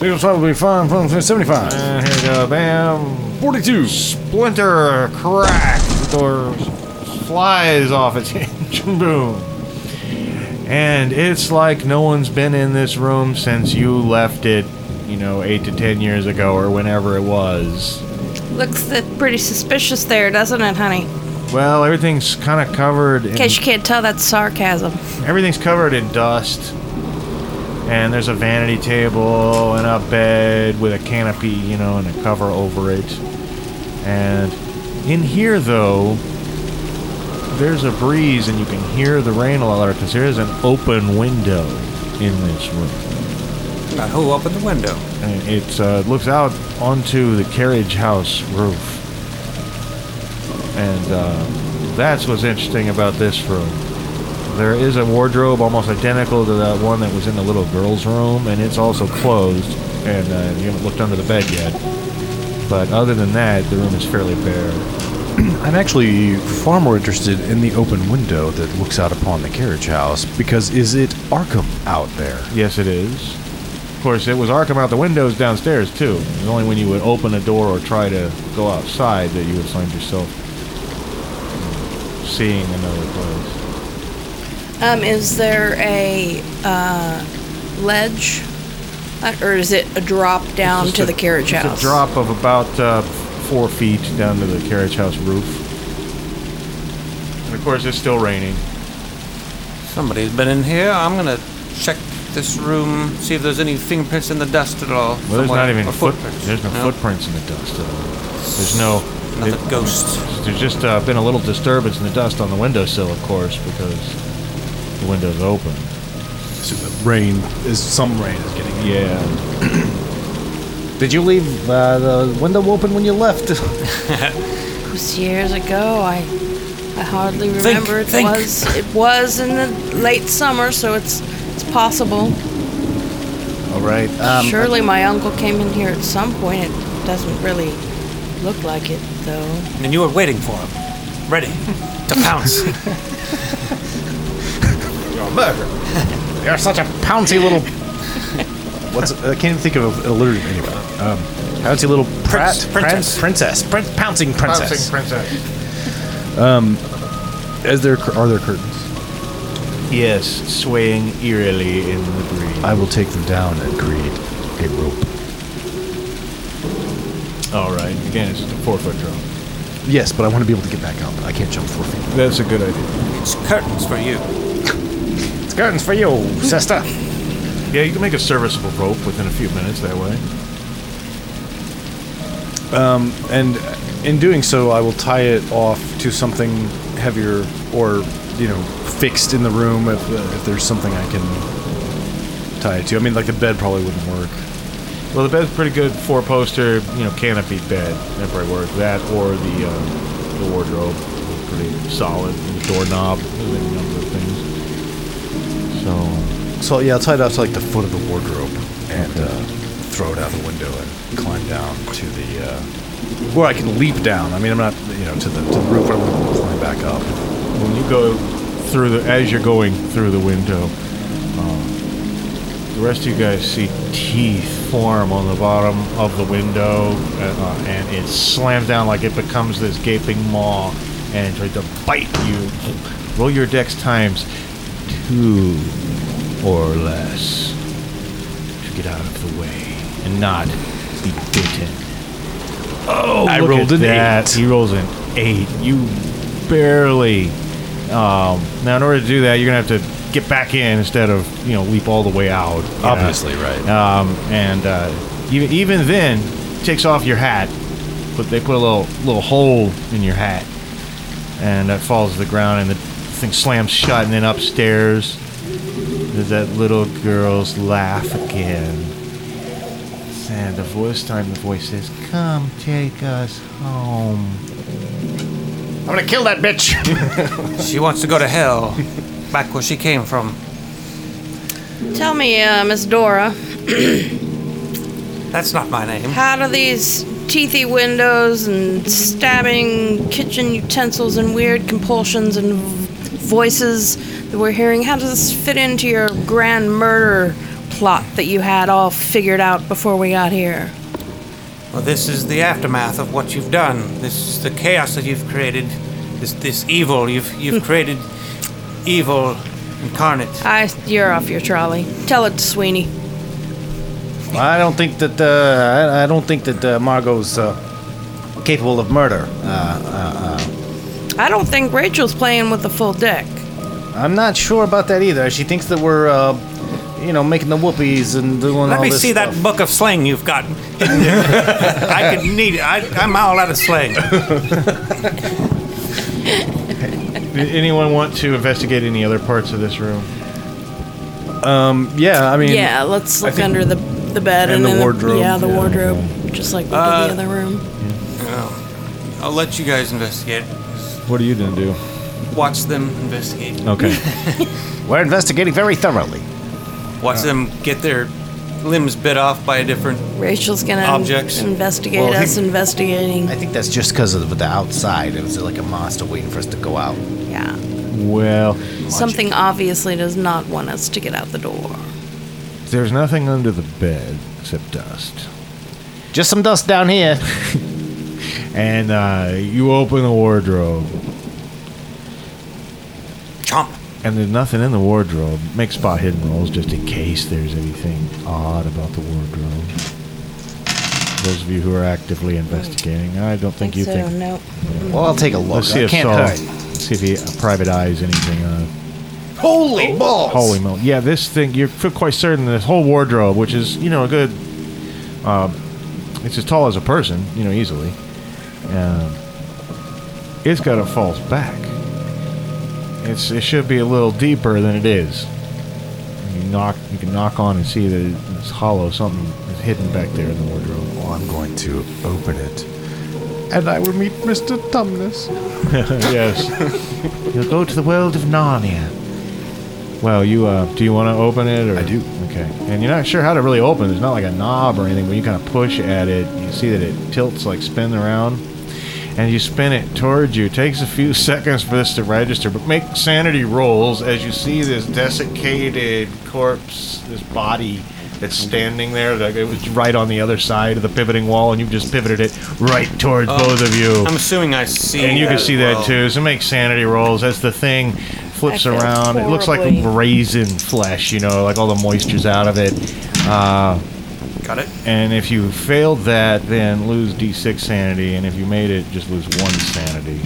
It'll probably be fine. 75. And here we go, bam! 42. Splinter, crack! The door flies off its hinge, boom. And it's like no one's been in this room since you left it, you know, eight to ten years ago or whenever it was. Looks pretty suspicious there, doesn't it, honey? Well, everything's kind of covered in In case you can't tell, that's sarcasm. everything's covered in dust. And there's a vanity table and a bed with a canopy, you know, and a cover over it. And in here, though, there's a breeze and you can hear the rain a lot because there is an open window in this room. Now, who opened the window? And it uh, looks out onto the carriage house roof. And uh, that's what's interesting about this room. There is a wardrobe almost identical to that one that was in the little girl's room, and it's also closed. And uh, you haven't looked under the bed yet. But other than that, the room is fairly bare. I'm actually far more interested in the open window that looks out upon the carriage house because is it Arkham out there? Yes, it is. Of course, it was Arkham out the windows downstairs too. It was only when you would open a door or try to go outside that you would find yourself seeing another place. Um, is there a uh, ledge, uh, or is it a drop down to a- the carriage it's house? A drop of about uh, four feet down to the carriage house roof. And of course, it's still raining. Somebody's been in here. I'm gonna check this room, see if there's any fingerprints in the dust at all. Well, there's not even or foot, footprints. there's no, footprints in the dust at all. There's no Nothing it- ghost. There's just uh, been a little disturbance in the dust on the windowsill, of course, because the window's open. So the rain is some rain is getting. Yeah. Did you leave uh, the window open when you left? It was years ago. I I hardly remember. it think. was it was in the late summer, so it's it's possible. All right. Um, Surely my uncle came in here at some point. It doesn't really look like it, though. And you were waiting for him, ready to pounce. You're a murderer. You're such a pouncy little. What's I can't even think of a, a alliterative name. Um, pouncy little prat, princess. princess, prin- pouncing princess. Pouncing princess. Is there are there curtains? Yes, swaying eerily in the breeze. I will take them down and create a rope. All right. Again, it's just a four-foot drop. Yes, but I want to be able to get back up. I can't jump four feet. That's a good idea. it's curtains for you. It's curtains for you, sister. Yeah, you can make a serviceable rope within a few minutes that way. Um, And in doing so, I will tie it off to something heavier or, you know, fixed in the room if, uh, if there's something I can tie it to. I mean, like the bed probably wouldn't work. Well, the bed's pretty good four-poster, you know, canopy bed. That probably work. That or the uh, the wardrobe, pretty solid. The doorknob, there's a number of things. So So, yeah, I'll tie it off to like the foot of the wardrobe and uh, throw it out the window and climb down to the. Uh, where I can leap down. I mean, I'm not, you know, to the, to the roof, but I want to climb back up. When you go through the as you're going through the window, uh, the rest of you guys see teeth form on the bottom of the window, uh, and it slams down like it becomes this gaping maw and tries to bite you. Roll your dex times two or less to get out of the way and not be bitten. Oh, I rolled an that. eight. He rolls an eight. You barely. Um, now, in order to do that, you're gonna have to get back in instead of you know leap all the way out. you know. Obviously, right. Um, and uh, even even then, takes off your hat, but they put a little little hole in your hat, and that falls to the ground, and the thing slams shut. And then upstairs, there's that little girl's laugh again. And the voice time, the voice says, "Come take us home." I'm gonna kill that bitch. She wants to go to hell, back where she came from. Tell me, uh, Miss Dora, That's not my name. how do these teethy windows and stabbing kitchen utensils and weird compulsions and voices that we're hearing, how does this fit into your grand murder plot that you had all figured out before we got here? Well, this is the aftermath of what you've done. This is the chaos that you've created. This this evil you've you've created. Evil incarnate. I, you're off your trolley. Tell it to Sweeney. I don't think that uh, I, I don't think that uh, Margot's uh, capable of murder. Uh, I don't think Rachel's playing with a full deck. I'm not sure about that either. She thinks that we're, uh, you know, making the whoopies and doing Let all Let me see stuff. that book of slang you've got. I could need it. I, I'm all out of slang. Did anyone want to investigate any other parts of this room? Yeah, I mean, Yeah, let's look think- under the the bed and and, the then wardrobe, yeah, the yeah. wardrobe, just like we Uh, did the other room. Yeah. I'll let you guys investigate. What are you gonna do? Watch them investigate. Okay. we're investigating very thoroughly. Watch them get their limbs bit off by a different. Rachel's gonna Objects. investigate Well, I us think- investigating. I think that's just because of the outside. It was like a monster waiting for us to go out. yeah, well, something obviously does not want us to get out the door. there's nothing under the bed except dust. Just some dust down here. And uh, you open the wardrobe, Chomp. And there's nothing in the wardrobe. Make spot hidden rolls just in case there's anything odd about the wardrobe. Those of you who are actively investigating, I don't think, you so. think. No. Well, I'll take a look. Let's see I if can't Saul, see if he private eyes anything on. Holy balls! Holy moly! Yeah, this thing you're quite certain this whole wardrobe, which is you know a good, uh, it's as tall as a person, you know easily. Um, it's got a false back. It's it should be a little deeper than it is. You knock, you can knock on and see that it's hollow. Something is hidden back there in the wardrobe. Well, I'm going to open it. And I will meet Mr. Tumnus. yes. You'll go to the world of Narnia. Well, you uh, do you want to open it? Or? I do. Okay. And you're not sure how to really open. it. There's not like a knob or anything, but you kind of push at it. You see that it tilts, like spin around, and you spin it towards you. It takes a few seconds for this to register, but make sanity rolls as you see this desiccated corpse, this body that's standing there. Like it was right on the other side of the pivoting wall, and you've just pivoted it right towards both of you. I'm assuming I see. And you can see well. that too. So make sanity rolls as the thing flips I feel around. It looks like raisin flesh, you know, like all the moisture's out of it. Uh, Got it. and if you failed that, then lose d6 sanity. And if you made it, just lose one sanity.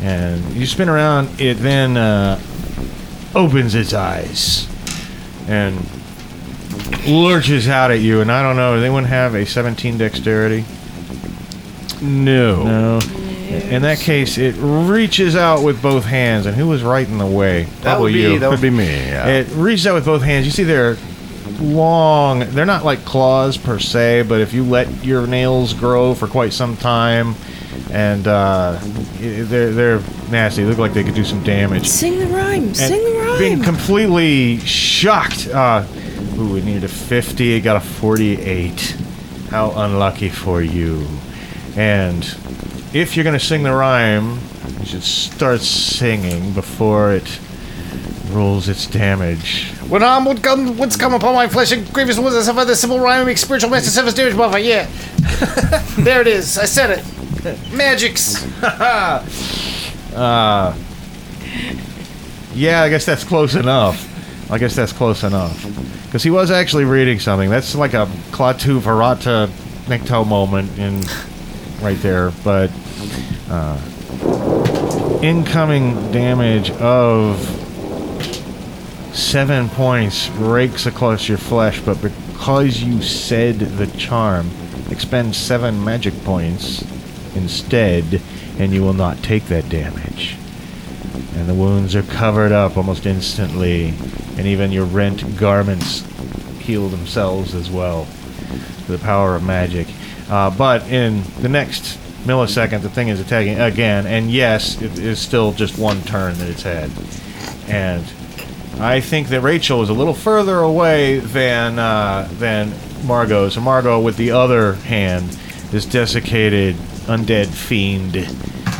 And you spin around, it then uh, opens its eyes and lurches out at you. And I don't know, does anyone have a 17 dexterity? No. No. In that case, it reaches out with both hands, and who was right in the way? That Probably would be you. that would be me. Yeah. It reaches out with both hands. You see, they're long. They're not like claws per se, but if you let your nails grow for quite some time, and uh, they're they're nasty. They look like they could do some damage. Sing the rhyme. And Sing the rhyme. Being completely shocked. Uh, ooh, it needed a 50. It got a 48. How unlucky for you. And if you're going to sing the rhyme, you should start singing before it rolls its damage. When arm would come, would come upon my flesh and grievous wounds, I suffer the simple rhyme makes spiritual master service damage buffer. Yeah. there it is. I said it. Magics. Yeah, I guess that's close enough. I guess that's close enough. Because he was actually reading something. That's like a Klaatu Barada Nikto moment in right there. But uh, incoming damage of seven points rakes across your flesh, but because you said the charm, expend seven magic points instead, and you will not take that damage and the wounds are covered up almost instantly, and even your rent garments heal themselves as well. The power of magic. Uh, but in the next millisecond, the thing is attacking again, and yes, it is still just one turn that it's had. And I think that Rachel is a little further away than uh, than Margot. So Margot, with the other hand, this desiccated undead fiend.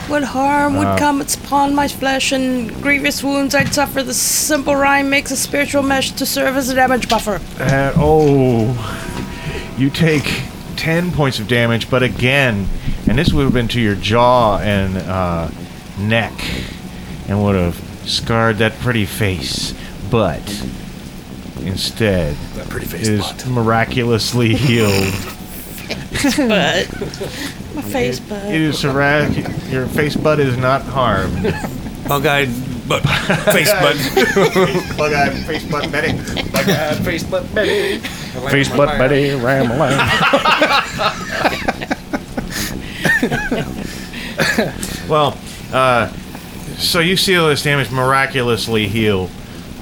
What harm Uh. would come upon my flesh and grievous wounds I'd suffer? The simple rhyme makes a spiritual mesh to serve as a damage buffer. Uh, oh, you take 10 points of damage, but again, and this would have been to your jaw and uh, neck and would have scarred that pretty face. But instead, That pretty face is miraculously healed. But my face, but It is mirac- your face bud is not harmed. Bug-eyed, but face bud. Bug-eyed face bud Betty. Bug-eyed face butt Betty. Face bud Betty Rambling. well, uh, so you see all this damage miraculously heal.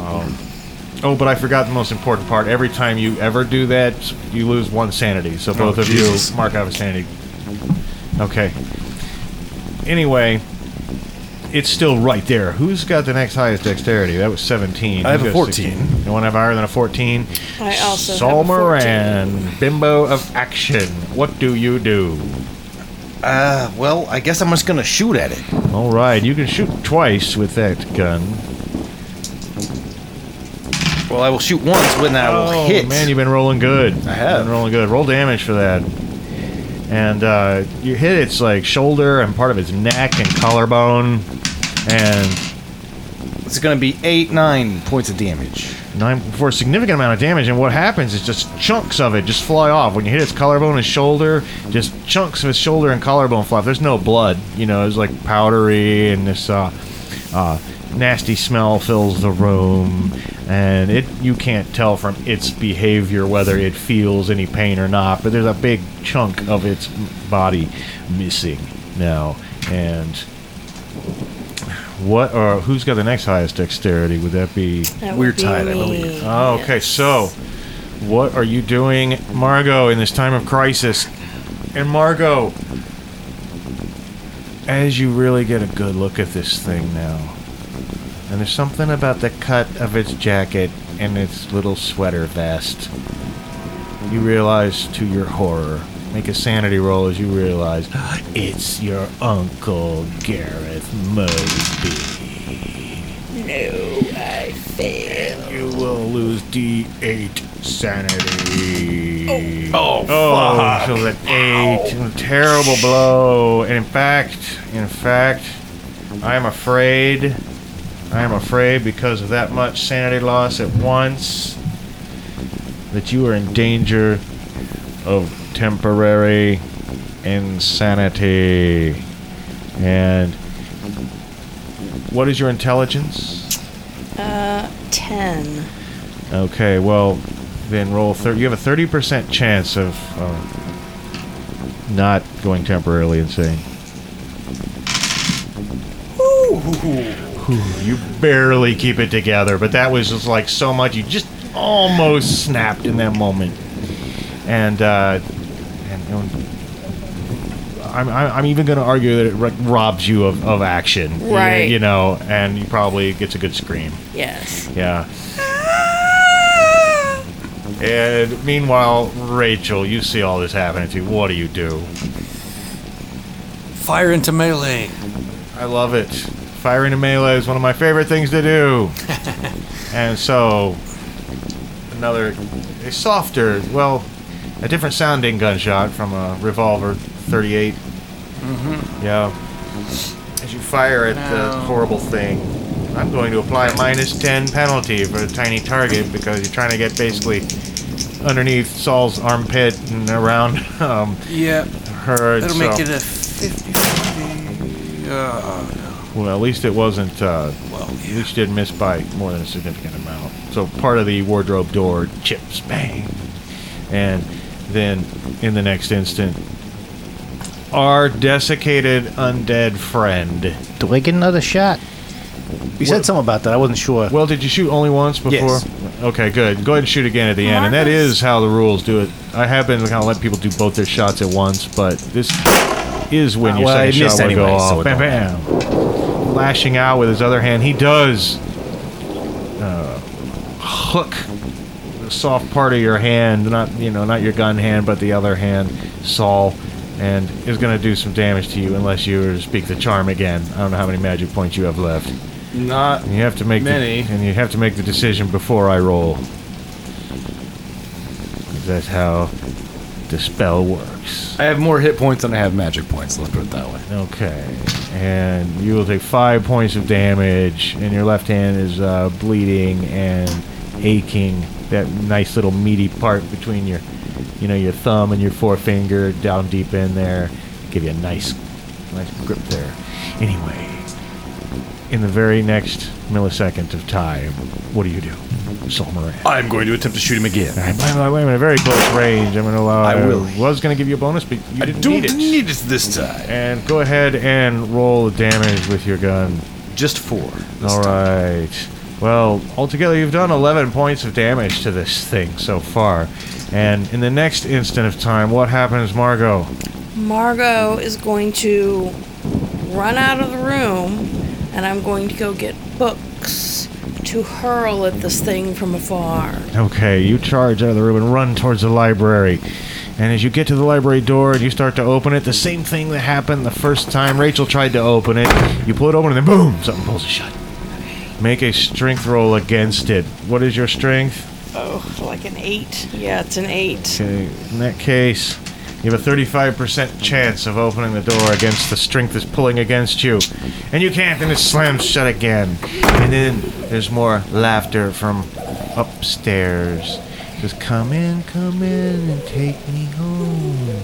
Um, oh, but I forgot the most important part. Every time you ever do that, you lose one sanity. So both of Jesus. you mark out a sanity. Okay. Anyway, it's still right there. Who's got the next highest dexterity? That was 17. I have a 14. 16? No one have higher than a 14? I also have Saul a 14. Moran, bimbo of action. What do you do? Uh, well, I guess I'm just gonna shoot at it. All right, you can shoot twice with that gun. Well, I will shoot once when I will oh hit. man, you've been rolling good. I have. Been rolling good. Roll damage for that. And uh, you hit its like shoulder and part of its neck and collarbone, and It's gonna be eight, nine points of damage. nine for a significant amount of damage. And what happens is just chunks of it just fly off when you hit its collarbone and shoulder. Just chunks of its shoulder and collarbone fly off. There's no blood. You know, it's like powdery and this uh, uh, nasty smell fills the room, and it you can't tell from its behavior whether it feels any pain or not. But there's a big chunk of its body missing now, and. What or who's got the next highest dexterity? Would that be That We're would be tied, I believe. Oh, okay. So, what are you doing, Margot, in this time of crisis? And Margot, as you really get a good look at this thing now, and there's something about the cut of its jacket and its little sweater vest, you realize to your horror. Make a sanity roll as you realize it's your uncle Gareth Mosby. No, I fail. You will lose D8 sanity. Oh, Oh, oh! so that eight, a terrible blow. And in fact, in fact, I am afraid, I am afraid because of that much sanity loss at once, that you are in danger of temporary insanity. And what is your intelligence? Uh, ten. Okay, well, then roll 30. You have a 30% chance of uh, not going temporarily insane. Whew, You barely keep it together, but that was just like so much. You just almost snapped in that moment. And, uh, and, and I'm, I'm I'm even going to argue that it ro- robs you of, of action. You- Right. You know, and you probably gets a good scream. Yes. Yeah. And meanwhile, Rachel, you see all this happening to you. What do you do? Fire into melee. I love it. Firing a melee is one of my favorite things to do. and so, another, a softer, well, a different sounding gunshot from a revolver 38. Mm-hmm. Yeah. As you fire at the horrible thing, I'm going to apply a minus 10 penalty for a tiny target because you're trying to get basically underneath Saul's armpit and around um, Yeah, her. that'll so- make it a 50 50. Uh, Well, at least it wasn't. Uh, well, At least you didn't miss by more than a significant amount. So part of the wardrobe door chips, bang. And then in the next instant, our desiccated undead friend. Do I get another shot? You said something about that. I wasn't sure. Well, did you shoot only once before? Yes. Okay, good. Go ahead and shoot again at the end. And that is how the rules do it. I have been kind of let people do both their shots at once, but this is when Uh, your well, second shot missed would go anyway, so off. Bam, don't bam. Lashing out with his other hand, he does uh, hook the soft part of your hand, not you know, not your gun hand, but the other hand, Saul, and is going to do some damage to you unless you were to speak the charm again. I don't know how many magic points you have left. Not And you have to make Many. The, and you have to make the decision before I roll. That's how the spell works. I have more hit points than I have magic points. Let's put it that way. Okay, and you will take five points of damage, and your left hand is uh, bleeding and aching. That nice little meaty part between your, you know, your thumb and your forefinger down deep in there, give you a nice, nice grip there. Anyway, in the very next millisecond of time, what do you do, Saul Moran? I'm going to attempt to shoot him again. All right, wait, wait, wait a very close range. I'm going to allow. I will. was going to give you a bonus, but you I didn't don't need it. need it this time. And go ahead and roll the damage with your gun. Just four. this All time. Well, altogether, you've done 11 points of damage to this thing so far. And in the next instant of time, what happens, Margot? Margot is going to run out of the room, and I'm going to go get books to hurl at this thing from afar. Okay, you charge out of the room and run towards the library. And as you get to the library door and you start to open it, the same thing that happened the first time Rachel tried to open it. You pull it open and then boom, something pulls it shut. Make a strength roll against it. What is your strength? Oh, like an eight. Yeah, it's an eight. Okay, in that case, you have a 35% chance of opening the door against the strength that's pulling against you. And you can't, and it slams shut again. And then there's more laughter from upstairs. Just come in, come in, and take me home.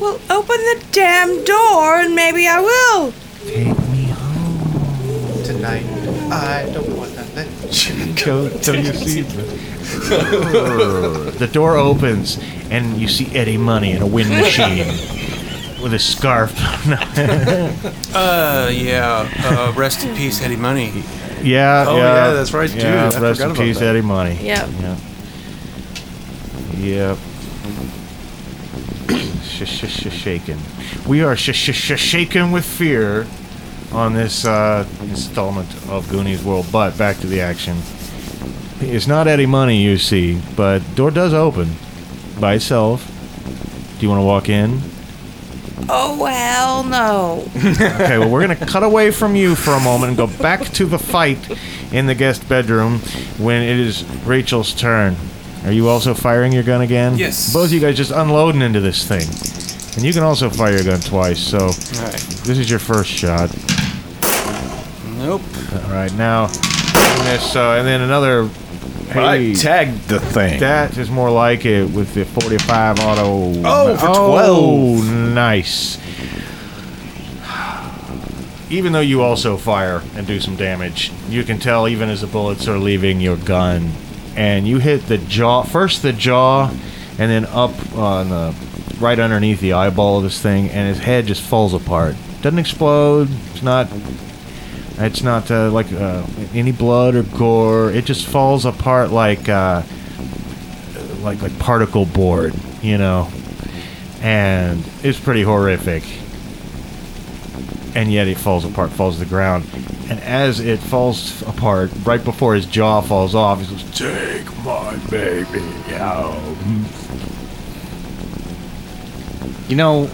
Well, open the damn door, and maybe I will. Take me home. Tonight, I don't want to let you Go till you see the... the door opens, and you see Eddie Money in a wind machine with a scarf. Uh, yeah. Uh, rest in peace, Eddie Money. Yeah, Oh, yeah, yeah, that's right, dude. Yeah, I rest in peace, that. Eddie Money. Yep. Yeah. Yep. Sh sh sh shaken. We are sh sh sh shaken with fear on this uh, installment of Goonies World. But back to the action. It's not Eddie Money, you see, but door does open by itself. Do you want to walk in? Oh, hell no. Okay, well, we're going to cut away from you for a moment and go back to the fight in the guest bedroom when it is Rachel's turn. Are you also firing your gun again? Yes. Both of you guys just unloading into this thing. And you can also fire your gun twice, so Alright. this is your first shot. Nope. All right, now, and this, uh, and then another. I tagged the thing. that is more like it with the 45 auto. Oh, for 12. Oh, nice. Even though you also fire and do some damage, you can tell even as the bullets are leaving your gun. And you hit the jaw, first the jaw, and then up on the right underneath the eyeball of this thing, and his head just falls apart. Doesn't explode. It's not it's not uh, like uh, any blood or gore. It just falls apart like uh, like like particle board, you know. And it's pretty horrific. And yet it falls apart, falls to the ground. And as it falls apart, right before his jaw falls off, he says, "Take my baby out." You know,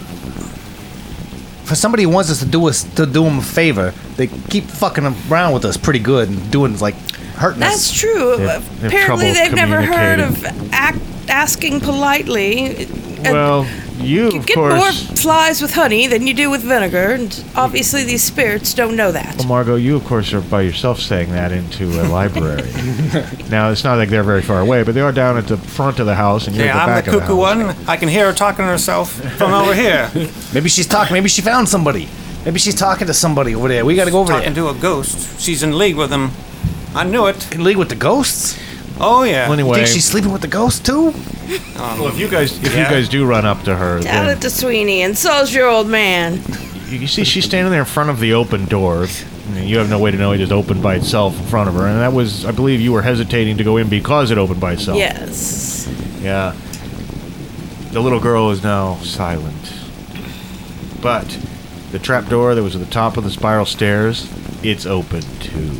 for somebody who wants us to do us to do them a favor, they keep fucking around with us pretty good and doing like hurting That's us. true. They have- they have Apparently, trouble they've never heard of act, asking politely. Uh, Well, you you of get more flies with honey than you do with vinegar, and obviously these spirits don't know that. Well, Margot, you of course are by yourself saying that into a library. now it's not like they're very far away, but they are down at the front of the house, and you're Yeah, at the I'm back the of the cuckoo house. one. I can hear her talking to herself from over here. Maybe she's talking. Maybe she found somebody. Maybe she's talking to somebody over there. We got to go over talking there. Talking to a ghost. She's in league with them. I knew it. In league with the ghosts. Oh yeah. Well, You anyway, think she's sleeping with the ghost too? Um, well, if you guys if Yeah. you guys do run up to her, Tell then it to Sweeney, and so's your old man. you you see she's standing there in front of the open door. I mean, you have no way to know it just opened by itself in front of her, and that was, I believe, you were hesitating to go in because it opened by itself. Yes. Yeah. The little girl is now silent. But the trap door that was at the top of the spiral stairs, it's open too.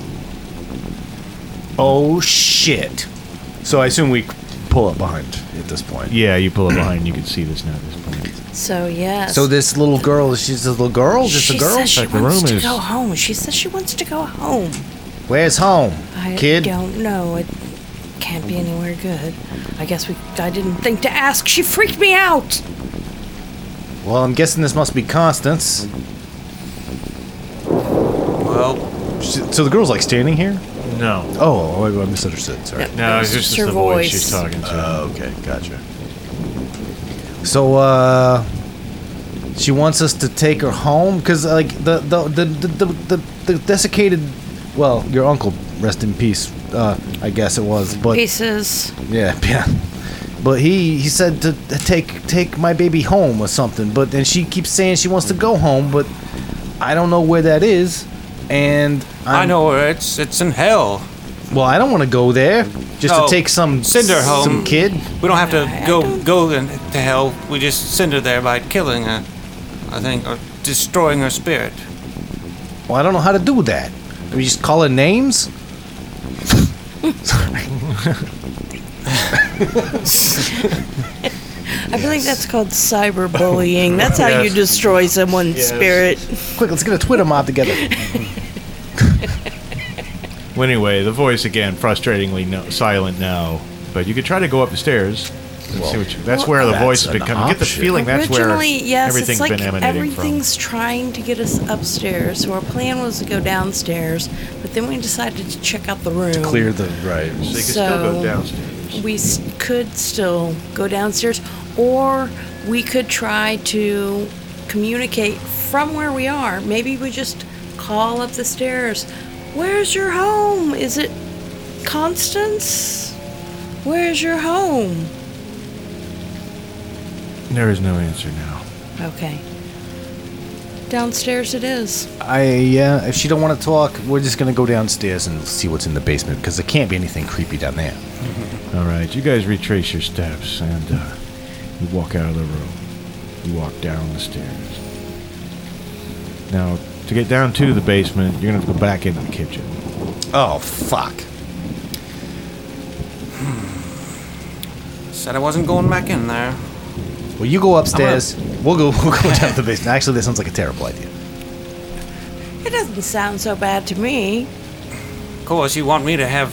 Oh shit! So I assume we pull up behind at this point. Yeah, you pull up behind, and you can see this now at this point. So yes. So this little girl, she's a little girl, just she a girl. says she Like, the wants room to is- go home. She says she wants to go home. Where's home, Kid? I kid? don't know. It can't be anywhere good. I guess we. I didn't think to ask. She freaked me out. Well, I'm guessing this must be Constance. well, She- So the girl's like standing here. No. Oh, I I misunderstood. Sorry. Yep. No, It it's was just, her the voice. voice. she's talking to. Oh, okay, gotcha. So, uh, she wants us to take her home because, like, the the, the the the the the desiccated, well, your uncle, rest in peace. Uh, I guess it was, but Pieces. yeah, yeah. But he he said to take take my baby home or something. But then she keeps saying she wants to go home, but I don't know where that is. And i I'm, know where it's. It's in hell. Well, I don't want to go there just No, to take some send her home. some kid. We don't have to I- I go don't- go in- to hell. We just send her there by killing her. I think, or destroying her spirit. Well, I don't know how to do that. Do we just call her names? I believe that's called cyberbullying. That's how you Yes. destroy someone's Yes. spirit. Quick, let's get a Twitter mob together. Well, anyway, the voice again, frustratingly no, silent now. But you could try to go up the stairs and see what you, That's Well, where the that's voice has been coming. Get the option. feeling that's where Originally, yes, everything's it's like been emanating everything's trying to get us upstairs. So our plan was to go downstairs, but then we decided to check out the room. Clear the right. from. So you could still go So- downstairs. We s- could still go downstairs, or we could try to communicate from where we are. Maybe we just call up the stairs. Where's your home? Is it Constance? Where's your home? There is no answer now. Okay. Downstairs it is. I yeah. If she don't want to talk, we're just gonna go downstairs and see what's in the basement because there can't be anything creepy down there. All right, you guys retrace your steps and uh, you walk out of the room. You walk down the stairs. Now, to get down to the basement, you're gonna have to go back into the kitchen. Oh fuck! Said I wasn't going back in there. Well, you go upstairs. We'll go. We'll go down to the basement. Actually, that sounds like a terrible idea. It doesn't sound so bad to me. Of course, you want me to have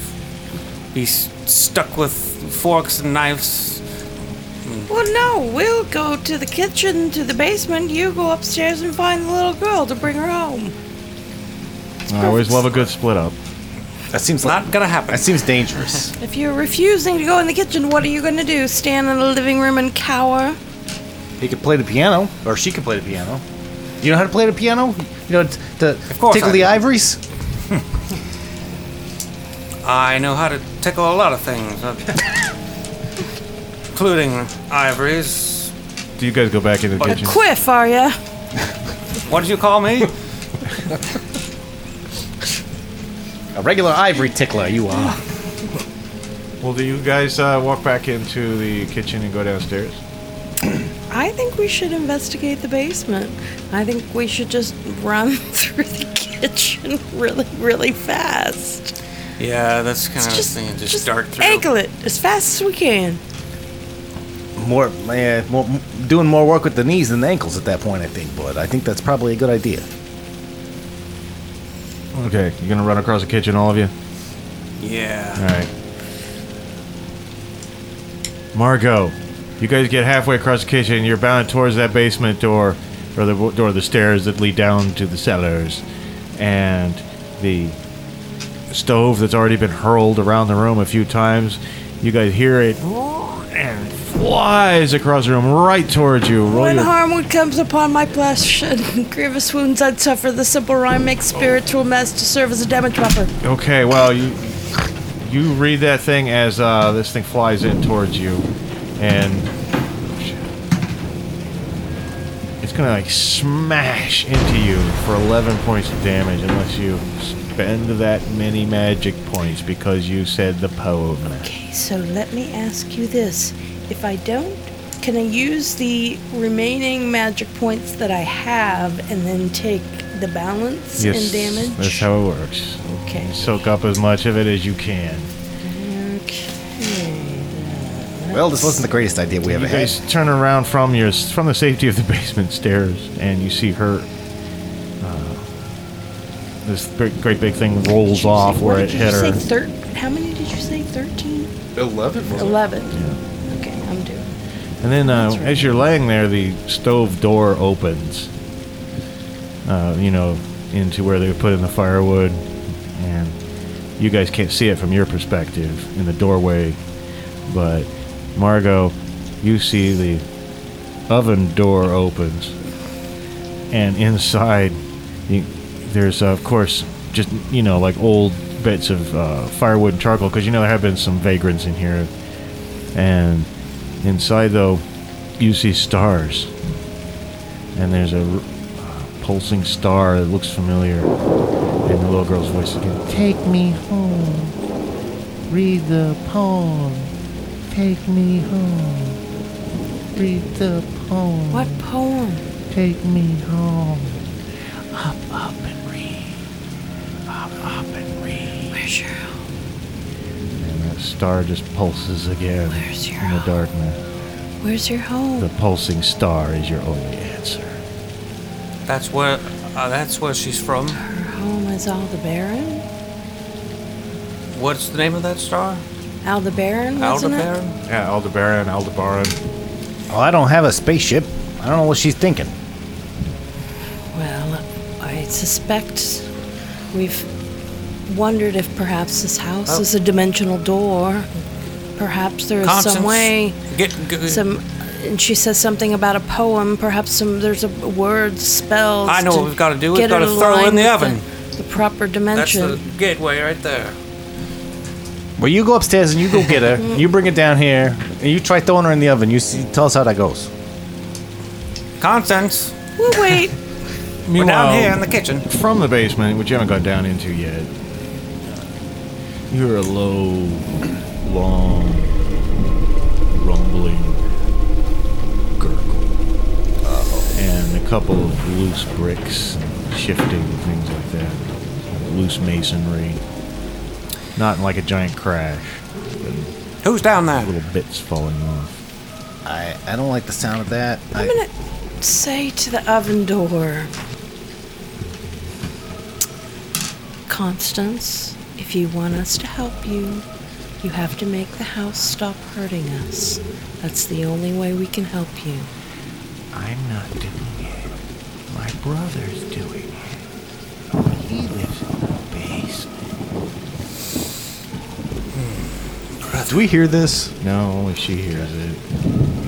be s- stuck with forks and knives. Well, no, we'll go to the kitchen, to the basement. You go upstairs and find the little girl to bring her home. I always love a good split up. That seems Not gonna happen. that seems dangerous. If you're refusing to go in the kitchen, what are you going to do? Stand in the living room and cower? he could play the piano, or she could play the piano. You know how to play the piano? You know t- to Of tickle I the do. ivories. I know how to tickle a lot of things, including ivories. Do you guys go back into the A A kitchen? quiff, are ya? What did you call me? A regular ivory tickler, you are. Well, do you guys uh, walk back into the kitchen and go downstairs? I think we should investigate the basement. I think we should just run through the kitchen really, really fast. Yeah, that's kind of Just, thing. Just, just dart through. ankle it as fast as we can. More, uh, more, doing more work with the knees than the ankles at that point. I think, but I think that's probably a good idea. Okay, you're gonna run across the kitchen, all of you? Yeah. All right. Margot, you guys get halfway across the kitchen. You're bound towards that basement door, or the door of the stairs that lead down to the cellars, and the stove that's already been hurled around the room a few times. You guys hear it and flies across the room right towards you. Roll When your- harm would comes upon my flesh and grievous wounds I'd suffer, the simple rhyme makes spiritual mess to serve as a damage buffer. Okay, well you you read that thing as uh, this thing flies in towards you, and it's gonna like smash into you for 11 points of damage unless you spend that many magic points because you said the poem. Okay, so let me ask you this. If I don't, can I use the remaining magic points that I have and then take the balance Yes, and damage? that's how it works. Okay. Soak up as much of it as you can. Okay. Well, this wasn't the greatest idea we ever had. You had. guys turn around from your from the safety of the basement stairs, and you see her. Uh, this big, great big thing rolls off What where it hit her. Thir- how many did you say? 13? 11 was it? And then, uh, right. as you're laying there, the stove door opens. Uh, you know, into where they put in the firewood, and you guys can't see it from your perspective in the doorway, but Margot, you see the oven door opens, and inside, you, there's uh, of course just you know like old bits of uh, firewood and charcoal because you know there have been some vagrants in here, and inside though, you see stars, and there's a uh, pulsing star that looks familiar, and the little girl's voice again. Take me home. Read the poem. Take me home. Read the poem. What poem? Take me home. Up, up and read. Up, up and read. Where's your home? And that star just pulses again Where's your in the home? darkness. Where's your home? The pulsing star is your only answer. That's where. Uh, that's where she's from. Her home is Aldebaran? What's the name of that star? Aldebaran, wasn't it? Aldebaran. Yeah, Aldebaran, Aldebaran. Well, I don't have a spaceship. I don't know what she's thinking. Well, I suspect we've wondered if perhaps this house Oh. is a dimensional door. Perhaps there is Constance, some way, Get, g- some. And she says something about a poem. Perhaps some there's a word spells. I know what we've gotta do. We've get gotta it throw it in the oven. The, the proper That's the gateway right there. Well, you go upstairs and you go get her. you bring it down here, and you try throwing her in the oven. You see, tell us how that goes. Constance, We'll wait. we're down here in the kitchen. from the basement, which you haven't gone down into yet, you hear a low, long, rumbling gurgle. And a couple of loose bricks and shifting, and things like that. Loose masonry. Not like a giant crash, Who's down there? little bits falling off. I, I don't like the sound of that. I'm gonna say to the oven door, Constance, if you want us to help you, you have to make the house stop hurting us. That's the only way we can help you. I'm not doing it. My brother's doing it. He lives in the basement. Do we hear this? No, only she hears it.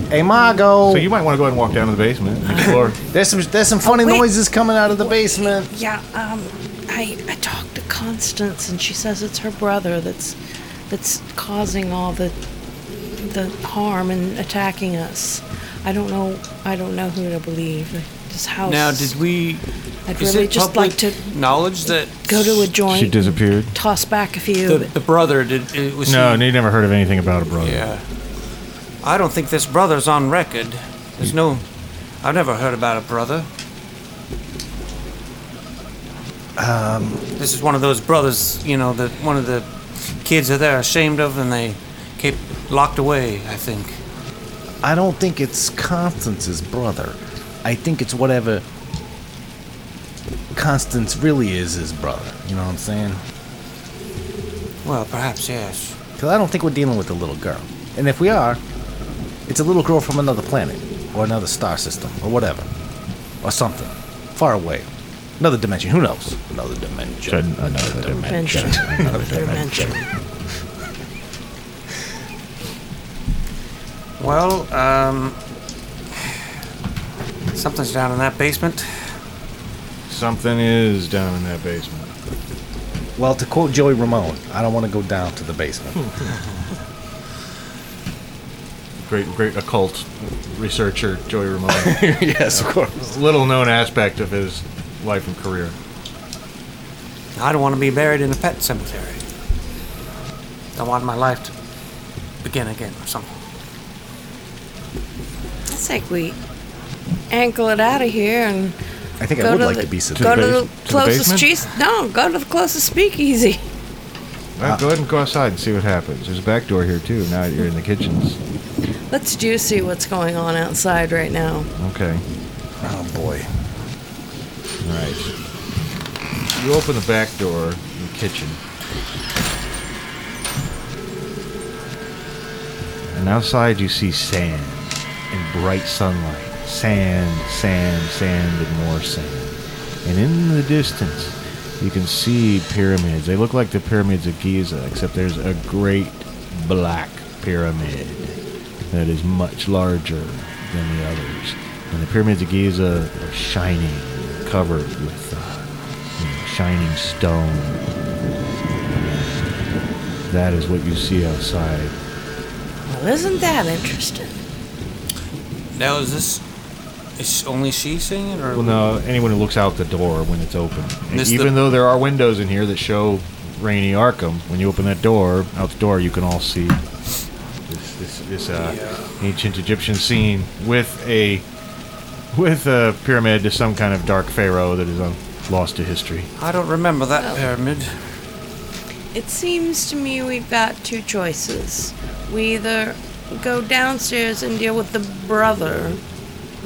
Hey, Margot. So you might want to go ahead and walk down to the basement and explore. there's some there's some funny wait. noises coming out of the basement. Yeah, um, I I talked to Constance and she says it's her brother that's that's causing all the the harm and attacking us. I don't know. I don't know who to believe. This house. Now, did we? I'd is really it just like to knowledge that go to a joint. She disappeared. toss back a few. the, the brother did? It was No, he- you never heard of anything about a brother. Yeah. I don't think this brother's on record. There's no. I've never heard about a brother. Um. This is one of those brothers, you know, that one of the kids that they're ashamed of and they keep locked away, I think. I don't think it's Constance's brother. I think it's whatever Constance really is his brother. You know what I'm saying? Well, perhaps yes. Because I don't think we're dealing with a little girl. And if we are, it's a little girl from another planet, or another star system, or whatever. Or something. Far away. Another dimension. Who knows? Another dimension. Another Dimension. Another Dimension. Well, um, something's down in that basement. Something is down in that basement. Well, to quote Joey Ramone, I don't want to go down to the basement. Great, great occult researcher Joey Ramone. yes, of course. Little known aspect of his life and career. I don't want to be buried in a pet cemetery. I want my life to begin again or something. I think we ankle it out of here and I think I would to like the, to be so. go to bas- the to the closest basement? cheese. No, go to the closest speakeasy. Well, ah. go ahead and go outside and see what happens. There's a back door here too. Now that you're in the kitchens. Let's do see what's going on outside right now. Okay. Oh boy. All right. You open the back door in the kitchen. And outside you see sand and bright sunlight. Sand, sand, sand, and more sand. And in the distance, you can see pyramids. They look like the pyramids of Giza, except there's a great black pyramid that is much larger than the others. And the pyramids of Giza are shining, covered with uh, you know, shining stone. That is what you see outside. Well, isn't that interesting? Now, is this. Is only she seeing it? Or Well, no, anyone who looks out the door when it's open. And even the- though there are windows in here that show rainy Arkham, when you open that door, out the door, you can all see this this, this uh, ancient Egyptian scene with a with a pyramid to some kind of dark pharaoh that is uh, lost to history. I don't remember that Oh. pyramid. It seems to me we've got two choices. We either go downstairs and deal with the brother,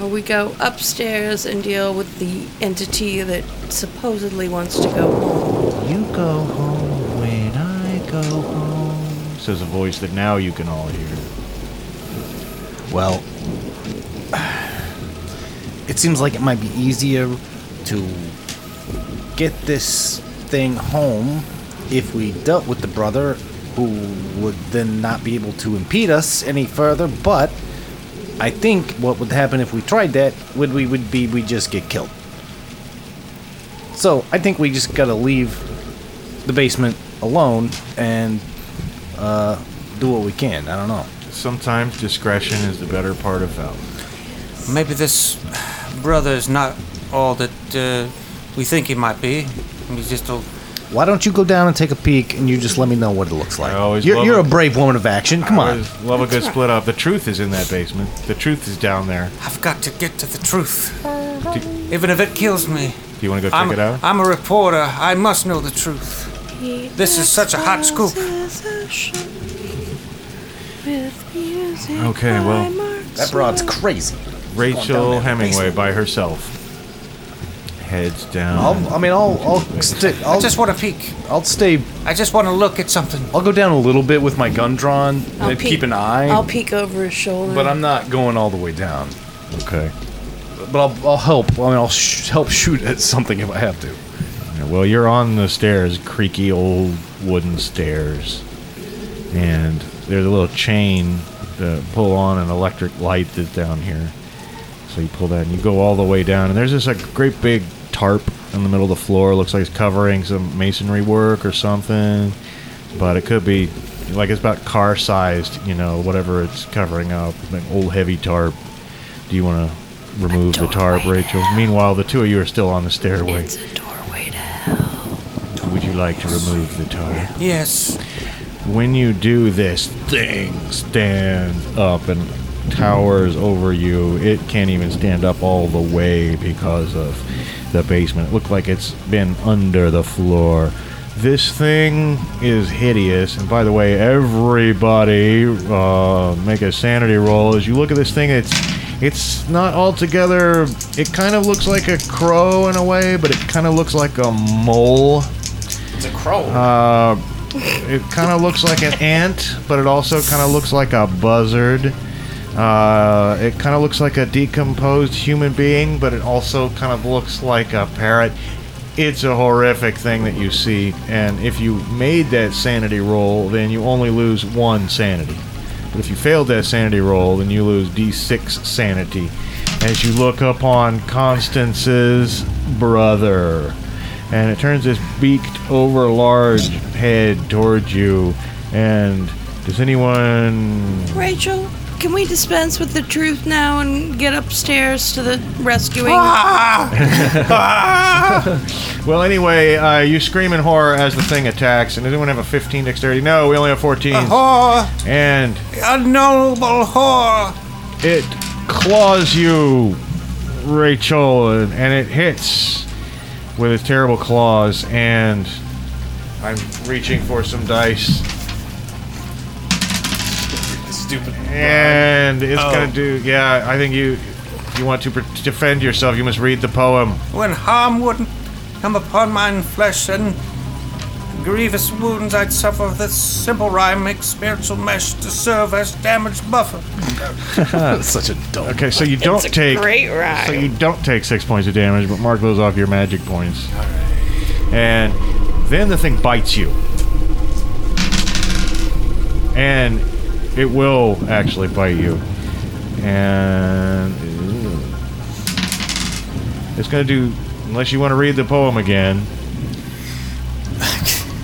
or we go upstairs and deal with the entity that supposedly wants to go home. You go home when I go home. Says a voice that now you can all hear. Well, it seems like it might be easier to get this thing home if we dealt with the brother, who would then not be able to impede us any further. But I think what would happen if we tried that would we would be we just get killed. So I think we just gotta leave the basement alone and uh, do what we can. I don't know. Sometimes discretion is the better part of valor. Maybe this brother is not all that uh, we think he might be. He's just a. Why don't you go down and take a peek and you just let me know what it looks like? I always you're love you're a- a brave woman of action. Come I on. always love a good split up. The truth is in that basement. The truth is down there. I've got to get to the truth. Even if it kills me. Do you want to go check I'm, it out? I'm a reporter. I must know the truth. This is such a hot scoop. Okay, well, That broad's crazy. Rachel. Hemingway by herself. Heads down. I'll, I mean, I'll I'll stay. I'll I just want to peek. I'll stay. I just want to look at something. I'll go down a little bit with my gun drawn I'll and peek- keep an eye. I'll peek over his shoulder. but I'm not going all the way down. okay. But I'll I'll help. I mean, I'll sh- help shoot at something if I have to. Yeah, Well, you're on the stairs, creaky old wooden stairs, and there's a little chain to pull on an electric light that's down here. So you pull that, and you go all the way down, and there's this like great big tarp in the middle of the floor. Looks like it's covering some masonry work or something, but it could be like it's about car sized, you know, whatever it's covering up, like old heavy tarp. Do you want to remove the tarp, Rachel? Meanwhile, the two of you are still on the stairway. it's a doorway to hell. Would you like to remove the tarp? Yes. When you do this, thing stand up and towers over you. It can't even stand up all the way because of the basement. It looked like it's been under the floor. This thing is hideous. And by the way, everybody uh, make a sanity roll. As you look at this thing, it's it's not altogether. It kind of looks like a crow in a way, but it kind of looks like a mole. It's a crow. Uh, it kind of looks like an ant, but it also kind of looks like a buzzard. Uh, it kind of looks like a decomposed human being, but it also kind of looks like a parrot. It's a horrific thing that you see, and if you made that sanity roll, then you only lose one sanity. But if you failed that sanity roll, then you lose d6 sanity as you look upon Constance's brother. And it turns this beaked over large head towards you. And does anyone. Rachel, can we dispense with the truth now and get upstairs to the rescuing? Well, anyway, uh, you scream in horror as the thing attacks. And does anyone have a 15 dexterity? No, we only have 14. Whore! And A noble whore! it claws you, Rachel, and, and it hits with its terrible claws. And I'm reaching for some dice. Stupid. And it's Oh. gonna do. Yeah, I think you you want to pr- defend yourself. You must read the poem. When harm wouldn't come upon mine flesh and grievous wounds I'd suffer, this simple rhyme makes spiritual mesh to serve as damage buffer. That's such a dumb. Okay, so you don't a take. great rhyme. So you don't take six points of damage, but mark those off your magic points. And then the thing bites you. And it will actually bite you. And it's going to do, unless you want to read the poem again.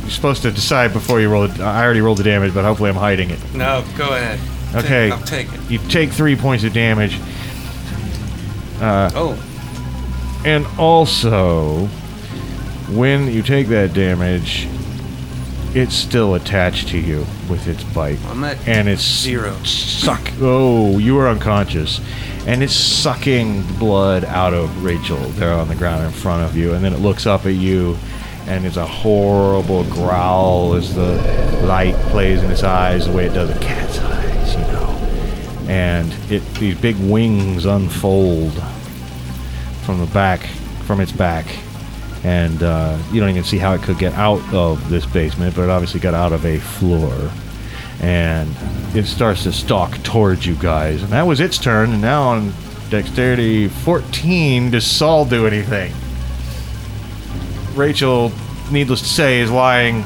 You're supposed to decide before you roll it. I already rolled the damage, but hopefully I'm hiding it. No, go ahead. Okay. I'll take it. You take three points of damage. Uh, oh, And also, when you take that damage, it's still attached to you with its bite. I'm at And it's zero. suck. Oh, you are unconscious. And it's sucking blood out of Rachel there on the ground in front of you. And then it looks up at you, and it's a horrible growl as the light plays in its eyes the way it does a cat's eyes, you know. And it these big wings unfold from the back, from its back. And uh, you don't even see how it could get out of this basement, but it obviously got out of a floor and it starts to stalk towards you guys. And that was its turn, and now on dexterity 14, does Saul do anything? Rachel, needless to say, is lying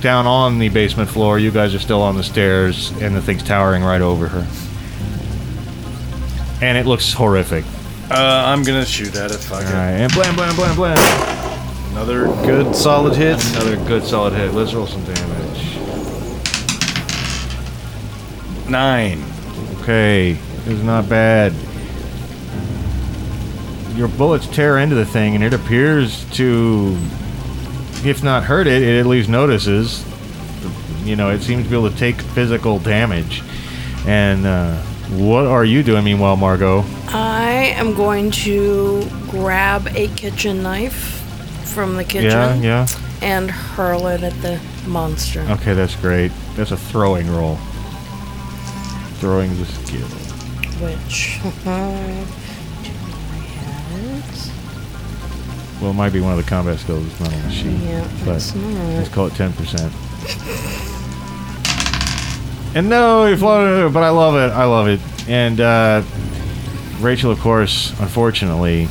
down on the basement floor. You guys are still on the stairs, and the thing's towering right over her. And it looks horrific. Uh, I'm gonna shoot at it. Fuck All it. right, and blam, blam, blam, blam. Another good solid hit. Another good solid hit. Let's roll some damage. Nine. Okay, it's not bad. Your bullets tear into the thing, and it appears to, if not hurt it, it at least notices. You know, it seems to be able to take physical damage. And uh, what are you doing meanwhile, Margot? I am going to grab a kitchen knife from the kitchen Yeah, yeah. and hurl it at the monster. Okay, that's great. That's a throwing roll. Throwing the skill. Which do I have Well, it might be one of the combat skills. It's not on the sheet. Yeah, but it's not. let's call it ten percent. And no, he floated, but I love it. I love it. And uh, Rachel, of course, unfortunately,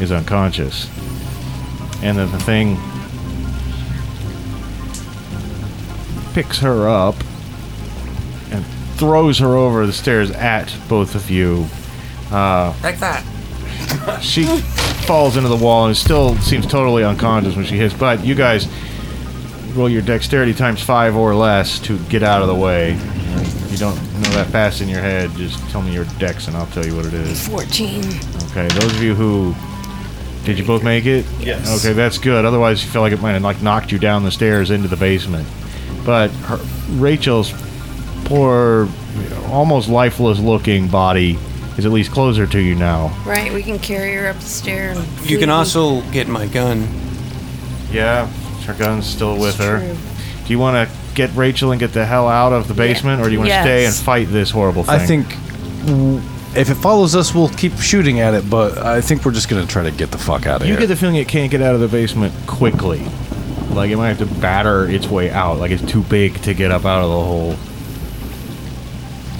is unconscious. And then the thing picks her up and throws her over the stairs at both of you. Uh, like that. she falls into the wall and still seems totally unconscious when she hits. But you guys roll your dexterity times five or less to get out of the way. If you don't know that fast in your head, just tell me your dex and I'll tell you what it is. 14. Okay, those of you who did you both make it? Yes. Okay, that's good. Otherwise, you feel like it might have like knocked you down the stairs into the basement. But her, Rachel's poor, almost lifeless-looking body is at least closer to you now. Right, we can carry her up the stair. And You can also get my gun. Yeah, Her gun's still with her. True. Do you want to get Rachel and get the hell out of the basement, or do you want to Yes. stay and fight this horrible thing? I think w- if it follows us, we'll keep shooting at it. But I think we're just gonna try to get the fuck out of here. you here. get the feeling it can't get out of the basement quickly. Like it might have to batter its way out. Like it's too big to get up out of the hole.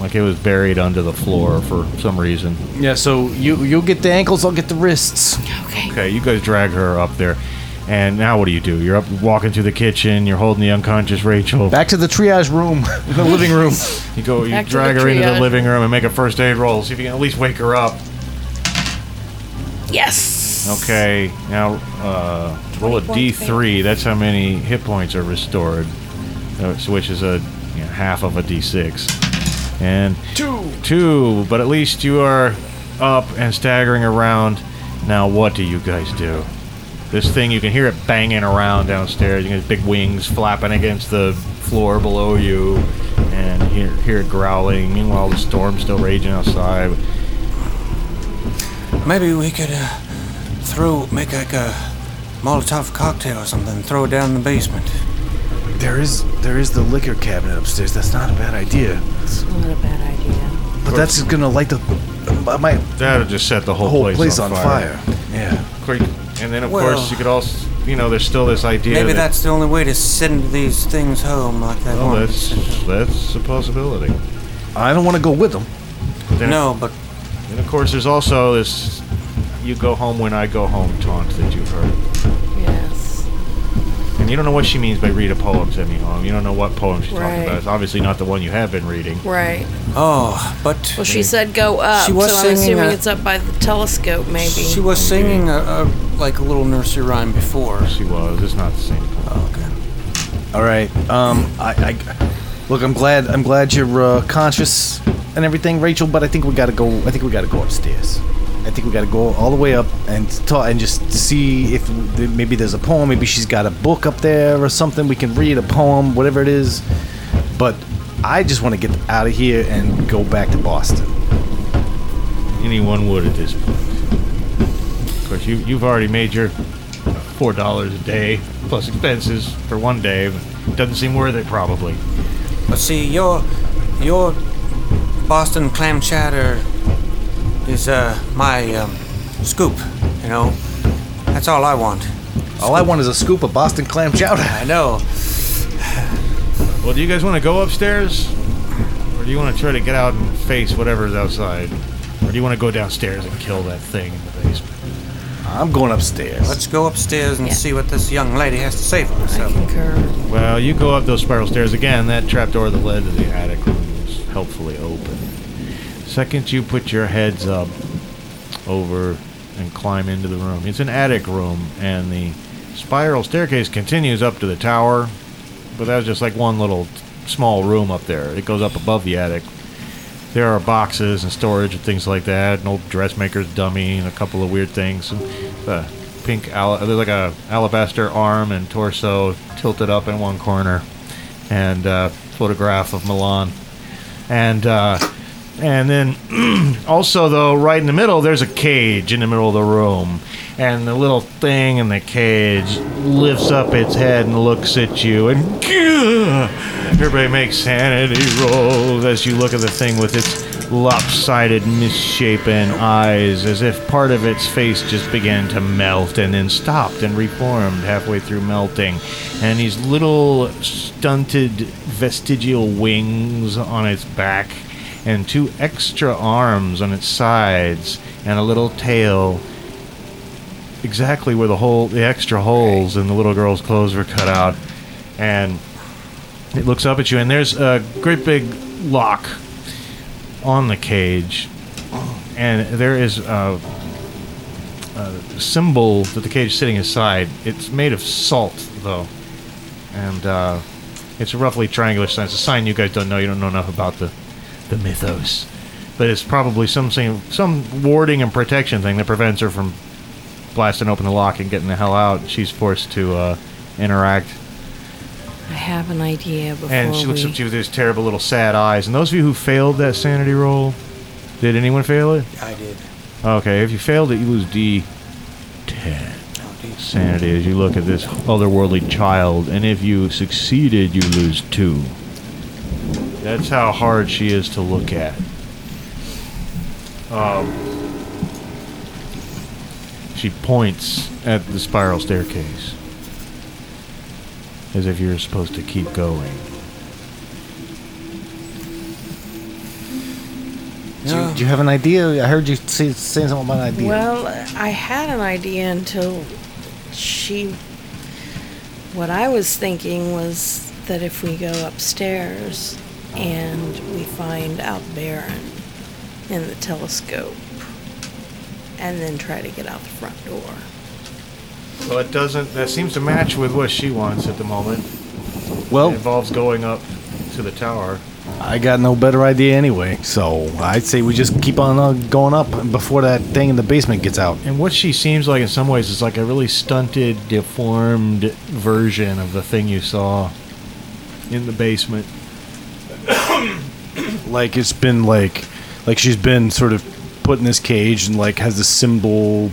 Like it was buried under the floor for some reason. yeah. So you you'll get the ankles. I'll get the wrists. Okay. Okay, you guys drag her up there. And now what do you do? You're up walking through the kitchen, you're holding the unconscious Rachel. Back to the triage room, the living room. You go you Back to drag the her into the triage. living room and make a first aid roll. See if you can at least wake her up. Yes. Okay, now uh, roll a 20 points, d3. That's how many hit points are restored, uh, so which is a you know, half of a d6. And two, two. But at least you are up and staggering around. Now, what do you guys do? This thing, you can hear it banging around downstairs. You can hear big wings flapping against the floor below you, and hear hear it growling. Meanwhile, the storm's still raging outside. Maybe we could uh, throw, make like a Molotov cocktail or something, throw it down in the basement. There is there is the liquor cabinet upstairs. That's not a bad idea. It's not a bad idea. But that's just gonna light the uh, my That'll just set the whole, whole place, place on, on fire. fire. Yeah. Quick. And then, of Well- course, you could also, you know, there's still this idea. Maybe that, that's the only way to send these things home like that Oh, one. that's that's a possibility. I don't want to go with them. Then, No, but And of course, there's also this "you go home when I go home" taunt that you've heard. Yes. And you don't know what she means by read a poem, send me home. You don't know what poem she's talking Right. about. It's obviously not the one you have been reading. Right. oh, but Well, she said go up, She was so I'm singing assuming a- it's up by the telescope, maybe. she was singing a, a like a little nursery rhyme before. She was. It's not the same poem. Oh, okay. All right. Um. I. I look. I'm glad. I'm glad you're uh, conscious and everything, Rachel. But I think we gotta go. I think we gotta go upstairs. I think we gotta go all the way up and talk and just see if maybe there's a poem. Maybe she's got a book up there or something. We can read a poem, whatever it is. But I just want to get out of here and go back to Boston. Anyone would at this point. Of course, you you've already made your four dollars a day plus expenses for one day. But doesn't seem worth it, probably. But see, your your Boston clam chowder is uh my um, scoop. You know, that's all I want. All I want is a scoop of Boston clam chowder. I know. Well, do you guys want to go upstairs? Or do you want to try to get out and face whatever's outside? Or do you want to go downstairs and kill that thing in the basement? I'm going upstairs. Let's go upstairs and Yeah. see what this young lady has to say for I herself. concur. Well, you go up those spiral stairs again. That trapdoor that led to the attic room is helpfully open. Second, you put your heads up over and climb into the room. It's an attic room, and the spiral staircase continues up to the tower, but that's just like one little small room up there. It goes up above the attic. There are boxes and storage and things like that. An old dressmaker's dummy and a couple of weird things. And uh, pink, al- there's like a alabaster arm and torso tilted up in one corner, and uh, photograph of Milan. And uh, and then also though, right in the middle, there's a cage in the middle of the room, and the little thing in the cage lifts up its head and looks at you, and everybody makes sanity rolls as you look at the thing with its lopsided, misshapen eyes, as if part of its face just began to melt and then stopped and reformed halfway through melting, and these little stunted vestigial wings on its back and two extra arms on its sides and a little tail exactly where the hole the extra holes in the little girl's clothes were cut out and it looks up at you and there's a great big lock on the cage and there is a, a symbol that the cage is sitting inside it's made of salt though and uh, it's a roughly triangular sign. It's a sign you guys don't know. You don't know enough about the, the mythos, but it's probably some thing- some warding and protection thing that prevents her from blasting open the lock and getting the hell out. She's forced to uh, interact, I have an idea before and she looks we... up to you with those terrible little sad eyes. And those of you who failed that sanity roll, did anyone fail it? I did. Okay, if you failed it, you lose D ten. Sanity as you look at this otherworldly child, and if you succeeded, you lose two. That's how hard she is to look at. Um, she points at the spiral staircase as if you're supposed to keep going. Do, you, do you have an idea? I heard you say, saying something about an idea. Well, I had an idea until she. What I was thinking was that if we go upstairs and we find out Baron in the telescope and then try to get out the front door. Well, it doesn't. That seems to match with what she wants at the moment. well, It involves going up to the tower. I got no better idea anyway. So I'd say we just keep on uh, going up before that thing in the basement gets out. And what she seems like in some ways is like a really stunted, deformed version of the thing you saw in the basement. Like it's been like, like she's been sort of put in this cage and like has this symbol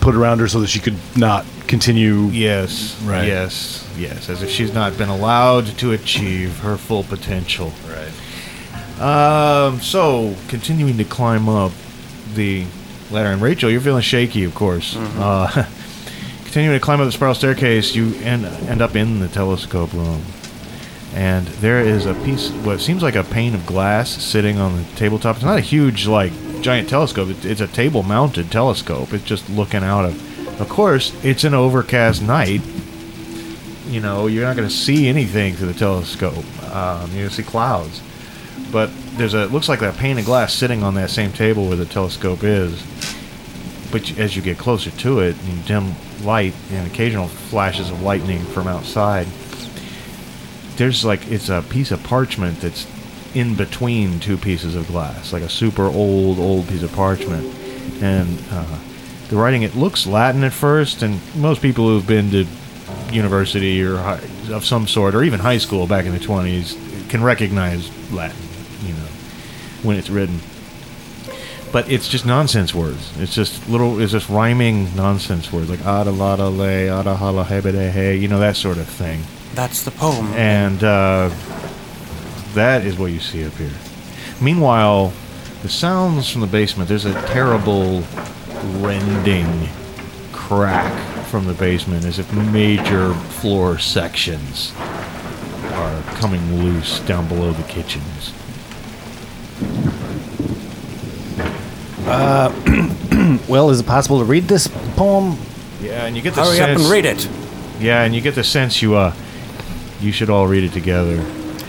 put around her so that she could not continue. Yes. Right. Yes. Yes. As if she's not been allowed to achieve her full potential. Right. Um. So continuing to climb up the ladder, and Rachel, you're feeling shaky, of course. Uh, continuing to climb up the spiral staircase, you end end up in the telescope room, and there is a piece, what seems like a pane of glass, sitting on the tabletop. It's not a huge, like giant telescope. It's a table-mounted telescope. It's just looking out of. Of course, it's an overcast night. You know, you're not going to see anything through the telescope. Um, you're going to see clouds but there's a it looks like a pane of glass sitting on that same table where the telescope is. But as you get closer to it, in dim light and occasional flashes of lightning from outside, there's like it's a piece of parchment that's in between two pieces of glass, like a super old old piece of parchment, and uh, the writing it looks Latin at first, and most people who've been to university or hi- of some sort, or even high school back in the 20s, can recognize Latin, you know, when it's written. But it's just nonsense words. It's just little. It's just rhyming nonsense words like ada lada le ada hala hebede hey, you know that sort of thing. That's the poem. And uh, that is what you see up here. Meanwhile, the sounds from the basement. There's a terrible rending crack from the basement, as if major floor sections are coming loose down below the kitchens. Uh, well, is it possible to read this poem? Yeah, and you get the Hurry up sense. and read it. Yeah, and you get the sense you uh, you should all read it together,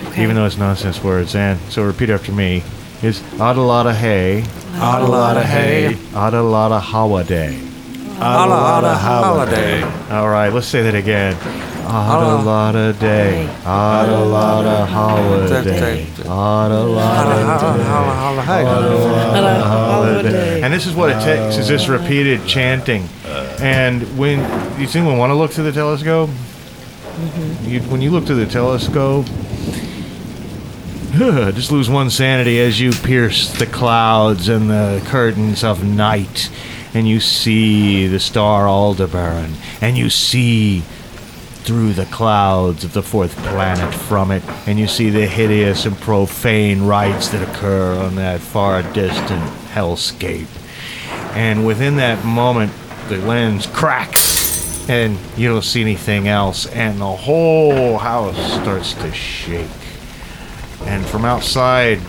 Okay. even though it's nonsense words. And so repeat after me: is Adalada hay, Adalada hay. Adalada hawaday. Ala ala holiday. All right, let's say that again. Adalada day, Adalada holiday, Adalada holiday. And this is what it takes: is this repeated chanting. And when you think we want to look through the telescope, Mm-hmm. you, when you look through the telescope, just lose one sanity as you pierce the clouds and the curtains of night, and you see the star Aldebaran, and you see through the clouds of the fourth planet from it, and you see the hideous and profane rites that occur on that far distant hellscape. And within that moment, the lens cracks, and you don't see anything else, and the whole house starts to shake. And from outside,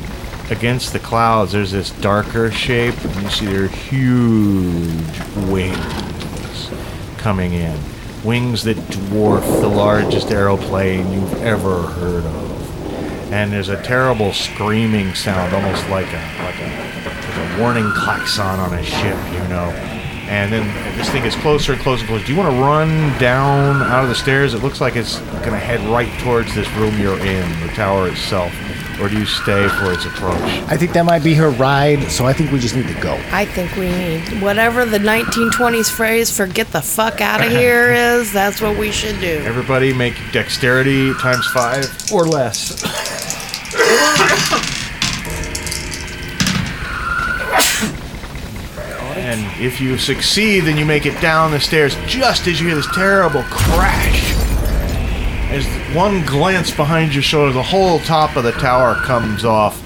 against the clouds, there's this darker shape, and you see their huge wings coming in. Wings that dwarf the largest aeroplane you've ever heard of. And there's a terrible screaming sound, almost like a like a, like a warning klaxon on a ship, you know. And then this thing gets closer and closer and closer. Do you want to run down out of the stairs? It looks like it's going to head right towards this room you're in, the tower itself. Or do you stay for its approach? I think that might be her ride, so I think we just need to go. I think we need whatever the 1920s phrase for get the fuck out of here is, that's what we should do. Everybody make dexterity times five or less. And if you succeed, then you make it down the stairs just as you hear this terrible crash. As one glance behind your shoulder, the whole top of the tower comes off.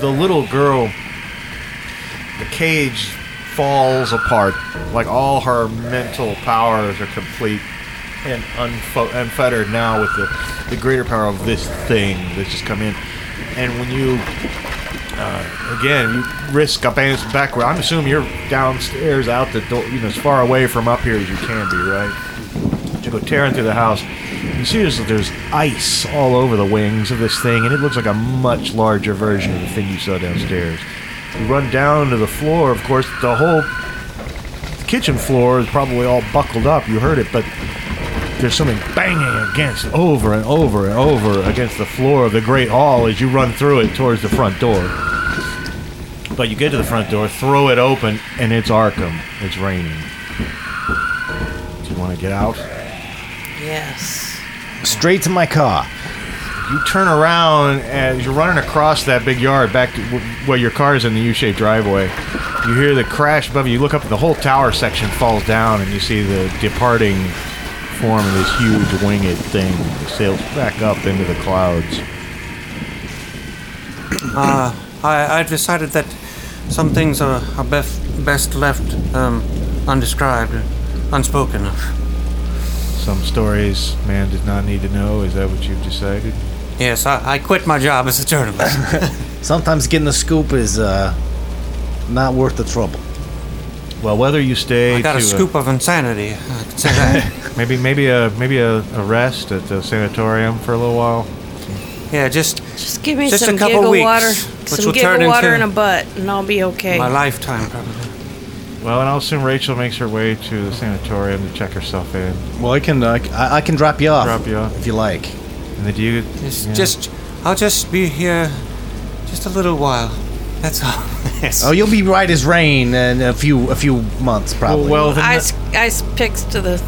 The little girl, the cage falls apart. Like all her mental powers are complete and unfo- unfettered now with the, the greater power of this thing that's just come in. And when you uh, again, you risk up and backward. I'm assuming you're downstairs, out the door, you know, as far away from up here as you can be, right? You go tearing through the house. You see there's, there's ice all over the wings of this thing, and it looks like a much larger version of the thing you saw downstairs. You run down to the floor, of course, the whole kitchen floor is probably all buckled up. You heard it, but there's something banging against it over and over and over against the floor of the great hall as you run through it towards the front door. But you get to the front door, throw it open, and it's Arkham. It's raining. Do you want to get out? Yes. Straight to my car. You turn around as you're running across that big yard back to wh- where your car is in the U-shaped driveway. You hear the crash above you. You look up, and the whole tower section falls down, and you see the departing form of this huge winged thing that sails back up into the clouds. Uh, I, I decided that some things are, are best, best left um, undescribed, unspoken of. Some stories man does not need to know. Is that what you've decided? Yes, I, I quit my job as a journalist. Sometimes getting the scoop is uh, not worth the trouble. Well, whether you stay I got to a scoop of insanity. I can say that. maybe maybe a maybe a, a rest at the sanatorium for a little while. Yeah, just Just give me Just a some couple giggle weeks, water, which some will turn giggle water into and a butt, and I'll be okay. my lifetime, probably. Well, and I'll assume Rachel makes her way to the sanatorium to check herself in. Well, I can uh, I, I can drop you off. Drop you off. if you like. And then do you? Just, yeah. just, I'll just be here just a little while. That's all. yes. Oh, you'll be right as rain in a few a few months probably. well, then ice, ice picks to the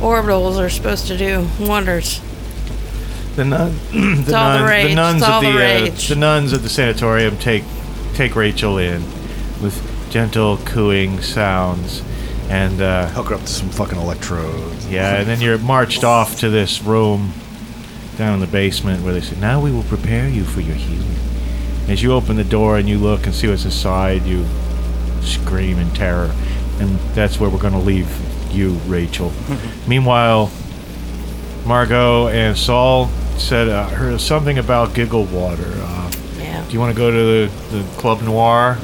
orbitals are supposed to do wonders. the, nun, the, all the rage. the nuns of the, the uh, the nuns at the sanatorium take take Rachel in with gentle cooing sounds, and uh, hook her up to some fucking electrodes. Yeah, and then you're marched off to this room down in the basement where they say, Now we will prepare you for your healing. As you open the door and you look and see what's inside, you scream in terror. And that's where we're going to leave you, Rachel. Meanwhile, Margot and Saul said, uh, heard something about giggle water. Uh, Yeah. do you want to go to the, the Club Noir?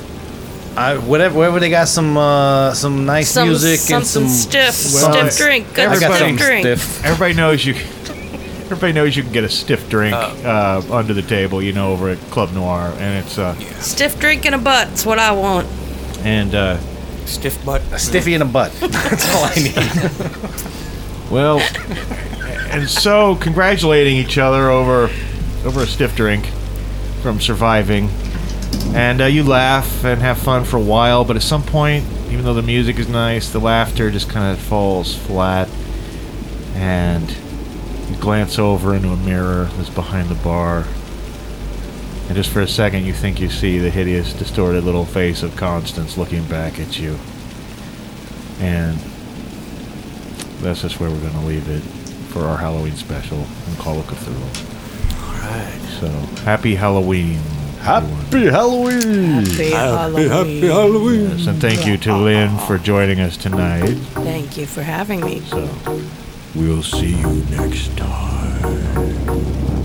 I, whatever, wherever they got some uh, some nice Some, music and some stiff, Well, stiff I- drink, good I got stiff something drink. stiff. Everybody knows you. Everybody knows you can get a stiff drink uh, under the table, you know, over at Club Noir, and it's uh, Stiff drink and a butt. That's what I want. and uh, Stiff butt. A stiffy in a butt. That's all I need. well, and so congratulating each other over over a stiff drink from surviving, and uh, you laugh and have fun for a while, but at some point, even though the music is nice, the laughter just kind of falls flat, and you glance over into a mirror that's behind the bar. And just for a second, you think you see the hideous, distorted little face of Constance looking back at you. And that's just where we're going to leave it for our Halloween special in Call of Cthulhu. Alright. So, happy Halloween. Happy Halloween! Happy Halloween. Halloween. Yes, and thank you to Lynn for joining us tonight. Thank you for having me. So, we'll see you next time.